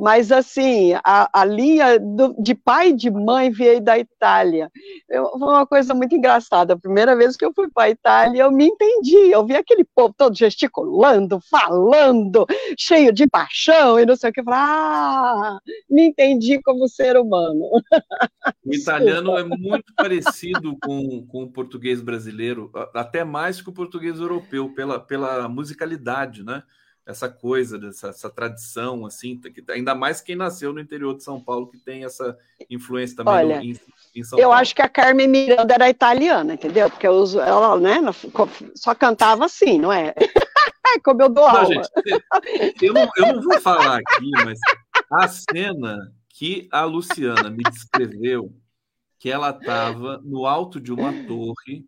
mas assim, a, a linha do, de pai e de mãe veio da Itália. Eu, foi uma coisa muito engraçada. A primeira vez que eu fui para a Itália, eu me entendi. Eu vi aquele povo todo gesticulando, falando, cheio de paixão e não sei o que. Eu falei, ah, me entendi como ser humano. O italiano é muito parecido com, com o português brasileiro, até mais que o português europeu, pela, pela musicalidade, né? Essa coisa, dessa essa tradição, assim, que, ainda mais quem nasceu no interior de São Paulo, que tem essa influência também Olha, no, em, em, São eu Paulo. Eu acho que a Carmen Miranda era italiana, entendeu? Porque eu uso, ela né, só cantava assim, não é? Como eu dou não, aula. Gente, eu, não, eu não vou falar aqui, mas a cena que a Luciana me descreveu, que ela estava no alto de uma torre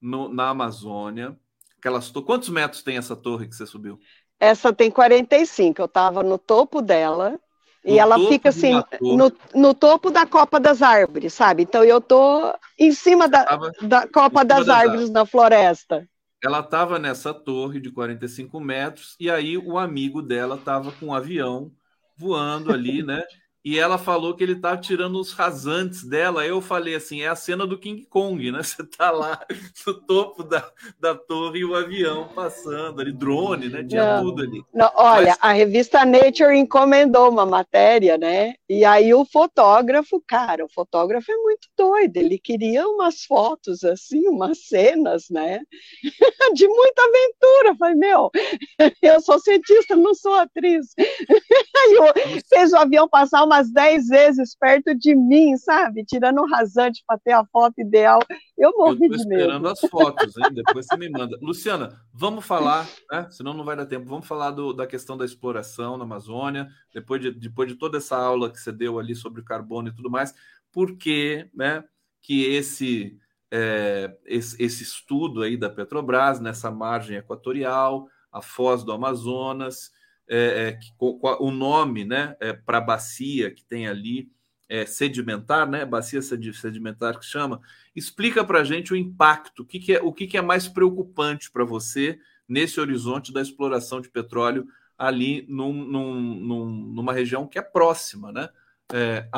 no, na Amazônia, aquelas quantos metros tem essa torre que você subiu? Essa tem 45, eu estava no topo dela. No e ela fica assim, no, no, topo da copa das árvores, sabe? Então eu tô em cima da, da copa das, das, árvores, árvores na floresta. Ela estava nessa torre de 45 metros, e aí o amigo dela estava com um avião voando ali, né? e ela falou que ele estava tá tirando os rasantes dela. Eu falei assim: é a cena do King Kong, né? Você está lá no topo da, da torre e o avião passando ali, drone, né? Tinha não, tudo ali. Não, olha, Mas... a revista Nature encomendou uma matéria, né? E aí o fotógrafo, cara, o fotógrafo é muito doido. Ele queria umas fotos assim, umas cenas, né? De muita aventura. Eu falei, meu, eu sou cientista, não sou atriz. Aí fez o avião passar umas dez vezes perto de mim, sabe? Tirando um rasante para ter a foto ideal. Eu morri eu de medo. esperando as fotos, hein? Depois você me manda. Luciana, vamos falar, né? Senão não vai dar tempo. Vamos falar do, da questão da exploração na Amazônia, depois de, depois de toda essa aula que você deu ali sobre carbono e tudo mais. Por que, né? Que esse, é, esse, esse estudo aí da Petrobras nessa margem equatorial, a foz do Amazonas, é, é, que, o nome né, é, para a bacia que tem ali, é, sedimentar, né, bacia sedimentar que chama, explica para a gente o impacto, o que, que é, o que, que é mais preocupante para você nesse horizonte da exploração de petróleo ali num, num, num, numa região que é próxima né, é,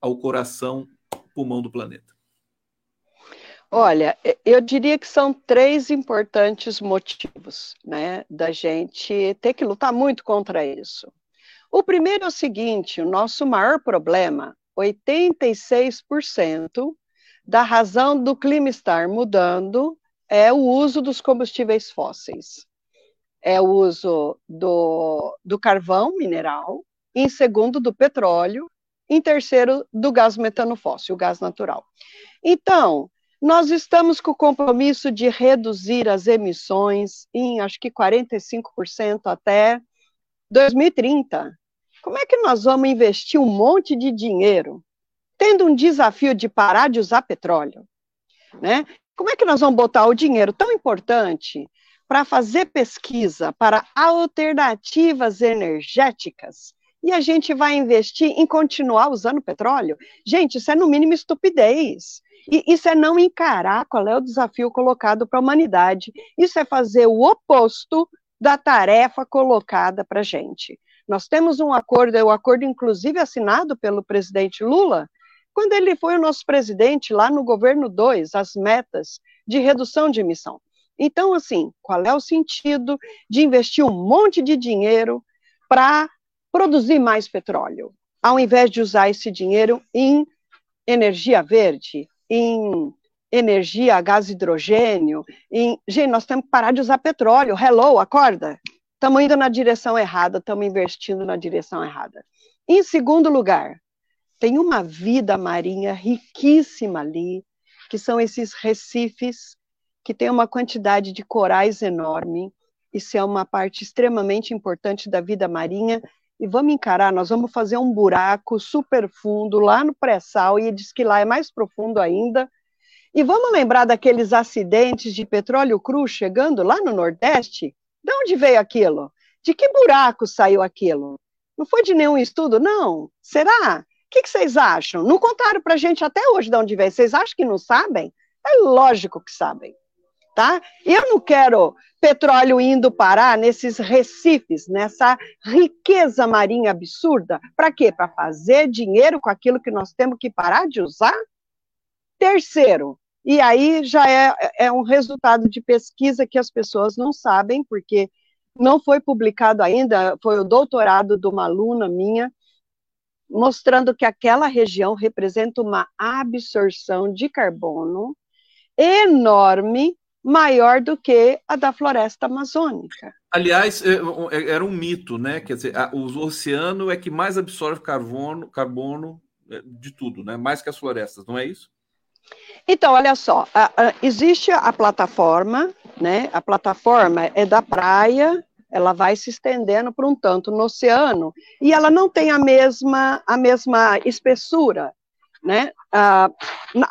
ao coração, pulmão do planeta. Olha, eu diria que são três importantes motivos, né, da gente ter que lutar muito contra isso. O primeiro é o seguinte: o nosso maior problema, 86% da razão do clima estar mudando é o uso dos combustíveis fósseis. É o uso do, do carvão mineral, em segundo, do petróleo, em terceiro, do gás metano fóssil, o gás natural. Então, nós estamos com o compromisso de reduzir as emissões em acho que 45% até 2030. Como é que nós vamos investir um monte de dinheiro, tendo um desafio de parar de usar petróleo? Né? Como é que nós vamos botar o dinheiro tão importante para fazer pesquisa para alternativas energéticas e a gente vai investir em continuar usando petróleo? Gente, isso é no mínimo estupidez. E isso é não encarar qual é o desafio colocado para a humanidade. Isso é fazer o oposto da tarefa colocada para a gente. Nós temos um acordo, é o um acordo inclusive assinado pelo presidente Lula, quando ele foi o nosso presidente lá no governo 2, as metas de redução de emissão. Então, assim, qual é o sentido de investir um monte de dinheiro para produzir mais petróleo, ao invés de usar esse dinheiro em energia verde, em energia gás hidrogênio, em... gente, nós temos que parar de usar petróleo. Hello, acorda. Estamos indo na direção errada, estamos investindo na direção errada. Em segundo lugar, tem uma vida marinha riquíssima ali, que são esses recifes, que tem uma quantidade de corais enorme. Isso é uma parte extremamente importante da vida marinha. E vamos encarar, nós vamos fazer um buraco super fundo lá no pré-sal, e diz que lá é mais profundo ainda. E vamos lembrar daqueles acidentes de petróleo cru chegando lá no Nordeste? De onde veio aquilo? De que buraco saiu aquilo? Não foi de nenhum estudo, não? Será? que, que vocês acham? Não contaram para a gente até hoje de onde vem. Vocês acham que não sabem? É lógico que sabem. Tá? Eu não quero petróleo indo parar nesses recifes, nessa riqueza marinha absurda. Para quê? Para fazer dinheiro com aquilo que nós temos que parar de usar? Terceiro, e aí já é, é um resultado de pesquisa que as pessoas não sabem, porque não foi publicado ainda, foi o doutorado de uma aluna minha, mostrando que aquela região representa uma absorção de carbono enorme, maior do que a da floresta amazônica. Aliás, é, é, era um mito, né? Quer dizer, o oceano é que mais absorve carbono, carbono é, de tudo, né? Mais que as florestas, não é isso? Então, olha só, existe a plataforma, né? A plataforma é da praia ela vai se estendendo por um tanto no oceano e ela não tem a mesma, a mesma espessura. Né? Ah,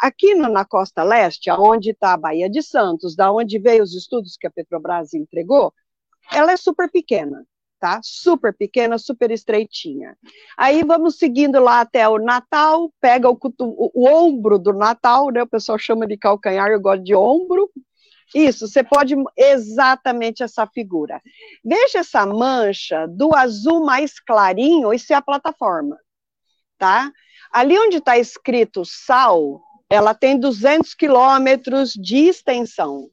aqui na costa leste, onde está a Baía de Santos, da onde veio os estudos que a Petrobras entregou, ela é super pequena, tá? Super pequena, super estreitinha. Aí vamos seguindo lá até o Natal, pega o, o, o ombro do Natal, né? O pessoal chama de calcanhar, eu gosto de ombro, isso, você pode exatamente essa figura. Veja essa mancha do azul mais clarinho, isso é a plataforma, tá? Ali onde está escrito sal, ela tem 200 quilômetros de extensão.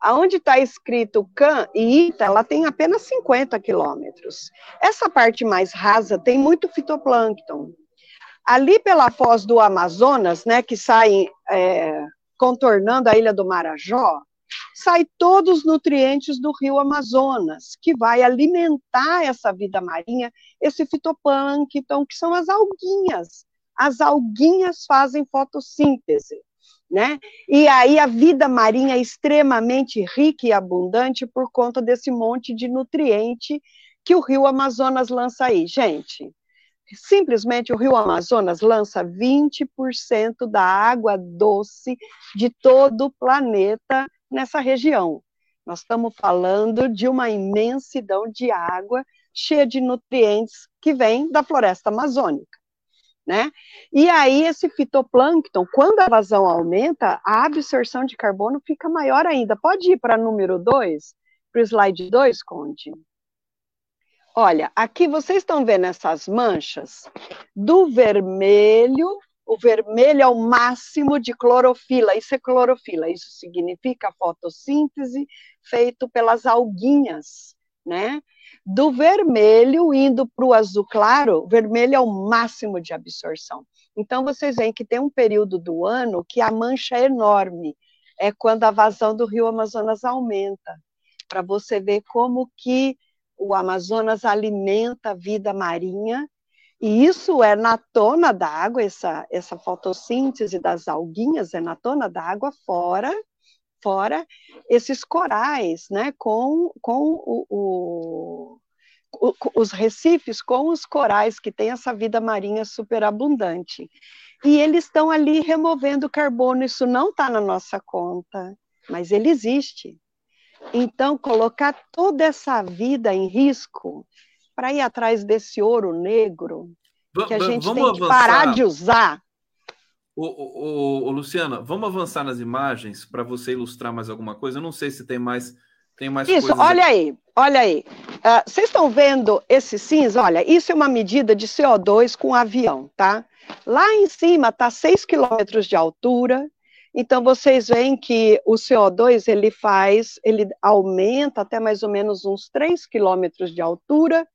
Aonde está escrito CAN e ITA, ela tem apenas 50 quilômetros. Essa parte mais rasa tem muito fitoplâncton. Ali pela foz do Amazonas, né, que sai é, contornando a ilha do Marajó, sai todos os nutrientes do rio Amazonas, que vai alimentar essa vida marinha, esse fitoplâncton, que são as alguinhas. As alguinhas fazem fotossíntese. Né? E aí a vida marinha é extremamente rica e abundante por conta desse monte de nutriente que o rio Amazonas lança aí. Gente, simplesmente o rio Amazonas lança 20% da água doce de todo o planeta nessa região. Nós estamos falando de uma imensidão de água cheia de nutrientes que vem da floresta amazônica. Né? E aí, esse fitoplâncton, quando a vazão aumenta, a absorção de carbono fica maior ainda. Pode ir para número 2, para o slide 2, Conde. Olha, aqui vocês estão vendo essas manchas do vermelho o vermelho é o máximo de clorofila. Isso é clorofila, isso significa fotossíntese feito pelas alguinhas, né? Do vermelho indo para o azul claro, vermelho é o máximo de absorção. Então vocês veem que tem um período do ano que a mancha é enorme, é quando a vazão do rio Amazonas aumenta, para você ver como que o Amazonas alimenta a vida marinha e isso é na tona da água, essa, essa fotossíntese das alguinhas é na tona da água, fora, fora esses corais, né, com, com o, o, os recifes, com os corais, que tem essa vida marinha superabundante. E eles estão ali removendo carbono, isso não está na nossa conta, mas ele existe. Então, colocar toda essa vida em risco para ir atrás desse ouro negro que a gente tem que avançar. parar de usar. Ô, ô, ô, Luciana, vamos avançar nas imagens para você ilustrar mais alguma coisa. Eu não sei se tem mais tem mais Isso, olha aí, olha aí. Uh, vocês estão vendo esse cinza? Olha, isso é uma medida de CO2 com avião, tá? Lá em cima está 6 quilômetros de altura, então vocês veem que o CO2 ele faz, ele aumenta até mais ou menos uns 3 quilômetros de altura,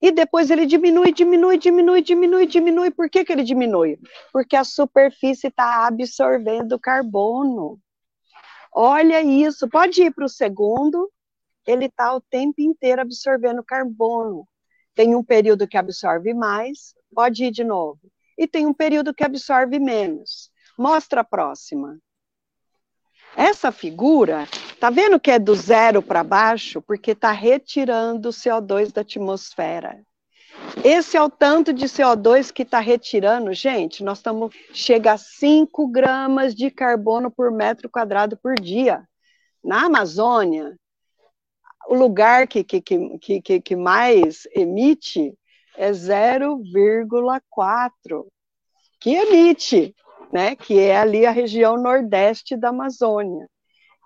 e depois ele diminui, diminui, diminui, diminui, diminui. Por que, que ele diminui? Porque a superfície está absorvendo carbono. Olha isso, pode ir para o segundo, ele está o tempo inteiro absorvendo carbono. Tem um período que absorve mais, pode ir de novo. E tem um período que absorve menos. Mostra a próxima. Essa figura, tá vendo que é do zero para baixo? Porque está retirando o CO2 da atmosfera. Esse é o tanto de CO2 que está retirando. Gente, nós estamos. Chega a 5 gramas de carbono por metro quadrado por dia. Na Amazônia, o lugar que, que, que, que, que mais emite é 0,4 que emite, né? Que é ali a região nordeste da Amazônia.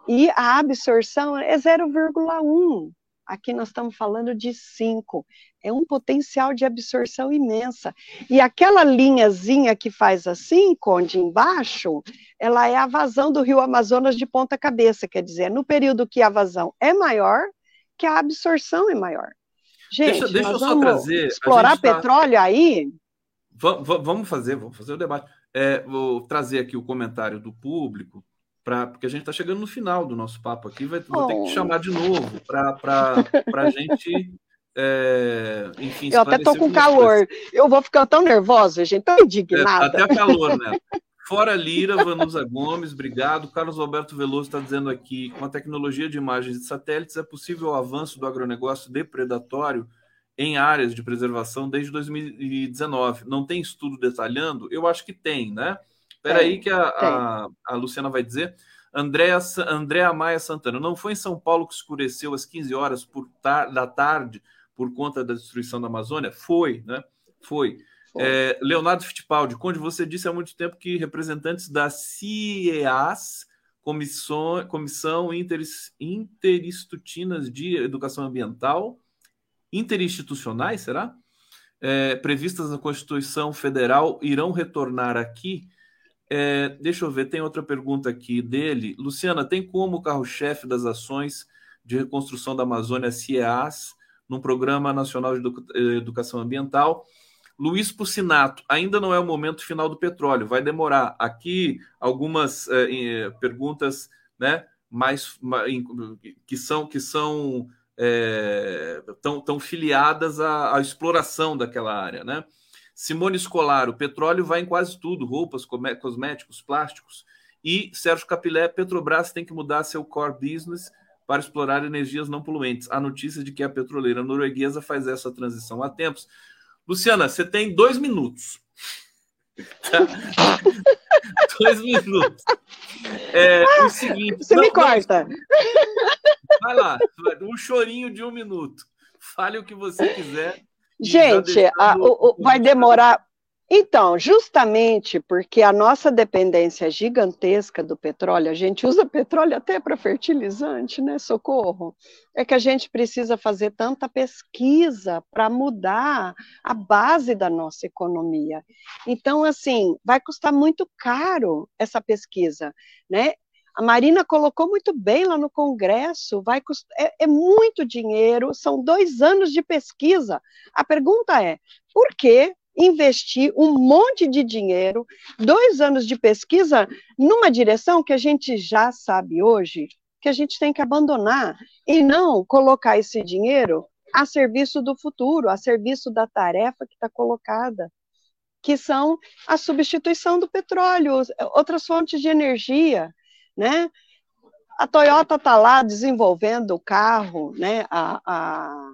E a absorção é 0,1. Aqui nós estamos falando de 5. É um potencial de absorção imensa. E aquela linhazinha que faz assim, Conde, embaixo, ela é a vazão do rio Amazonas de ponta cabeça. Quer dizer, no período que a vazão é maior, que a absorção é maior. Gente, deixa, deixa eu só trazer. Explorar tá... petróleo aí. vamos fazer, vamos fazer o debate. É, vou trazer aqui o comentário do público, pra, porque a gente está chegando no final do nosso papo aqui, vai, vou ter que chamar de novo para a gente. É, enfim, eu até estou com calor. Coisas. Eu vou ficar tão nervosa, gente, tão indignada. É, até calor, né? Fora Lira, Vanusa Gomes, obrigado. Carlos Alberto Veloso está dizendo aqui: com a tecnologia de imagens de satélites, é possível o avanço do agronegócio depredatório em áreas de preservação desde 2019. Não tem estudo detalhando? Eu acho que tem, né? Espera aí que a, a, a, Luciana vai dizer. Andréa, Andréa Maia Santana, não foi em São Paulo que escureceu às 15 horas por tar, da tarde por conta da destruição da Amazônia? Foi, né? Foi. É, Leonardo Fittipaldi, Conde, você disse há muito tempo que representantes da CIEAS, Comissão, Comissão Interis, Interistutinas de Educação Ambiental, interinstitucionais, será? É, previstas na Constituição Federal, irão retornar aqui. É, deixa eu ver, tem outra pergunta aqui dele. Luciana, tem como o carro-chefe das ações de reconstrução da Amazônia, CIEAS, num Programa Nacional de Educação Ambiental, Luiz Pucinato, ainda não é o momento final do petróleo, vai demorar. Aqui algumas é, perguntas, né, mais, que são que são é, tão, tão filiadas à, à, exploração daquela área, né? Simone Escolar, o petróleo vai em quase tudo, roupas, cosméticos, plásticos. E Sérgio Capilé, Petrobras tem que mudar seu core business para explorar energias não poluentes. A notícia de que a petroleira norueguesa faz essa transição há tempos. Luciana, você tem dois minutos. Tá? dois minutos. É, o seguinte. Você não, me corta. Não, vai lá, um chorinho de um minuto. Fale o que você quiser. Gente, a, o, o, vai demorar. Então, justamente porque a nossa dependência gigantesca do petróleo, a gente usa petróleo até para fertilizante, né? Socorro. É que a gente precisa fazer tanta pesquisa para mudar a base da nossa economia. Então, assim, vai custar muito caro essa pesquisa, né? A Marina colocou muito bem lá no Congresso, vai custar, é, é muito dinheiro, são dois anos de pesquisa. A pergunta é, por que investir um monte de dinheiro, dois anos de pesquisa, numa direção que a gente já sabe hoje que a gente tem que abandonar e não colocar esse dinheiro a serviço do futuro, a serviço da tarefa que está colocada, que são a substituição do petróleo, outras fontes de energia, né? A Toyota está lá desenvolvendo o carro, né? A, a,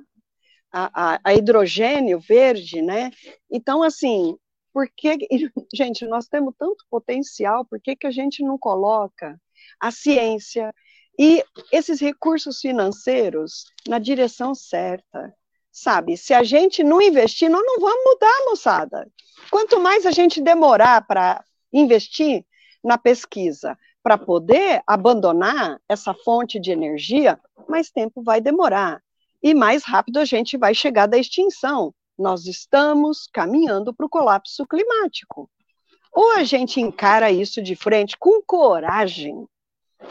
a, a, hidrogênio verde, né? Então, assim, por que, gente, nós temos tanto potencial, por que, que a gente não coloca a ciência e esses recursos financeiros na direção certa? Sabe, se a gente não investir, nós não vamos mudar, moçada. Quanto mais a gente demorar para investir na pesquisa, para poder abandonar essa fonte de energia, mais tempo vai demorar. e mais rápido a gente vai chegar da extinção. Nós estamos caminhando para o colapso climático. Ou a gente encara isso de frente com coragem,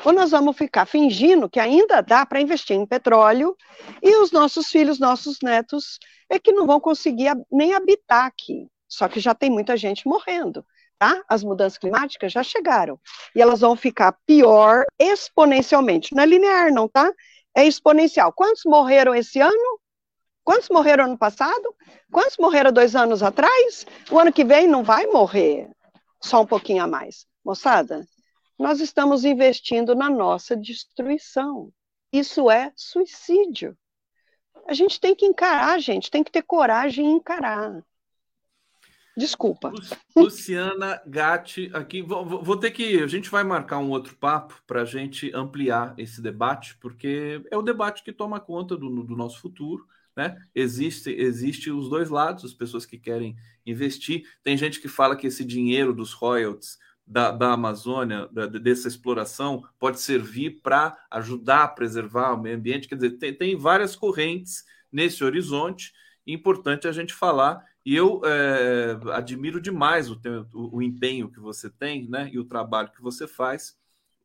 ou nós vamos ficar fingindo que ainda dá para investir em petróleo e os nossos filhos, nossos netos, é que não vão conseguir nem habitar aqui. Só que já tem muita gente morrendo, tá? As mudanças climáticas já chegaram e elas vão ficar pior exponencialmente. Não é linear, não, tá? É exponencial. Quantos morreram esse ano? Quantos morreram ano passado? Quantos morreram dois anos atrás? O ano que vem não vai morrer só um pouquinho a mais. Moçada, nós estamos investindo na nossa destruição. Isso é suicídio. A gente tem que encarar, gente, tem que ter coragem em encarar. Desculpa. Luciana Gatti, aqui vou, vou, ter que. A gente vai marcar um outro papo para a gente ampliar esse debate, porque é o debate que toma conta do, do nosso futuro. Né? Existe, existe os dois lados, as pessoas que querem investir. Tem gente que fala que esse dinheiro dos royalties da, da Amazônia, da, dessa exploração, pode servir para ajudar a preservar o meio ambiente. Quer dizer, tem, tem várias correntes nesse horizonte, importante a gente falar. E eu é, admiro demais o, teu, o, o, empenho que você tem né, e o trabalho que você faz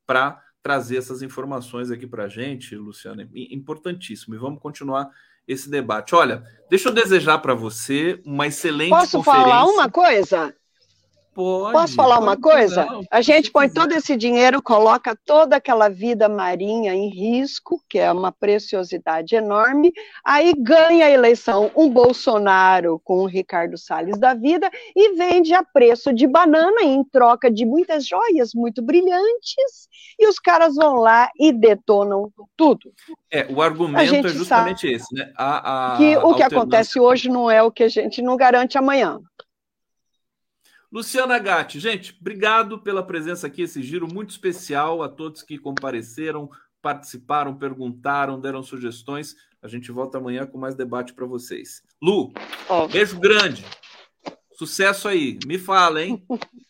para trazer essas informações aqui para a gente, Luciana. Importantíssimo. E vamos continuar esse debate. Olha, deixa eu desejar para você uma excelente Posso conferência. falar uma coisa? Pode, Posso falar uma coisa? Não, a gente põe todo esse dinheiro, coloca toda aquela vida marinha em risco, que é uma preciosidade enorme, aí ganha a eleição um Bolsonaro com o Ricardo Salles da vida e vende a preço de banana em troca de muitas joias muito brilhantes, e os caras vão lá e detonam tudo. É, o argumento é justamente esse, né? A, a que o que acontece hoje não é o que a gente não garante amanhã. Luciana Gatti, gente, obrigado pela presença aqui, esse giro muito especial a todos que compareceram, participaram, perguntaram, deram sugestões. A gente volta amanhã com mais debate para vocês. Lu, beijo grande. Sucesso aí. Me fala, hein?